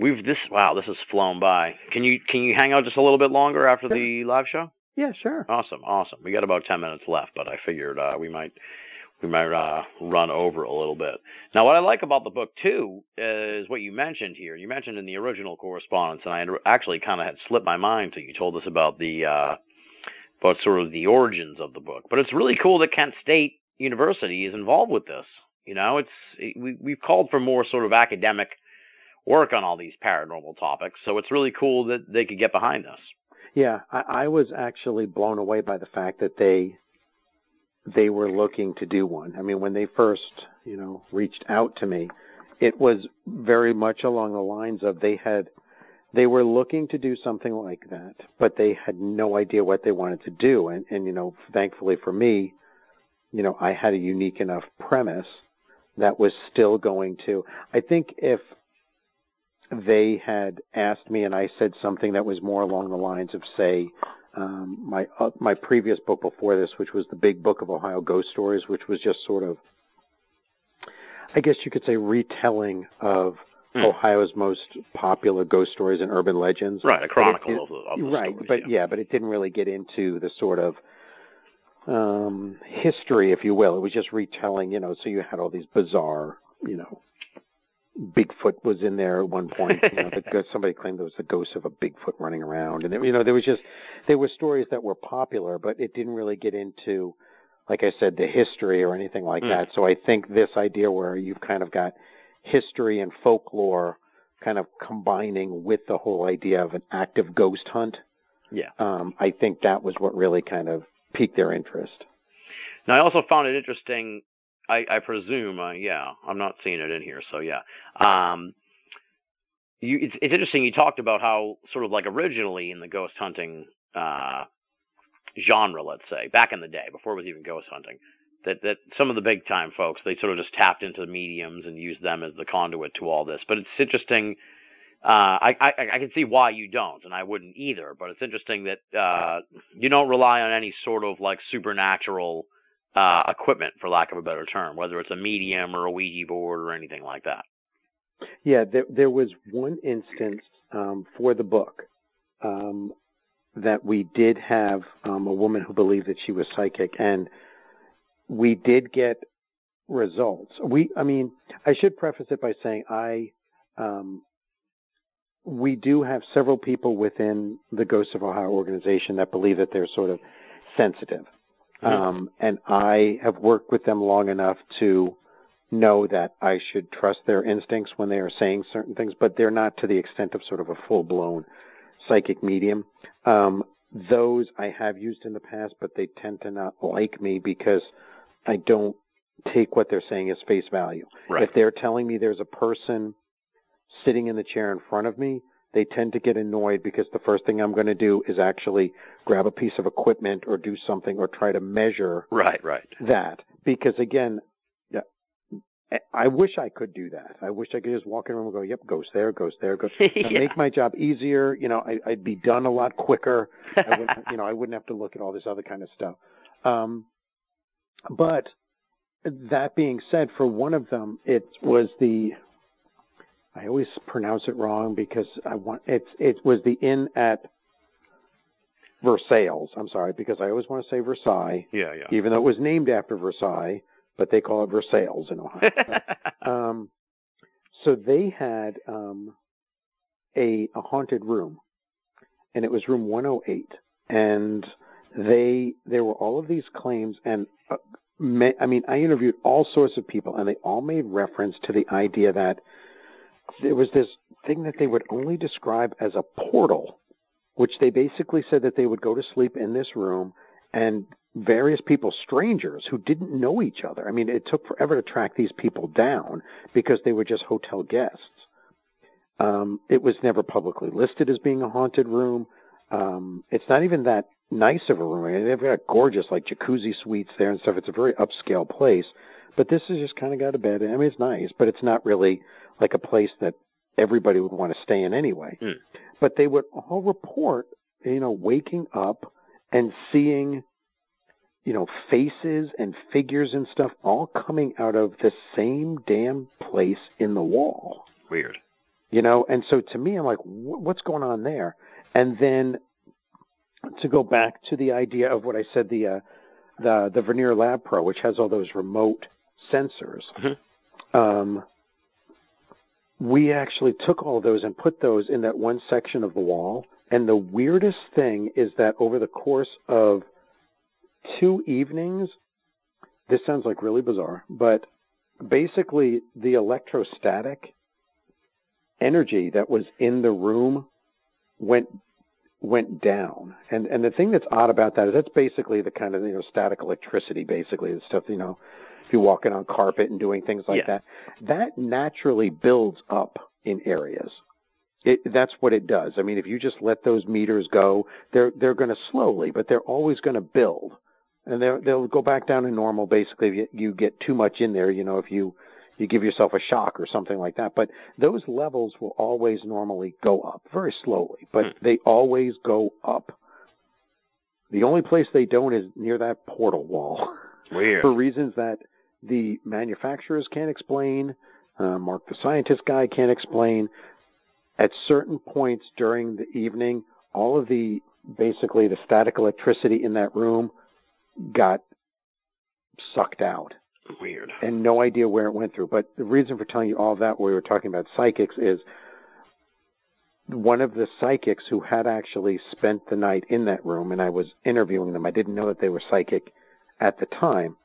we've this wow, this has flown by. Can you can you hang out just a little bit longer after Sure. the live show? yeah, sure. Awesome, awesome. We got about ten minutes left, but I figured uh, we might we might uh, run over a little bit. Now, what I like about the book too is what you mentioned here. You mentioned in the original correspondence, and I actually kind of had slipped my mind till you told us about the uh, about sort of the origins of the book. But it's really cool that Kent State University is involved with this. You know, it's we we've called for more sort of academic work on all these paranormal topics, so it's really cool that they could get behind this. Yeah, I, I was actually blown away by the fact that they they were looking to do one. I mean, when they first, you know, reached out to me, it was very much along the lines of they had they were looking to do something like that, but they had no idea what they wanted to do. And and you know, thankfully for me, you know, I had a unique enough premise that was still going to. I think if they had asked me and I said something that was more along the lines of say um, my uh, my previous book before this, which was the Big Book of Ohio Ghost Stories, which was just sort of, I guess you could say, retelling of Hmm. Ohio's most popular ghost stories and urban legends. Right, a chronicle it- of the, of the right, stories, but yeah. but it didn't really get into the sort of um history, if you will. It was just retelling, you know. So you had all these bizarre, you know, Bigfoot was in there at one point. You know, the, somebody claimed there was a ghost of a Bigfoot running around, and there, you know, there was just there were stories that were popular, but it didn't really get into, like I said, the history or anything like Mm. that. So I think this idea where you've kind of got history and folklore kind of combining with the whole idea of an active ghost hunt. Yeah. Um, I think that was what really kind of piqued their interest. Now, I also found it interesting. I, I presume, uh, yeah, I'm not seeing it in here, so yeah. Um, you, it's, it's interesting. You talked about how sort of like originally in the ghost hunting uh, genre, let's say, back in the day, before it was even ghost hunting, that that some of the big time folks they sort of just tapped into the mediums and used them as the conduit to all this. But it's interesting. Uh, I, I I can see why you don't, and I wouldn't either. But it's interesting that uh, you don't rely on any sort of like supernatural uh, equipment, for lack of a better term, whether it's a medium or a Ouija board or anything like that. Yeah, there there was one instance um, for the book um, that we did have um, a woman who believed that she was psychic, and we did get results. We, I mean, I should preface it by saying I, um, we do have several people within the Ghosts of Ohio organization that believe that they're sort of sensitive. Um, and I have worked with them long enough to know that I should trust their instincts when they are saying certain things, but they're not to the extent of sort of a full blown psychic medium. Um, those I have used in the past, but they tend to not like me because I don't take what they're saying as face value. Right. If they're telling me there's a person sitting in the chair in front of me, they tend to get annoyed because the first thing I'm going to do is actually grab a piece of equipment or do something or try to measure Right, right. that because again, I wish I could do that. I wish I could just walk in room and go, "Yep, goes there, goes there, goes." Yeah. Make my job easier. You know, I, I'd be done a lot quicker. I wouldn't, you know, I wouldn't have to look at all this other kind of stuff. Um, but that being said, for one of them, it was the. I always pronounce it wrong because I want it's it was the inn at Versailles. I'm sorry because I always want to say Versailles yeah, yeah. even though it was named after Versailles, but they call it Versailles in Ohio. um, so they had um, a a haunted room, and it was room 108, and they there were all of these claims, and uh, I mean I interviewed all sorts of people, and they all made reference to the idea that there was this thing that they would only describe as a portal, which they basically said that they would go to sleep in this room and various people, strangers who didn't know each other. I mean, it took forever to track these people down because they were just hotel guests. Um, it was never publicly listed as being a haunted room. Um, it's not even that nice of a room. I mean, they've got gorgeous like jacuzzi suites there and stuff. It's a very upscale place, but this is just kind of got a bed. I mean, it's nice, but it's not really like a place that everybody would want to stay in anyway. Hmm. But they would all report, you know, waking up and seeing, you know, faces and figures and stuff all coming out of the same damn place in the wall Weird. you know and so to me i'm like what's going on there and then to go back to the idea of what i said the uh the the Vernier LabPro which has all those remote sensors Mhm. um we actually took all those and put those in that one section of the wall and the weirdest thing is that over the course of two evenings this sounds like really bizarre but basically the electrostatic energy that was in the room went went down. And and the thing that's odd about that is that's basically the kind of you know static electricity, basically the stuff you know you're walking on carpet and doing things like Yeah. that. That naturally builds up in areas. It, that's what it does. I mean, if you just let those meters go, they're they're going to slowly, but they're always going to build, and they'll they'll go back down to normal. Basically, if you, you get too much in there, you know, if you you give yourself a shock or something like that. But those levels will always normally go up very slowly, but Hmm. they always go up. The only place they don't is near that portal wall Weird. for reasons that the manufacturers can't explain, uh, Mark the scientist guy can't explain. At certain points during the evening, all of the basically the static electricity in that room got sucked out Weird. and no idea where it went through. But the reason for telling you all that, we were talking about psychics, is one of the psychics who had actually spent the night in that room, and I was interviewing them. I didn't know that they were psychic at the time.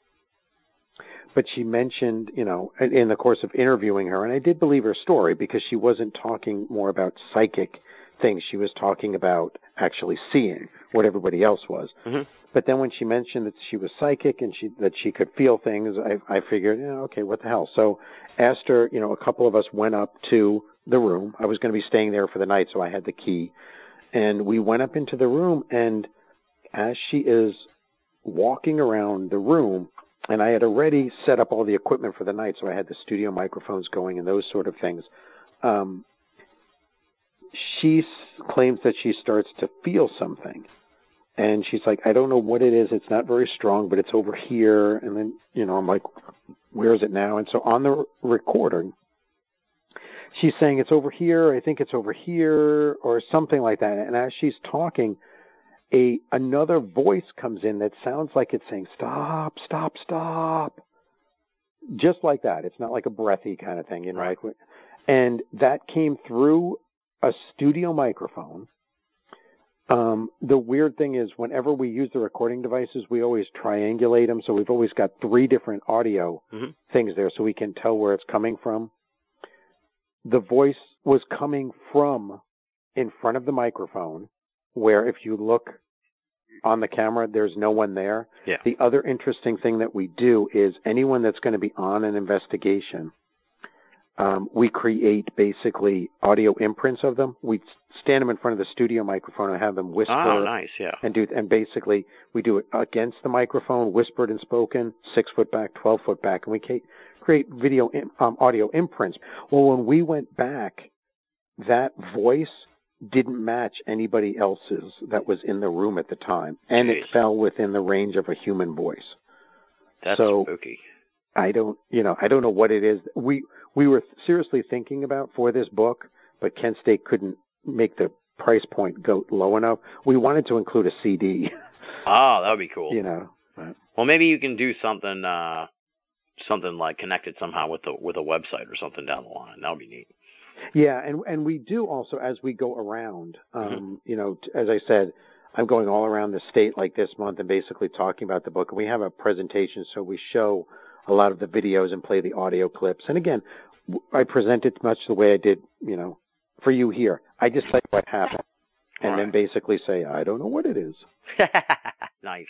But she mentioned, you know, in the course of interviewing her, and I did believe her story because she wasn't talking more about psychic things. She was talking about actually seeing what everybody else was. Mhm. But then when she mentioned that she was psychic and she that she could feel things, I, I figured, yeah, okay, what the hell? So asked her, you know, a couple of us went up to the room. I was going to be staying there for the night, so I had the key. And we went up into the room, and as she is walking around the room, and I had already set up all the equipment for the night, so I had the studio microphones going and those sort of things. Um, she claims that she starts to feel something and she's like, I don't know what it is. It's not very strong, but it's over here. And then, you know, I'm like, where is it now? And so on the recording, she's saying it's over here. I think it's over here, or something like that. And as she's talking, a another voice comes in that sounds like it's saying, "Stop, stop, stop," just like that. It's not like a breathy kind of thing, you know. Right. And that came through a studio microphone. Um, the weird thing is, whenever we use the recording devices, we always triangulate them, so we've always got three different audio Mhm. things there, so we can tell where it's coming from. The voice was coming from in front of the microphone, where if you look on the camera, there's no one there. Yeah. The other interesting thing that we do is anyone that's going to be on an investigation, um, we create basically audio imprints of them. We stand them in front of the studio microphone and have them whisper Oh, nice. Yeah. and do and basically we do it against the microphone, whispered and spoken, six foot back, twelve foot back, and we create video um, audio imprints. Well, when we went back, that voice didn't match anybody else's that was in the room at the time, and it fell within the range of a human voice. That's So- spooky. I don't, you know, I don't know what it is. We we were seriously thinking about for this book, but Kent State couldn't make the price point go low enough. We wanted to include a CD, Oh, that would be cool. you know. Well, maybe you can do something uh something like connected somehow with the with a website or something down the line. That would be neat. Yeah, and and we do also as we go around. Um, Mm-hmm. You know, t- as I said, I'm going all around the state like this month and basically talking about the book. And we have a presentation, so we show a lot of the videos and play the audio clips. And again, w- I present it much the way I did, you know, for you here. I just say what happened, and then basically say I don't know what it is. nice.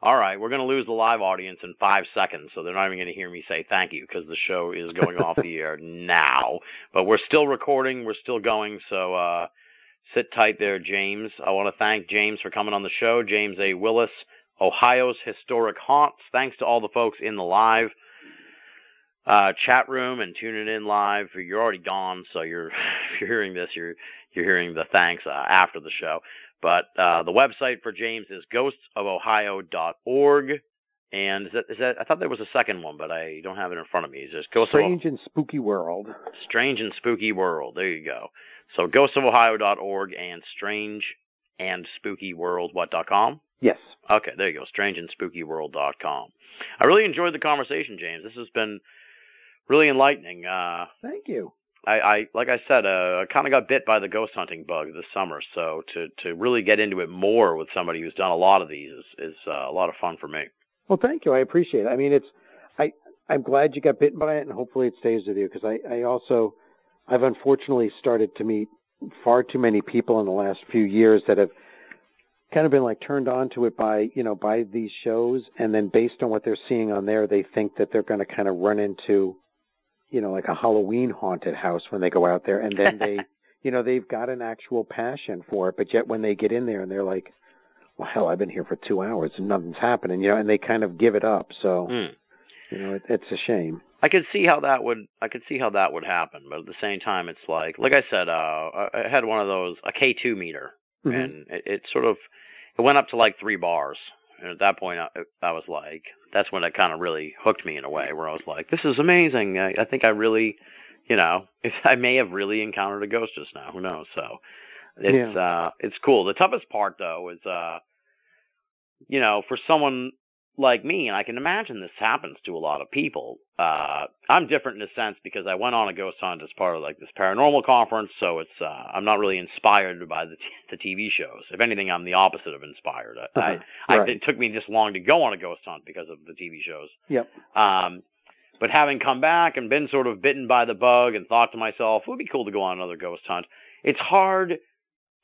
All right, we're going to lose the live audience in five seconds, so they're not even going to hear me say thank you because the show is going off the air now. But we're still recording, we're still going, so uh, sit tight there, James. I want to thank James for coming on the show. James A. Willis, Ohio's Historic Haunts. Thanks to all the folks in the live uh, chat room and tuning in live. You're already gone, so you're if you're hearing this, you're you're hearing the thanks uh, after the show. But uh, the website for James is ghostsofohio.org. And is that, is that, I thought there was a second one, but I don't have it in front of me. It's just Ghost Strange and spooky world. Strange and Spooky World. There you go. So ghostsofohio.org and strange and spooky world what dot com. Yes. Okay, there you go. Strange and spooky world.com. I really enjoyed the conversation, James. This has been really enlightening. Uh, Thank you. I, I like I said, uh, I kind of got bit by the ghost hunting bug this summer. So to to really get into it more with somebody who's done a lot of these is is uh, a lot of fun for me. Well, thank you. I appreciate it. I mean, it's I I'm glad you got bitten by it, and hopefully it stays with you because I I also I've unfortunately started to meet far too many people in the last few years that have kind of been like turned on to it by you know by these shows, and then based on what they're seeing on there, they think that they're going to kind of run into you know like a Halloween haunted house when they go out there, and then they you know they've got an actual passion for it, but yet when they get in there and they're like well, hell, I've been here for two hours and nothing's happening, you know, and they kind of give it up. So, Mm. you know, it, it's a shame. I could see how that would I could see how that would happen, but at the same time, it's like like I said, uh, I had one of those a K two meter, Mhm. and it, it sort of it went up to like three bars, and at that point, I, I was like, that's when it kind of really hooked me in a way, where I was like, this is amazing. I, I think I really, you know, I may have really encountered a ghost just now. Who knows? So it's uh it's cool. The toughest part though is uh you know, for someone like me, and I can imagine this happens to a lot of people. Uh, I'm different in a sense because I went on a ghost hunt as part of like this paranormal conference, so it's uh, I'm not really inspired by the t- the TV shows. If anything, I'm the opposite of inspired. I, Uh-huh. I, Right. it took me this long to go on a ghost hunt because of the TV shows. Yep. Um, but having come back and been sort of bitten by the bug and thought to myself, it would be cool to go on another ghost hunt. It's hard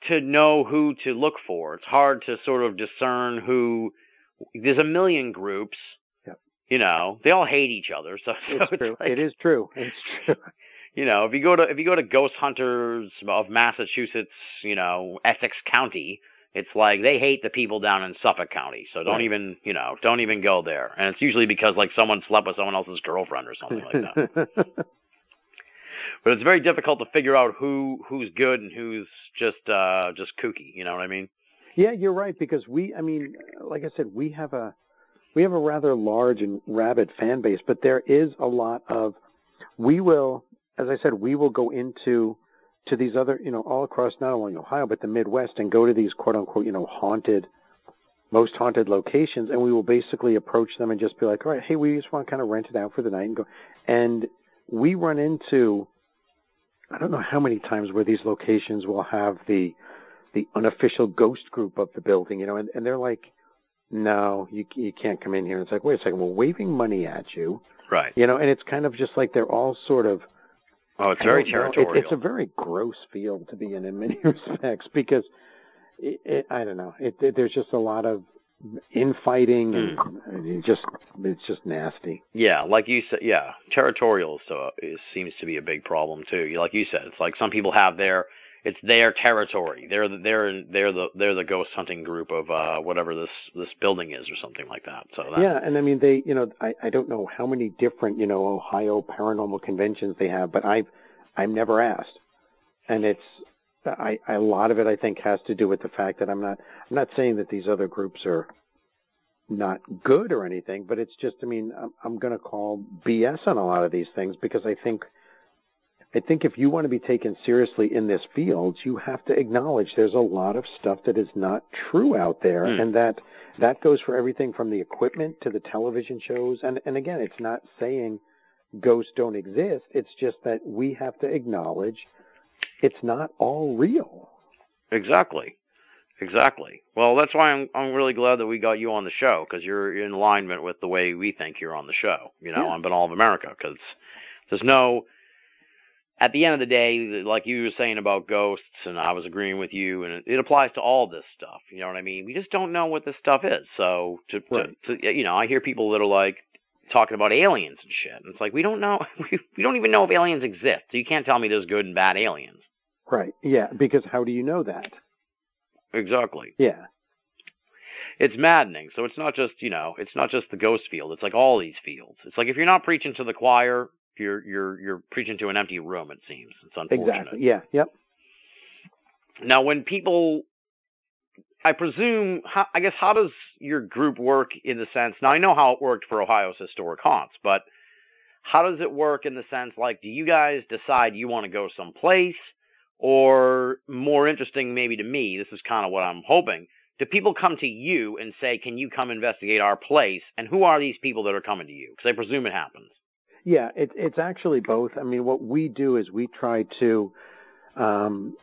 to know who to look for. It's hard to sort of discern who. There's a million groups. Yep. You know, they all hate each other. So, so It's true. like, it is true. It's true. you know, if you go to if you go to Ghost Hunters of Massachusetts, you know, Essex County, it's like they hate the people down in Suffolk County. So don't Right. even, you know, don't even go there. And it's usually because like someone slept with someone else's girlfriend or something like that. but it's very difficult to figure out who who's good and who's just uh just kooky, you know what I mean? Yeah, you're right because we, I mean, like I said, we have a we have a rather large and rabid fan base, but there is a lot of we will, as I said, we will go into to these other, you know, all across not only Ohio but the Midwest and go to these quote unquote, you know, haunted most haunted locations and we will basically approach them and just be like, All right, hey, we just want to kind of rent it out for the night and go and we run into I don't know how many times where these locations will have the the unofficial ghost group of the building, you know, and, and they're like, No, you you can't come in here. And it's like, wait a second, we're waving money at you. Right. You know, and it's kind of just like they're all sort of Oh, it's very don't. It- territorial. it's a very gross field to be in in many respects because it, it, I don't know. It, it, there's just a lot of infighting and hmm. it just it's just nasty. Yeah, like you said, yeah, territorial so uh, is, seems to be a big problem too. Like you said, it's like some people have their it's their territory. They're the, they're they're the they're the ghost hunting group of uh whatever this this building is or something like that. So that, Yeah, and I mean they, you know, I I don't know how many different, you know, Ohio paranormal conventions they have, but I've I've never asked. And it's I, I a lot of it I think has to do with the fact that I'm not I'm not saying that these other groups are not good or anything, but it's just I mean I'm I'm going to call BS on a lot of these things because I think I think if you want to be taken seriously in this field, you have to acknowledge there's a lot of stuff that is not true out there, Mm. and that that goes for everything from the equipment to the television shows. And and again, it's not saying ghosts don't exist. It's just that we have to acknowledge it's not all real. Exactly. Exactly. Well, that's why I'm I'm really glad that we got you on the show because you're in alignment with the way we think you're on the show. You know, Yeah. on Binnall of America because there's no. At the end of the day, like you were saying about ghosts, and I was agreeing with you, and it, it applies to all this stuff. You know what I mean? We just don't know what this stuff is. So to, Right. to, to you know, I hear people that are like talking about aliens and shit, and it's like we don't know. We, we don't even know if aliens exist. So you can't tell me there's good and bad aliens. Right. Yeah. Because how do you know that? Exactly. Yeah. it's maddening. So it's not just you know, it's not just the ghost field. It's like all these fields. It's like if you're not preaching to the choir, you're you're you're preaching to an empty room. It seems it's unfortunate. Exactly. Yeah. Yep. Now, when people, I presume, how, I guess, how does your group work in the sense? Now, I know how it worked for Ohio's historic haunts, but how does it work in the sense like, do you guys decide you want to go someplace, or more interesting, maybe to me, this is kind of what I'm hoping. Do people come to you and say, "Can you come investigate our place?" And who are these people that are coming to you? Because I presume it happens. Yeah, it, it's actually both. I mean, what we do is we try to, um,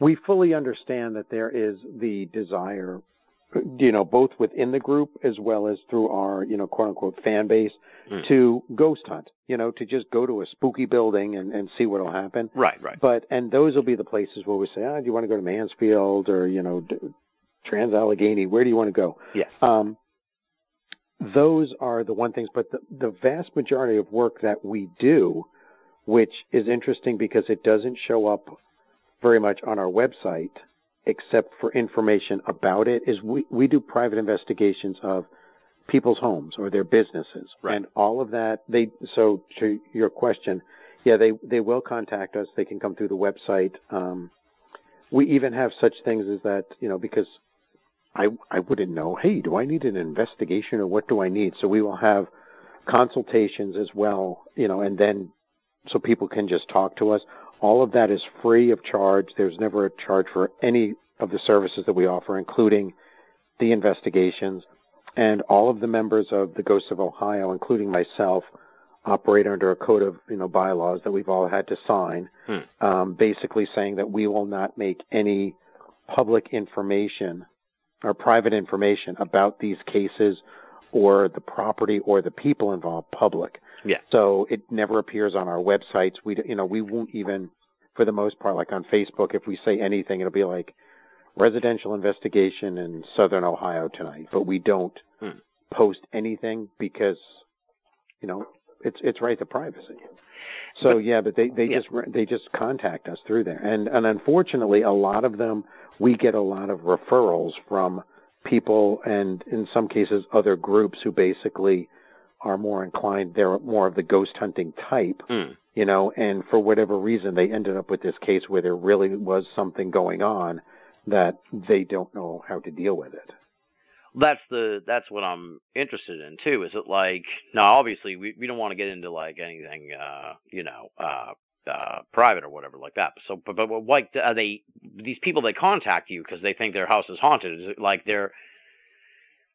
we fully understand that there is the desire, you know, both within the group as well as through our, you know, quote unquote fan base Mm. to ghost hunt, you know, to just go to a spooky building and, and see what'll happen. Right, right. But, and those will be the places where we say, ah, do you want to go to Mansfield or, you know, Trans Allegheny? Where do you want to go? Yes. Um, those are the one things, but the, the vast majority of work that we do, which is interesting because it doesn't show up very much on our website, except for information about it, is we, we do private investigations of people's homes or their businesses. Right. And all of that, they, so to your question, yeah, they, they will contact us. They can come through the website. Um, we even have such things as that, you know, because I I wouldn't know. Hey, do I need an investigation or what do I need? So we will have consultations as well, you know, and then so people can just talk to us. All of that is free of charge. There's never a charge for any of the services that we offer, including the investigations. And all of the members of the Ghosts of Ohio, including myself, operate under a code of you know bylaws that we've all had to sign, Hmm. um, basically saying that we will not make any public information or private information about these cases or the property or the people involved public. Yeah. So it never appears on our websites. We, you know, we won't even, for the most part, like on Facebook, if we say anything, it'll be like residential investigation in Southern Ohio tonight. But we don't Hmm. post anything because, you know, it's it's right to privacy. So yeah, but they they yeah. just they just contact us through there, and and unfortunately, a lot of them we get a lot of referrals from people, and in some cases, other groups who basically are more inclined. They're more of the ghost hunting type, Hmm. you know, and for whatever reason, they ended up with this case where there really was something going on that they don't know how to deal with it. That's the that's what I'm interested in too. Is it like now? Obviously, we we don't want to get into like anything, uh, you know, uh, uh, private or whatever like that. So, but but what- like are they these people that contact you because they think their house is haunted? Is it like they're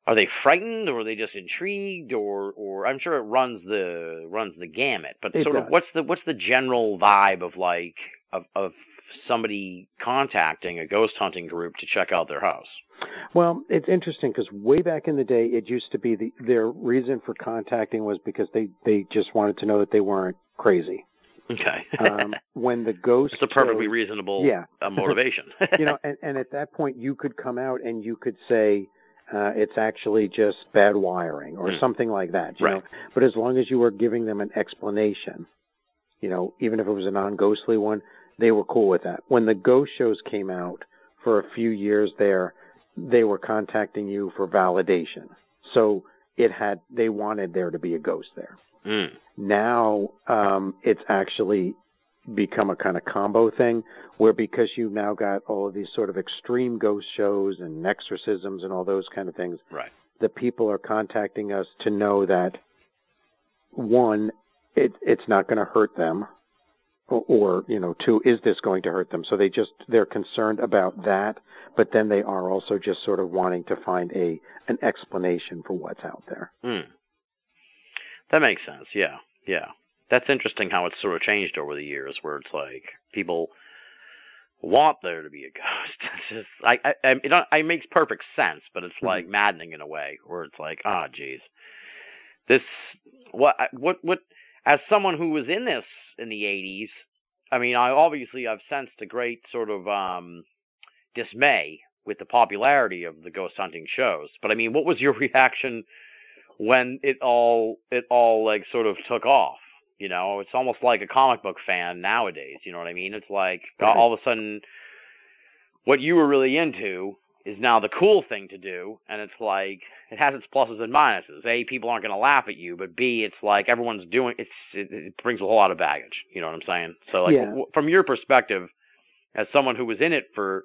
are they frightened or are they just intrigued or or I'm sure it runs the runs the gamut. But It sort of what's the what's the general vibe of like of of somebody contacting a ghost hunting group to check out their house? Well, it's interesting because way back in the day, it used to be the their reason for contacting was because they they just wanted to know that they weren't crazy. Okay. Um, when the ghost It's a perfectly shows- reasonable yeah uh, motivation. you know, and, and at that point, you could come out and you could say uh, it's actually just bad wiring or Mm. something like that. You Right. know? But as long as you were giving them an explanation, you know, even if it was a non-ghostly one, they were cool with that. When the ghost shows came out for a few years there, they were contacting you for validation. So it had they wanted there to be a ghost there Mm. now um, it's actually become a kind of combo thing where because you've now got all of these sort of extreme ghost shows and exorcisms and all those kind of things, Right. the people are contacting us to know that one, it, it's not going to hurt them, or, you know, two, is this going to hurt them? So they just they're concerned about that, but then they are also just sort of wanting to find a an explanation for what's out there. Hmm. That makes sense. Yeah, yeah. That's interesting how it's sort of changed over the years, where it's like people want there to be a ghost. It's just I I it, it makes perfect sense, but it's like Mhm. maddening in a way, where it's like, ah, geez, this what what what as someone who was in this in the '80s, I mean, I obviously I've sensed a great sort of um dismay with the popularity of the ghost hunting shows. But I mean, what was your reaction when it all it all like sort of took off? You know, it's almost like a comic book fan nowadays. You know what I mean? It's like all of a sudden, what you were really into is now the cool thing to do, and it's like it has its pluses and minuses. A, people aren't going to laugh at you, but B, it's like everyone's doing it's it, it brings a whole lot of baggage. You know what I'm saying? So like Yeah. w- from your perspective, as someone who was in it for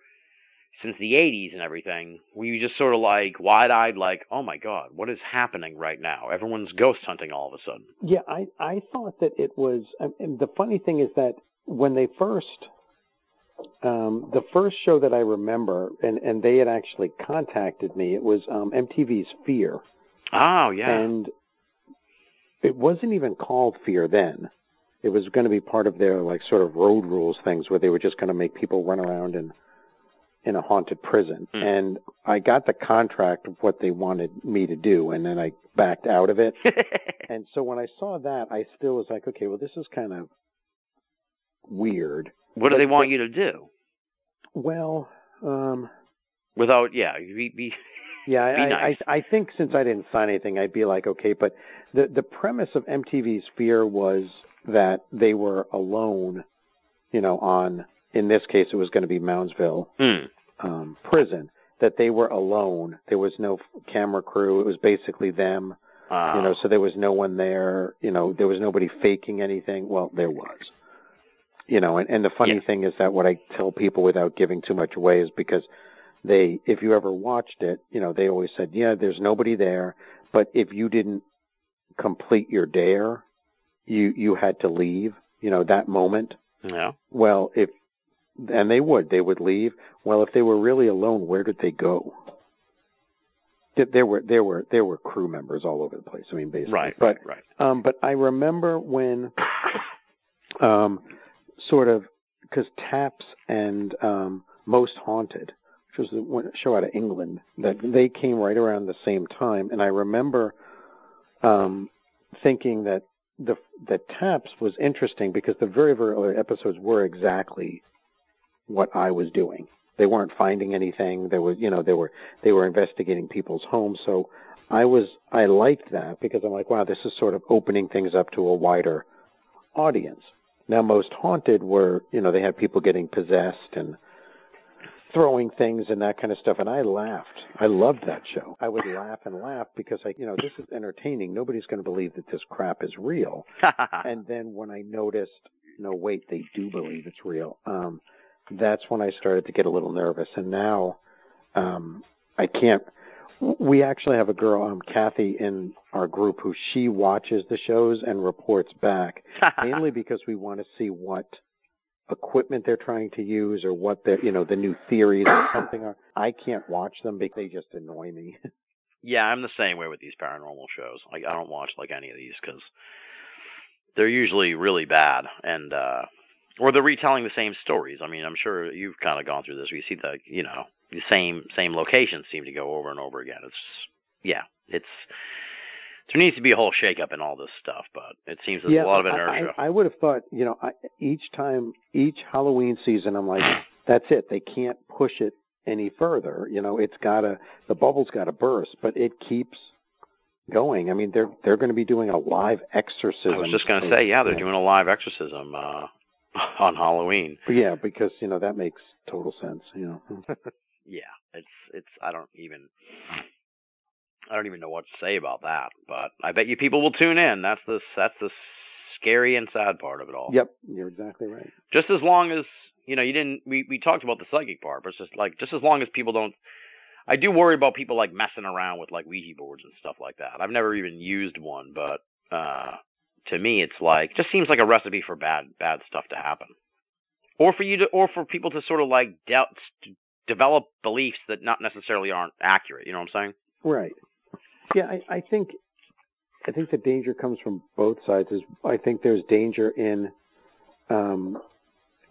since the 80s and everything, were you just sort of like wide-eyed, like, oh my god, what is happening right now? Everyone's ghost hunting all of a sudden. Yeah, I I thought that it was. And and the funny thing is that when they first, um, the first show that I remember, and and they had actually contacted me. It was um, MTV's Fear, Oh yeah. and it wasn't even called Fear then. It was going to be part of their like sort of road rules things where they were just going to make people run around in in a haunted prison. Hmm. And I got the contract of what they wanted me to do, and then I backed out of it. And so when I saw that, I still was like, okay, well, this is kind of weird. what do but- they want but- you to do? Well, um, Without yeah, be, be yeah, I, nice. I, I think since I didn't sign anything, I'd be like, okay, but the the premise of MTV's Fear was that they were alone, you know, on in this case it was going to be Moundsville hmm. um, prison. That they were alone. There was no camera crew. It was basically them. Uh, you know so there was no one there you know there was nobody faking anything well there was you know and and the funny Yeah. thing is that what i tell people without giving too much away is because they if you ever watched it you know they always said yeah there's nobody there but if you didn't complete your dare you you had to leave you know that moment yeah. well if and they would they would leave well if they were really alone where did they go Th- there were there were there were crew members all over the place i mean basically Right, but right, right. um, but I remember when, um, sort of, because Taps and um, Most Haunted, which was the one show out of England, that they came right around the same time, and I remember um, thinking that the that Taps was interesting because the very very early episodes were exactly what I was doing. They weren't finding anything. There was, you know, they were they were investigating people's homes. So I was I liked that because I'm like, wow, this is sort of opening things up to a wider audience. Now, most haunted were, you know, they had people getting possessed and throwing things and that kind of stuff, and I laughed. I loved that show. I would laugh and laugh because I, you know, this is entertaining. Nobody's going to believe that this crap is real. And then when I noticed, no, wait, they do believe it's real. Um, that's when I started to get a little nervous. And now, um, I can't. We actually have a girl, um, Kathy, in our group who she watches the shows and reports back, mainly because we want to see what equipment they're trying to use or what they're, you know, the new theories or something are. I can't watch them because they just annoy me. yeah, I'm the same way with these paranormal shows. Like I don't watch like any of these because they're usually really bad and uh or they're retelling the same stories. I mean, I'm sure you've kind of gone through this. We see the, you know, the same same locations seem to go over and over again. It's yeah, it's there needs to be a whole shakeup in all this stuff, but it seems there's a lot of I- inertia. I, I would have thought, you know, I, each time, each Halloween season, I'm like, that's it. They can't push it any further. You know, it's got to, the bubble's got to burst, but it keeps going. I mean, they're they're going to be doing a live exorcism. I was just going to say, yeah, they're doing a live exorcism uh on Halloween. Yeah, because you know that makes total sense. You know. yeah, it's it's I don't even I don't even know what to say about that, but I bet you people will tune in. That's the that's the scary and sad part of it all. Yep, you're exactly right. Just as long as you know, you didn't. We we talked about the psychic part, but it's just like just as long as people don't. I do worry about people like messing around with like Ouija boards and stuff like that. I've never even used one, but uh to me it's like just seems like a recipe for bad bad stuff to happen, or for you to or for people to sort of like de- develop beliefs that not necessarily aren't accurate. You know what I'm saying? Right. Yeah, I, I think I think the danger comes from both sides. Is I think there's danger in um,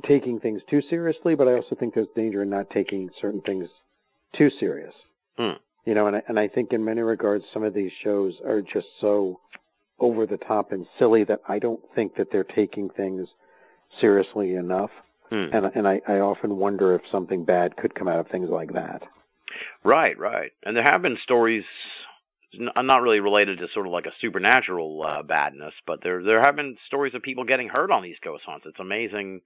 taking things too seriously, but I also think there's danger in not taking certain things too serious. Hmm. You know, and I, and I think in many regards, some of these shows are just so over the top and silly that I don't think that they're taking things seriously enough. Hmm. And and I, I often wonder if something bad could come out of things like that. Right, right. And there have been stories n- not really related to sort of like a supernatural uh, badness, but there there have been stories of people getting hurt on these ghost hunts. It's amazing.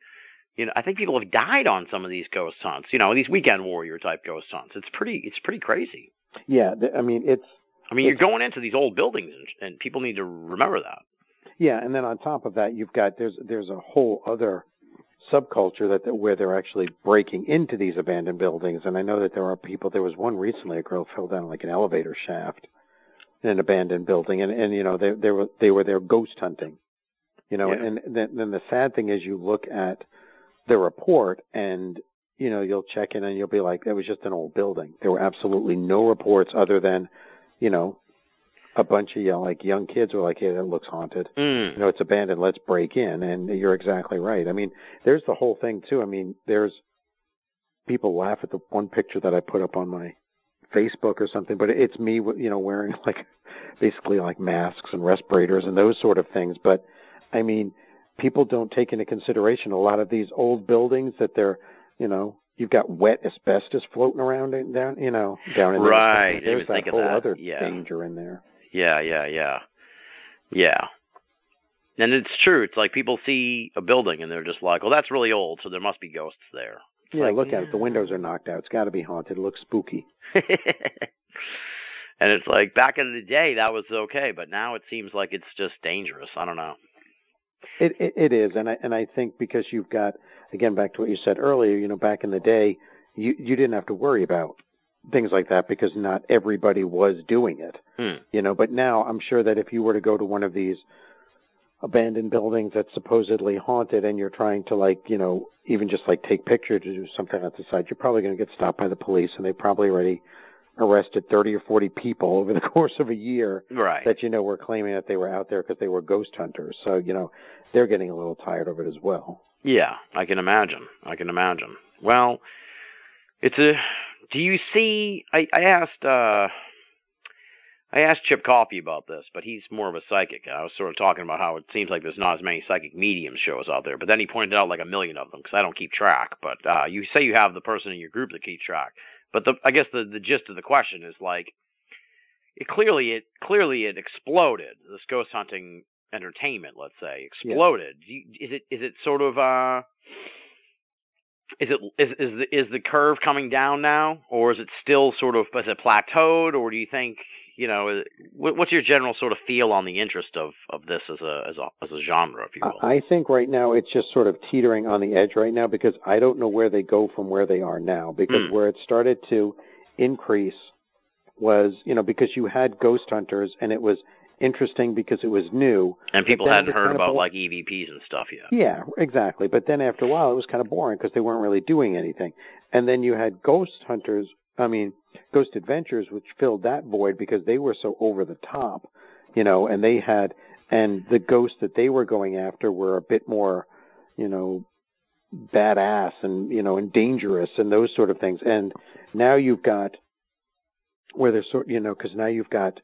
You know, I think people have died on some of these ghost hunts. You know, these weekend warrior type ghost hunts. It's pretty it's pretty crazy. Yeah, th- I mean it's I mean, It's- you're going into these old buildings, and, and people need to remember that. Yeah, and then on top of that, you've got there's there's a whole other subculture that, that where they're actually breaking into these abandoned buildings. And I know that there are people. There was one recently. A girl fell down like an elevator shaft in an abandoned building, and and you know they they were they were there ghost hunting. You know, Yeah. and then then the sad thing is you look at the report and you know you'll check in and you'll be like that was just an old building. There were absolutely no reports other than you know a bunch of you know, like young kids were like, "Hey, that looks haunted." Mm. you know, it's abandoned. Let's break in. And you're exactly right. I mean, there's the whole thing too. I mean, there's people laugh at the one picture that I put up on my Facebook or something, but it's me, you know, wearing like basically like masks and respirators and those sort of things. But I mean, people don't take into consideration a lot of these old buildings that they're, you know, you've got wet asbestos floating around in, down, you know, down in there. Right. There's that whole that. other Yeah. danger in there. Yeah, yeah, yeah, yeah. And it's true. It's like people see a building and they're just like, "Well, that's really old, so there must be ghosts there." It's Yeah, like, look at it. The mm. windows are knocked out. It's got to be haunted. It looks spooky. and it's like back in the day that was okay, but now it seems like it's just dangerous. I don't know. It, it it is, and I and I think because you've got again back to what you said earlier, you know, back in the day, you you didn't have to worry about things like that because not everybody was doing it, Hmm. you know. But now I'm sure that if you were to go to one of these abandoned buildings that's supposedly haunted, and you're trying to like, you know, even just like take pictures or do something at the site, you're probably going to get stopped by the police, and they probably already arrested 30 or 40 people over the course of a year Right. that you know were claiming that they were out there because they were ghost hunters. So you know they're getting a little tired of it as well. Yeah, I can imagine. I can imagine. Well, it's a. Do you see? I I asked. uh I asked Chip Coffey about this, but he's more of a psychic. I was sort of talking about how it seems like there's not as many psychic medium shows out there, but then he pointed out like a million of them because I don't keep track. But uh you say you have the person in your group that keeps track, but the I guess the the gist of the question is like, it clearly it clearly it exploded. This ghost hunting entertainment, let's say, exploded. Do you, is it is it sort of uh is it is is the is the curve coming down now, or is it still sort of is it plateaued, or do you think you know what's your general sort of feel on the interest of of this as a as a as a genre, if you will? I think right now it's just sort of teetering on the edge right now because I don't know where they go from where they are now because Hmm. where it started to increase was you know because you had ghost hunters and it was interesting because it was new and people hadn't heard kind of about bo- like EVPs and stuff yet. Yeah, exactly. But then after a while, it was kind of boring because they weren't really doing anything. And then you had Ghost Hunters, I mean, Ghost Adventures, which filled that void because they were so over the top, you know, and they had, and the ghosts that they were going after were a bit more, you know, badass and, you know, and dangerous and those sort of things. And now you've got, where they're sort, you know, because now you've got,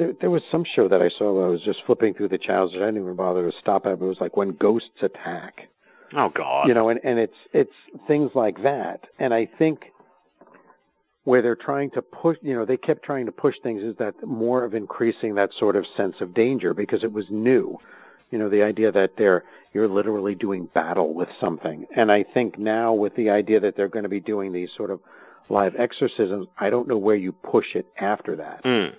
there, there was some show that I saw where I was just flipping through the channels. I didn't even bother to stop at. But it was like when ghosts attack, Oh God. you know, and and it's it's things like that. And I think where they're trying to push, you know, they kept trying to push things is that more of increasing that sort of sense of danger because it was new. You know, the idea that they're you're literally doing battle with something. And I think now with the idea that they're going to be doing these sort of live exorcisms, I don't know where you push it after that. Mm.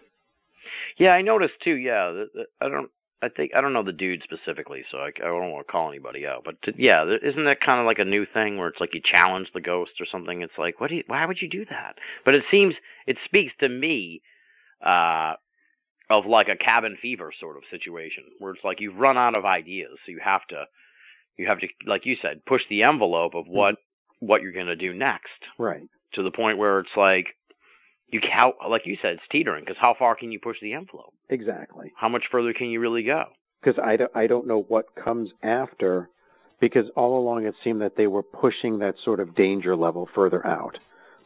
Yeah, I noticed too. Yeah, the, the, I don't. I think I don't know the dude specifically, so I, I don't want to call anybody out. But to, yeah, there, isn't that kind of like a new thing where it's like you challenge the ghost or something? It's like, what? Do you, why would you do that? But it seems it speaks to me, uh, of like a cabin fever sort of situation where it's like you've run out of ideas, so you have to you have to like you said push the envelope of what what you're going to do next Right. to the point where it's like you how like you said it's teetering because how far can you push the envelope? Exactly. How much further can you really go? Because I don't, I don't know what comes after, because all along it seemed that they were pushing that sort of danger level further out.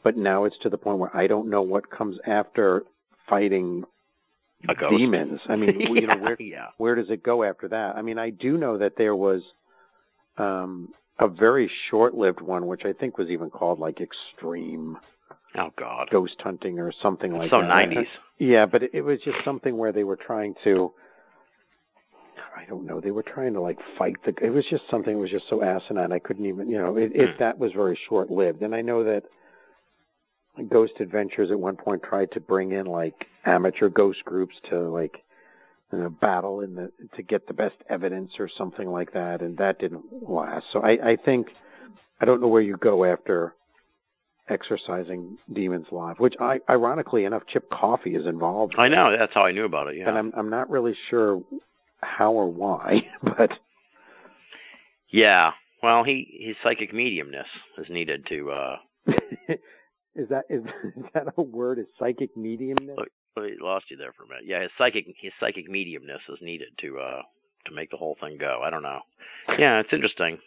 But now it's to the point where I don't know what comes after fighting demons. I mean, you know, where yeah. where does it go after that? I mean, I do know that there was um a very short-lived one, which I think was even called like Extreme Oh God. Ghost Hunting or something like that. so nineties. Yeah, but it, it was just something where they were trying to. I don't know. They were trying to like fight the. It was just something. that was just so asinine. I couldn't even. You know, it, it Hmm. that was very short lived. And I know that Ghost Adventures at one point tried to bring in like amateur ghost groups to like you know, battle in the to get the best evidence or something like that, and that didn't last. So I, I think I don't know where you go after exercising demons live, which I ironically enough, Chip Coffey is involved. I know. That's how I knew about it. Yeah. And I'm I'm not really sure how or why, but yeah. Well, he his psychic mediumness is needed to. uh is that is, is that a word? Is psychic mediumness? Look, I lost you there for a minute. Yeah, his psychic his psychic mediumness is needed to uh to make the whole thing go. I don't know. Yeah, it's interesting.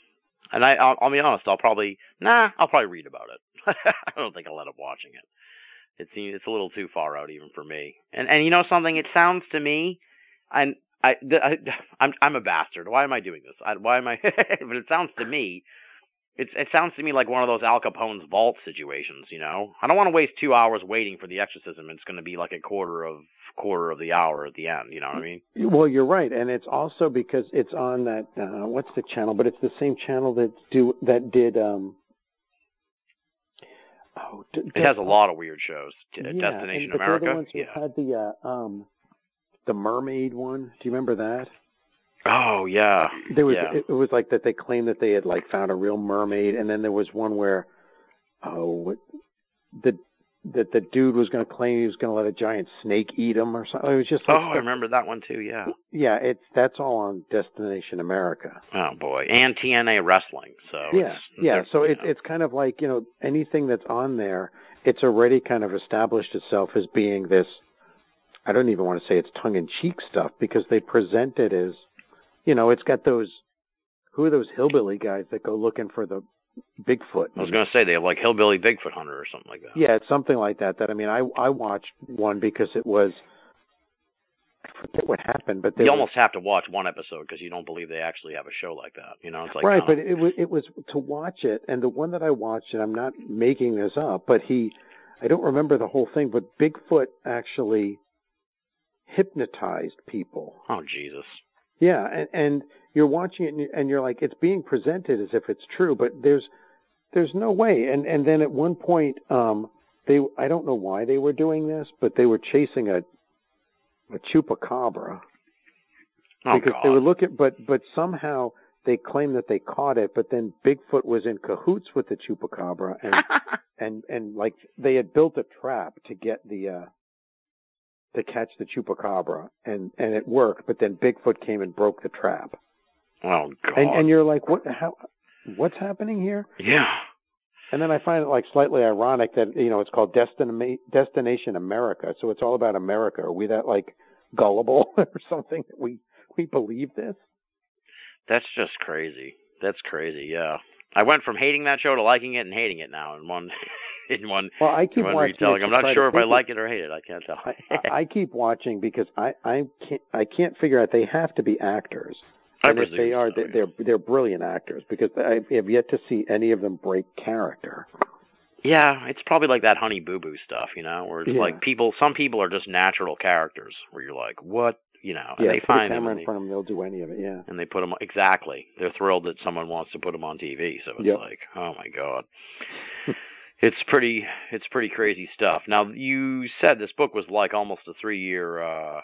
And I I'll, I'll be honest. I'll probably nah. I'll probably read about it. I don't think I'll end up watching it. It seems it's a little too far out even for me. And and you know something? It sounds to me, and I, I I'm I'm a bastard. Why am I doing this? I, why am I? but it sounds to me. It's, it sounds to me like one of those Al Capone's vault situations, you know. I don't want to waste two hours waiting for the exorcism. It's going to be like a quarter of quarter of the hour at the end. You know what I mean? Well, you're right, and it's also because it's on that uh what's the channel? But it's the same channel that do that did um. Oh, d- It has a lot of weird shows. Yeah, Destination and, but America. They're the ones who yeah. had the uh, um, the mermaid one. Do you remember that? Oh yeah. There was yeah. it, it was like that they claimed that they had like found a real mermaid, and then there was one where oh what the that the dude was going to claim he was going to let a giant snake eat him or something. It was just oh, like I remember that one too. Yeah. yeah, it's that's all on Destination America. Oh boy. And TNA wrestling. So yeah, it's, yeah. So you it, know. it's kind of like you know anything that's on there, it's already kind of established itself as being this. I don't even want to say it's tongue in cheek stuff because they present it as, you know, it's got those. Who are those hillbilly guys that go looking for the Bigfoot? I was going to say they have like Hillbilly Bigfoot Hunter or something like that. Yeah, it's something like that. That I mean, I I watched one because it was. I forget what happened, but they you almost have to watch one episode because you don't believe they actually have a show like that. You know, it's like right, but it was it was to watch it, and the one that I watched, and I'm not making this up, but he, I don't remember the whole thing, but Bigfoot actually hypnotized people. oh Jesus. Yeah, and, and you're watching it, and you- and you're like, it's being presented as if it's true, but there's there's no way. And and then at one point, um, they I don't know why they were doing this, but they were chasing a a chupacabra Oh because God. they were looking, but but somehow they claimed that they caught it, but then Bigfoot was in cahoots with the chupacabra, and and and like they had built a trap to get the uh to catch the chupacabra, and and it worked, but then Bigfoot came and broke the trap, oh God. and and you're like, what how what's happening here? yeah. And then I find it like slightly ironic that you know it's called Destin- Destination America, so it's all about America. Are we that like gullible or something that we we believe this? That's just crazy. That's crazy. Yeah. I went from hating that show to liking it and hating it now in one in one Well, I keep watching. retelling. I'm not sure if I like it or hate it. I can't tell. I, I, I keep watching because I I can't I can't figure out they have to be actors. I and if they are, so, they, yeah. they're they're brilliant actors because I have yet to see any of them break character. Yeah, it's probably like that Honey Boo Boo stuff, you know, where it's Yeah. like people. Some people are just natural characters, where you're like, what, you know, and yeah, they put a find them and in they, front of them, they'll do any of it. Yeah. and they put them exactly. They're thrilled that someone wants to put them on TV. So it's Yep. like, oh my god, it's pretty, it's pretty crazy stuff. Now you said this book was like almost a three year uh,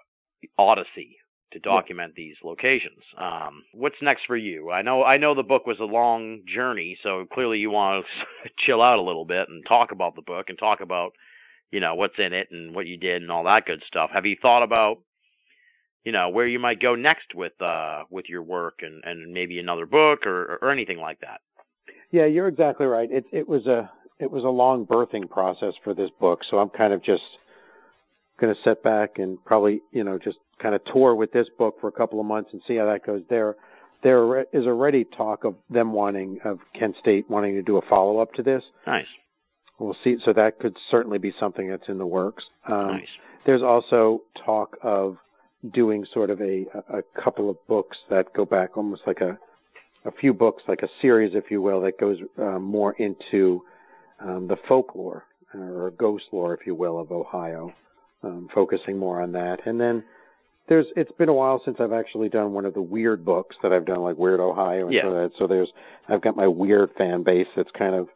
odyssey to document these locations. Um, what's next for you? I know, I know the book was a long journey, so clearly you want to chill out a little bit and talk about the book and talk about, you know, what's in it and what you did and all that good stuff. Have you thought about you know where you might go next with uh with your work and and maybe another book or or anything like that. Yeah, you're exactly right. It it was a it was a long birthing process for this book, so I'm kind of just going to sit back and probably you know just kind of tour with this book for a couple of months and see how that goes. There there is already talk of them wanting of Kent State wanting to do a follow up to this. Nice. We'll see. So that could certainly be something that's in the works. Um, nice. There's also talk of doing sort of a a couple of books that go back almost like a a few books, like a series, if you will, that goes uh, more into um, the folklore or ghost lore, if you will, of Ohio, um, focusing more on that. And then there's it's been a while since I've actually done one of the weird books that I've done, like Weird Ohio. And Yeah. So, that, so there's I've got my weird fan base that's kind of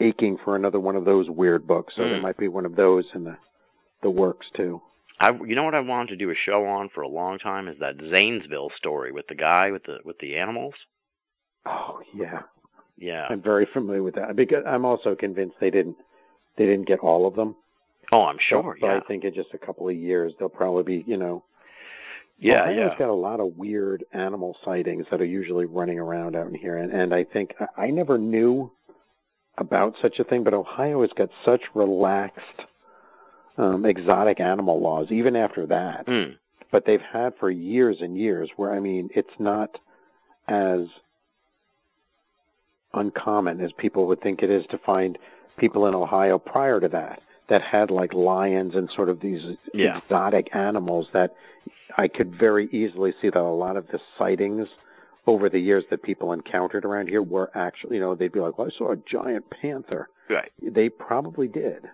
aching for another one of those weird books. So there Mm. might be one of those in the the works too. I you know what I wanted to do a show on for a long time is that Zanesville story with the guy with the with the animals. Oh yeah, Yeah. I'm very familiar with that because I'm also convinced they didn't they didn't get all of them. Oh, I'm sure. So yeah. I think in just a couple of years they'll probably be you know yeah, Ohio's yeah. got a lot of weird animal sightings that are usually running around out in here, and and I think I, I never knew about such a thing, but Ohio has got such relaxed um, exotic animal laws even after that. Mm. But they've had for years and years where I mean it's not as uncommon as people would think it is to find people in Ohio prior to that that had like lions and sort of these Yeah. exotic animals that I could very easily see that a lot of the sightings over the years that people encountered around here were actually, you know, they'd be like, well, I saw a giant panther. Right. They probably did.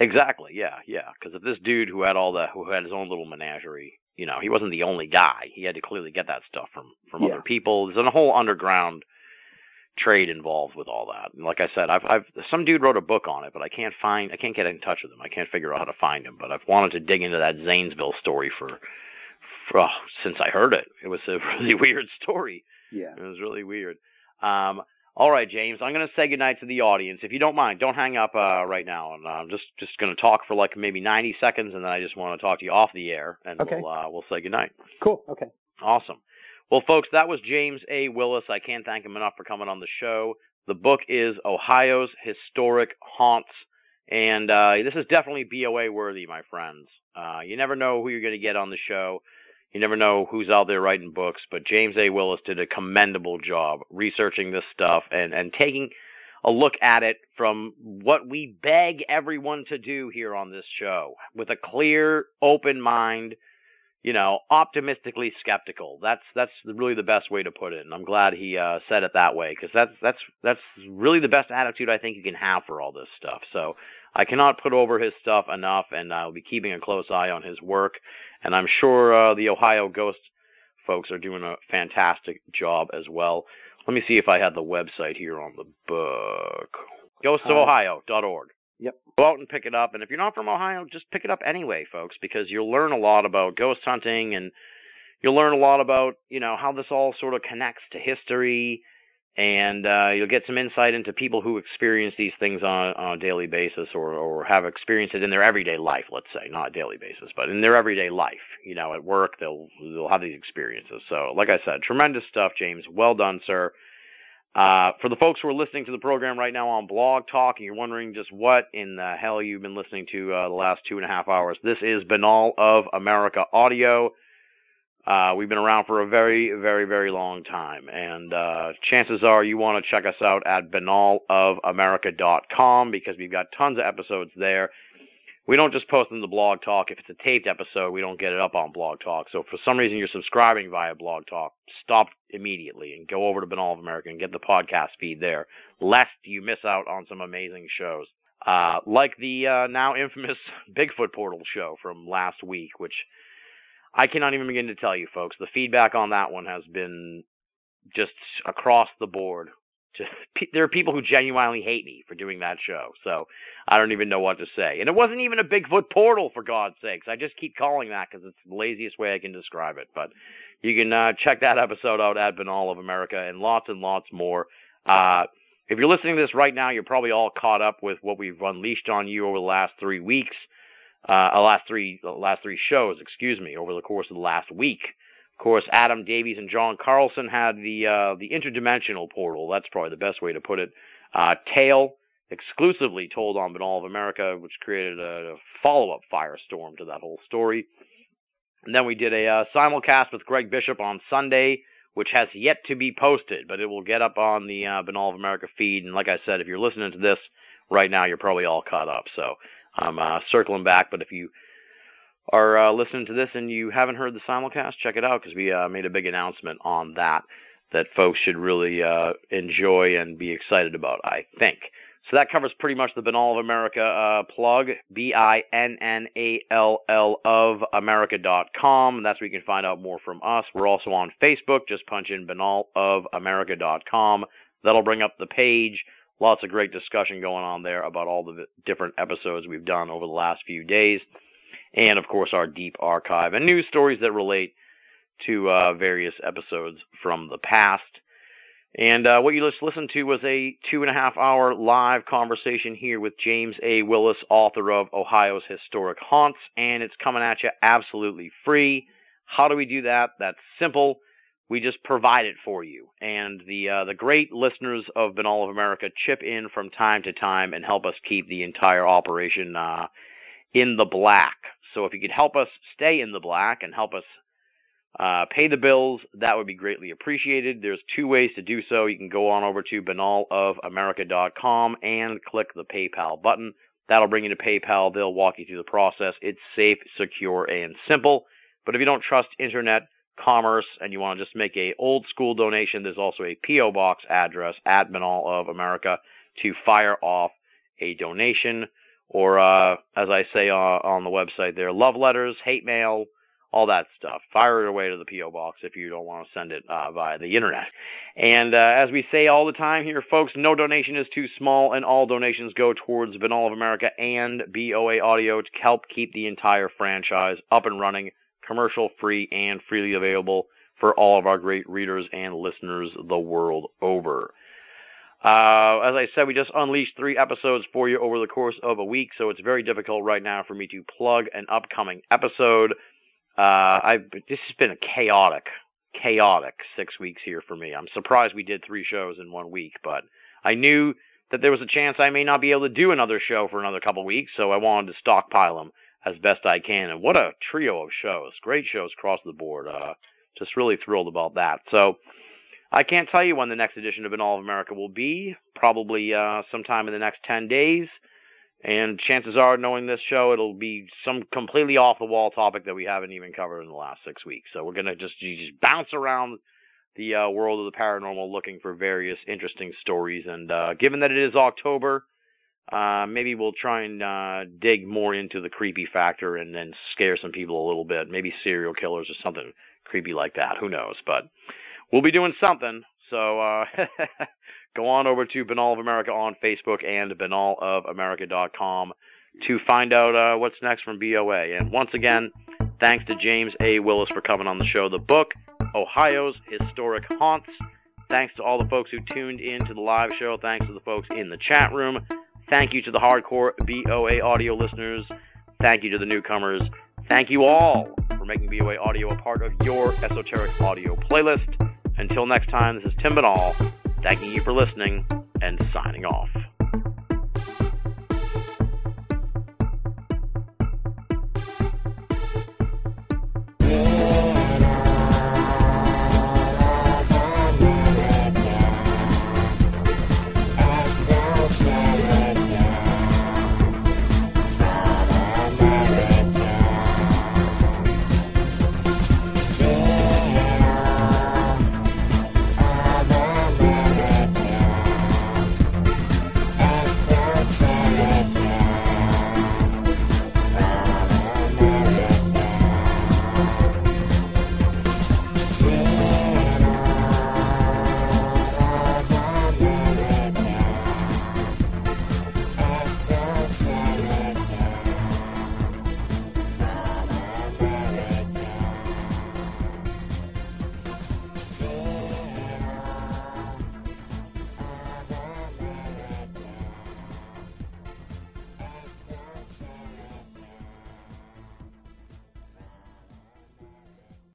Exactly. Yeah. Yeah. Because if this dude who had all the who had his own little menagerie, you know, he wasn't the only guy. He had to clearly get that stuff from from Yeah. other people. There's a whole underground trade involved with all that. And like I said, I've I've some dude wrote a book on it, but I can't find I can't get in touch with him. I can't figure out how to find him. But I've wanted to dig into that Zanesville story for, for oh, since I heard it. It was a really weird story. Yeah. It was really weird. Um, all right, James, I'm going to say goodnight to the audience. If you don't mind, don't hang up uh, right now. And I'm just just going to talk for like maybe 90 seconds, and then I just want to talk to you off the air, and Okay. we'll uh, we'll say goodnight. Cool. Okay. Awesome. Well, folks, that was James A. Willis. I can't thank him enough for coming on the show. The book is Ohio's Historic Haunts, and uh, this is definitely BOA worthy, my friends. Uh, you never know who you're going to get on the show. You never know who's out there writing books, but James A. Willis did a commendable job researching this stuff and, and taking a look at it from what we beg everyone to do here on this show with a clear, open mind you know, optimistically skeptical. That's that's really the best way to put it, and I'm glad he uh, said it that way because that's that's that's really the best attitude I think you can have for all this stuff. So I cannot put over his stuff enough, and I'll be keeping a close eye on his work. And I'm sure uh, the Ohio Ghost folks are doing a fantastic job as well. Let me see if I had the website here on the book. ghostsofohio.org Yep. go out and pick it up. And if you're not from Ohio, just pick it up anyway, folks, because you'll learn a lot about ghost hunting and you'll learn a lot about, you know, how this all sort of connects to history and uh, you'll get some insight into people who experience these things on, on a daily basis or, or have experienced it in their everyday life, let's say, not daily basis, but in their everyday life. You know, at work they'll they'll have these experiences. So, like I said, tremendous stuff, James. Well done, sir. Uh, for the folks who are listening to the program right now on Blog Talk and you're wondering just what in the hell you've been listening to uh, the last two and a half hours, this is Binnall of America Audio. Uh, we've been around for a very, very, very long time, and uh, chances are you want to check us out at binnallofamerica.com because we've got tons of episodes there. We don't just post them to Blog Talk. If it's a taped episode, we don't get it up on Blog Talk. So if for some reason you're subscribing via Blog Talk, stop immediately and go over to Binnall of America and get the podcast feed there, lest you miss out on some amazing shows. Uh, like the uh, now infamous Bigfoot Portal show from last week, which I cannot even begin to tell you, folks. The feedback on that one has been just across the board. Just there are people who genuinely hate me for doing that show, so I don't even know what to say. And it wasn't even a Bigfoot portal, for God's sakes. I just keep calling that because it's the laziest way I can describe it. But you can uh, check that episode out at Binnall of America and lots and lots more. Uh, if you're listening to this right now, you're probably all caught up with what we've unleashed on you over the last three weeks. uh, last three last three shows, excuse me, over the course of the last week. Of course, Adam Davies and John Carlson had the uh, the interdimensional portal. That's probably the best way to put it. Uh, tale exclusively told on Binnall of America, which created a, a follow-up firestorm to that whole story. And then we did a uh, simulcast with Greg Bishop on Sunday, which has yet to be posted, but it will get up on the uh, Binnall of America feed. And like I said, if you're listening to this right now, you're probably all caught up. So I'm uh, circling back, but if you are uh, listening to this and you haven't heard the simulcast, check it out because we uh, made a big announcement on that that folks should really uh, enjoy and be excited about. I think. So that covers pretty much the Binnall of America uh, plug, B I N N A L L of America.com. That's where you can find out more from us. We're also on Facebook. Just punch in Binnall of America.com. That'll bring up the page. Lots of great discussion going on there about all the different episodes we've done over the last few days. And of course, our deep archive and news stories that relate to uh, various episodes from the past. And uh, what you just listened to was a two and a half hour live conversation here with James A. Willis, author of Ohio's Historic Haunts, and it's coming at you absolutely free. How do we do that? That's simple. We just provide it for you, and the uh, the great listeners of Binnall of America chip in from time to time and help us keep the entire operation uh, in the black. So if you could help us stay in the black and help us uh, pay the bills, that would be greatly appreciated. There's two ways to do so. You can go on over to binnallofamerica.com and click the PayPal button. That'll bring you to PayPal. They'll walk you through the process. It's safe, secure, and simple. But if you don't trust internet commerce and you want to just make a old school donation, there's also a PO box address at Binnall of America to fire off a donation or uh, as I say uh, on the website there, love letters, hate mail, all that stuff. Fire it away to the P.O. box if you don't want to send it uh, via the internet. And uh, as we say all the time here, folks, no donation is too small, and all donations go towards Binnall of America and BOA Audio to help keep the entire franchise up and running, commercial free, and freely available for all of our great readers and listeners the world over. Uh, as I said, we just unleashed three episodes for you over the course of a week, so it's very difficult right now for me to plug an upcoming episode. Uh, I've this has been a chaotic, chaotic six weeks here for me. I'm surprised we did three shows in one week, but I knew that there was a chance I may not be able to do another show for another couple weeks, so I wanted to stockpile them as best I can. And what a trio of shows! Great shows across the board. Uh, just really thrilled about that. So I can't tell you when the next edition of Binnall of America will be. Probably uh, sometime in the next ten days. And chances are, knowing this show, it'll be some completely off the wall topic that we haven't even covered in the last six weeks. So we're gonna just just bounce around the uh, world of the paranormal, looking for various interesting stories. And uh, given that it is October, uh, maybe we'll try and uh, dig more into the creepy factor and then scare some people a little bit. Maybe serial killers or something creepy like that. Who knows? But we'll be doing something. So uh, go on over to Binnall of America on Facebook and binnallofamerica.com to find out uh, what's next from BOA. And once again, thanks to James A. Willis for coming on the show. The book, Ohio's Historic Haunts. Thanks to all the folks who tuned in to the live show. Thanks to the folks in the chat room. Thank you to the hardcore BOA audio listeners. Thank you to the newcomers. Thank you all for making BOA audio a part of your esoteric audio playlist. Until next time, this is Tim Binnall, thanking you for listening and signing off.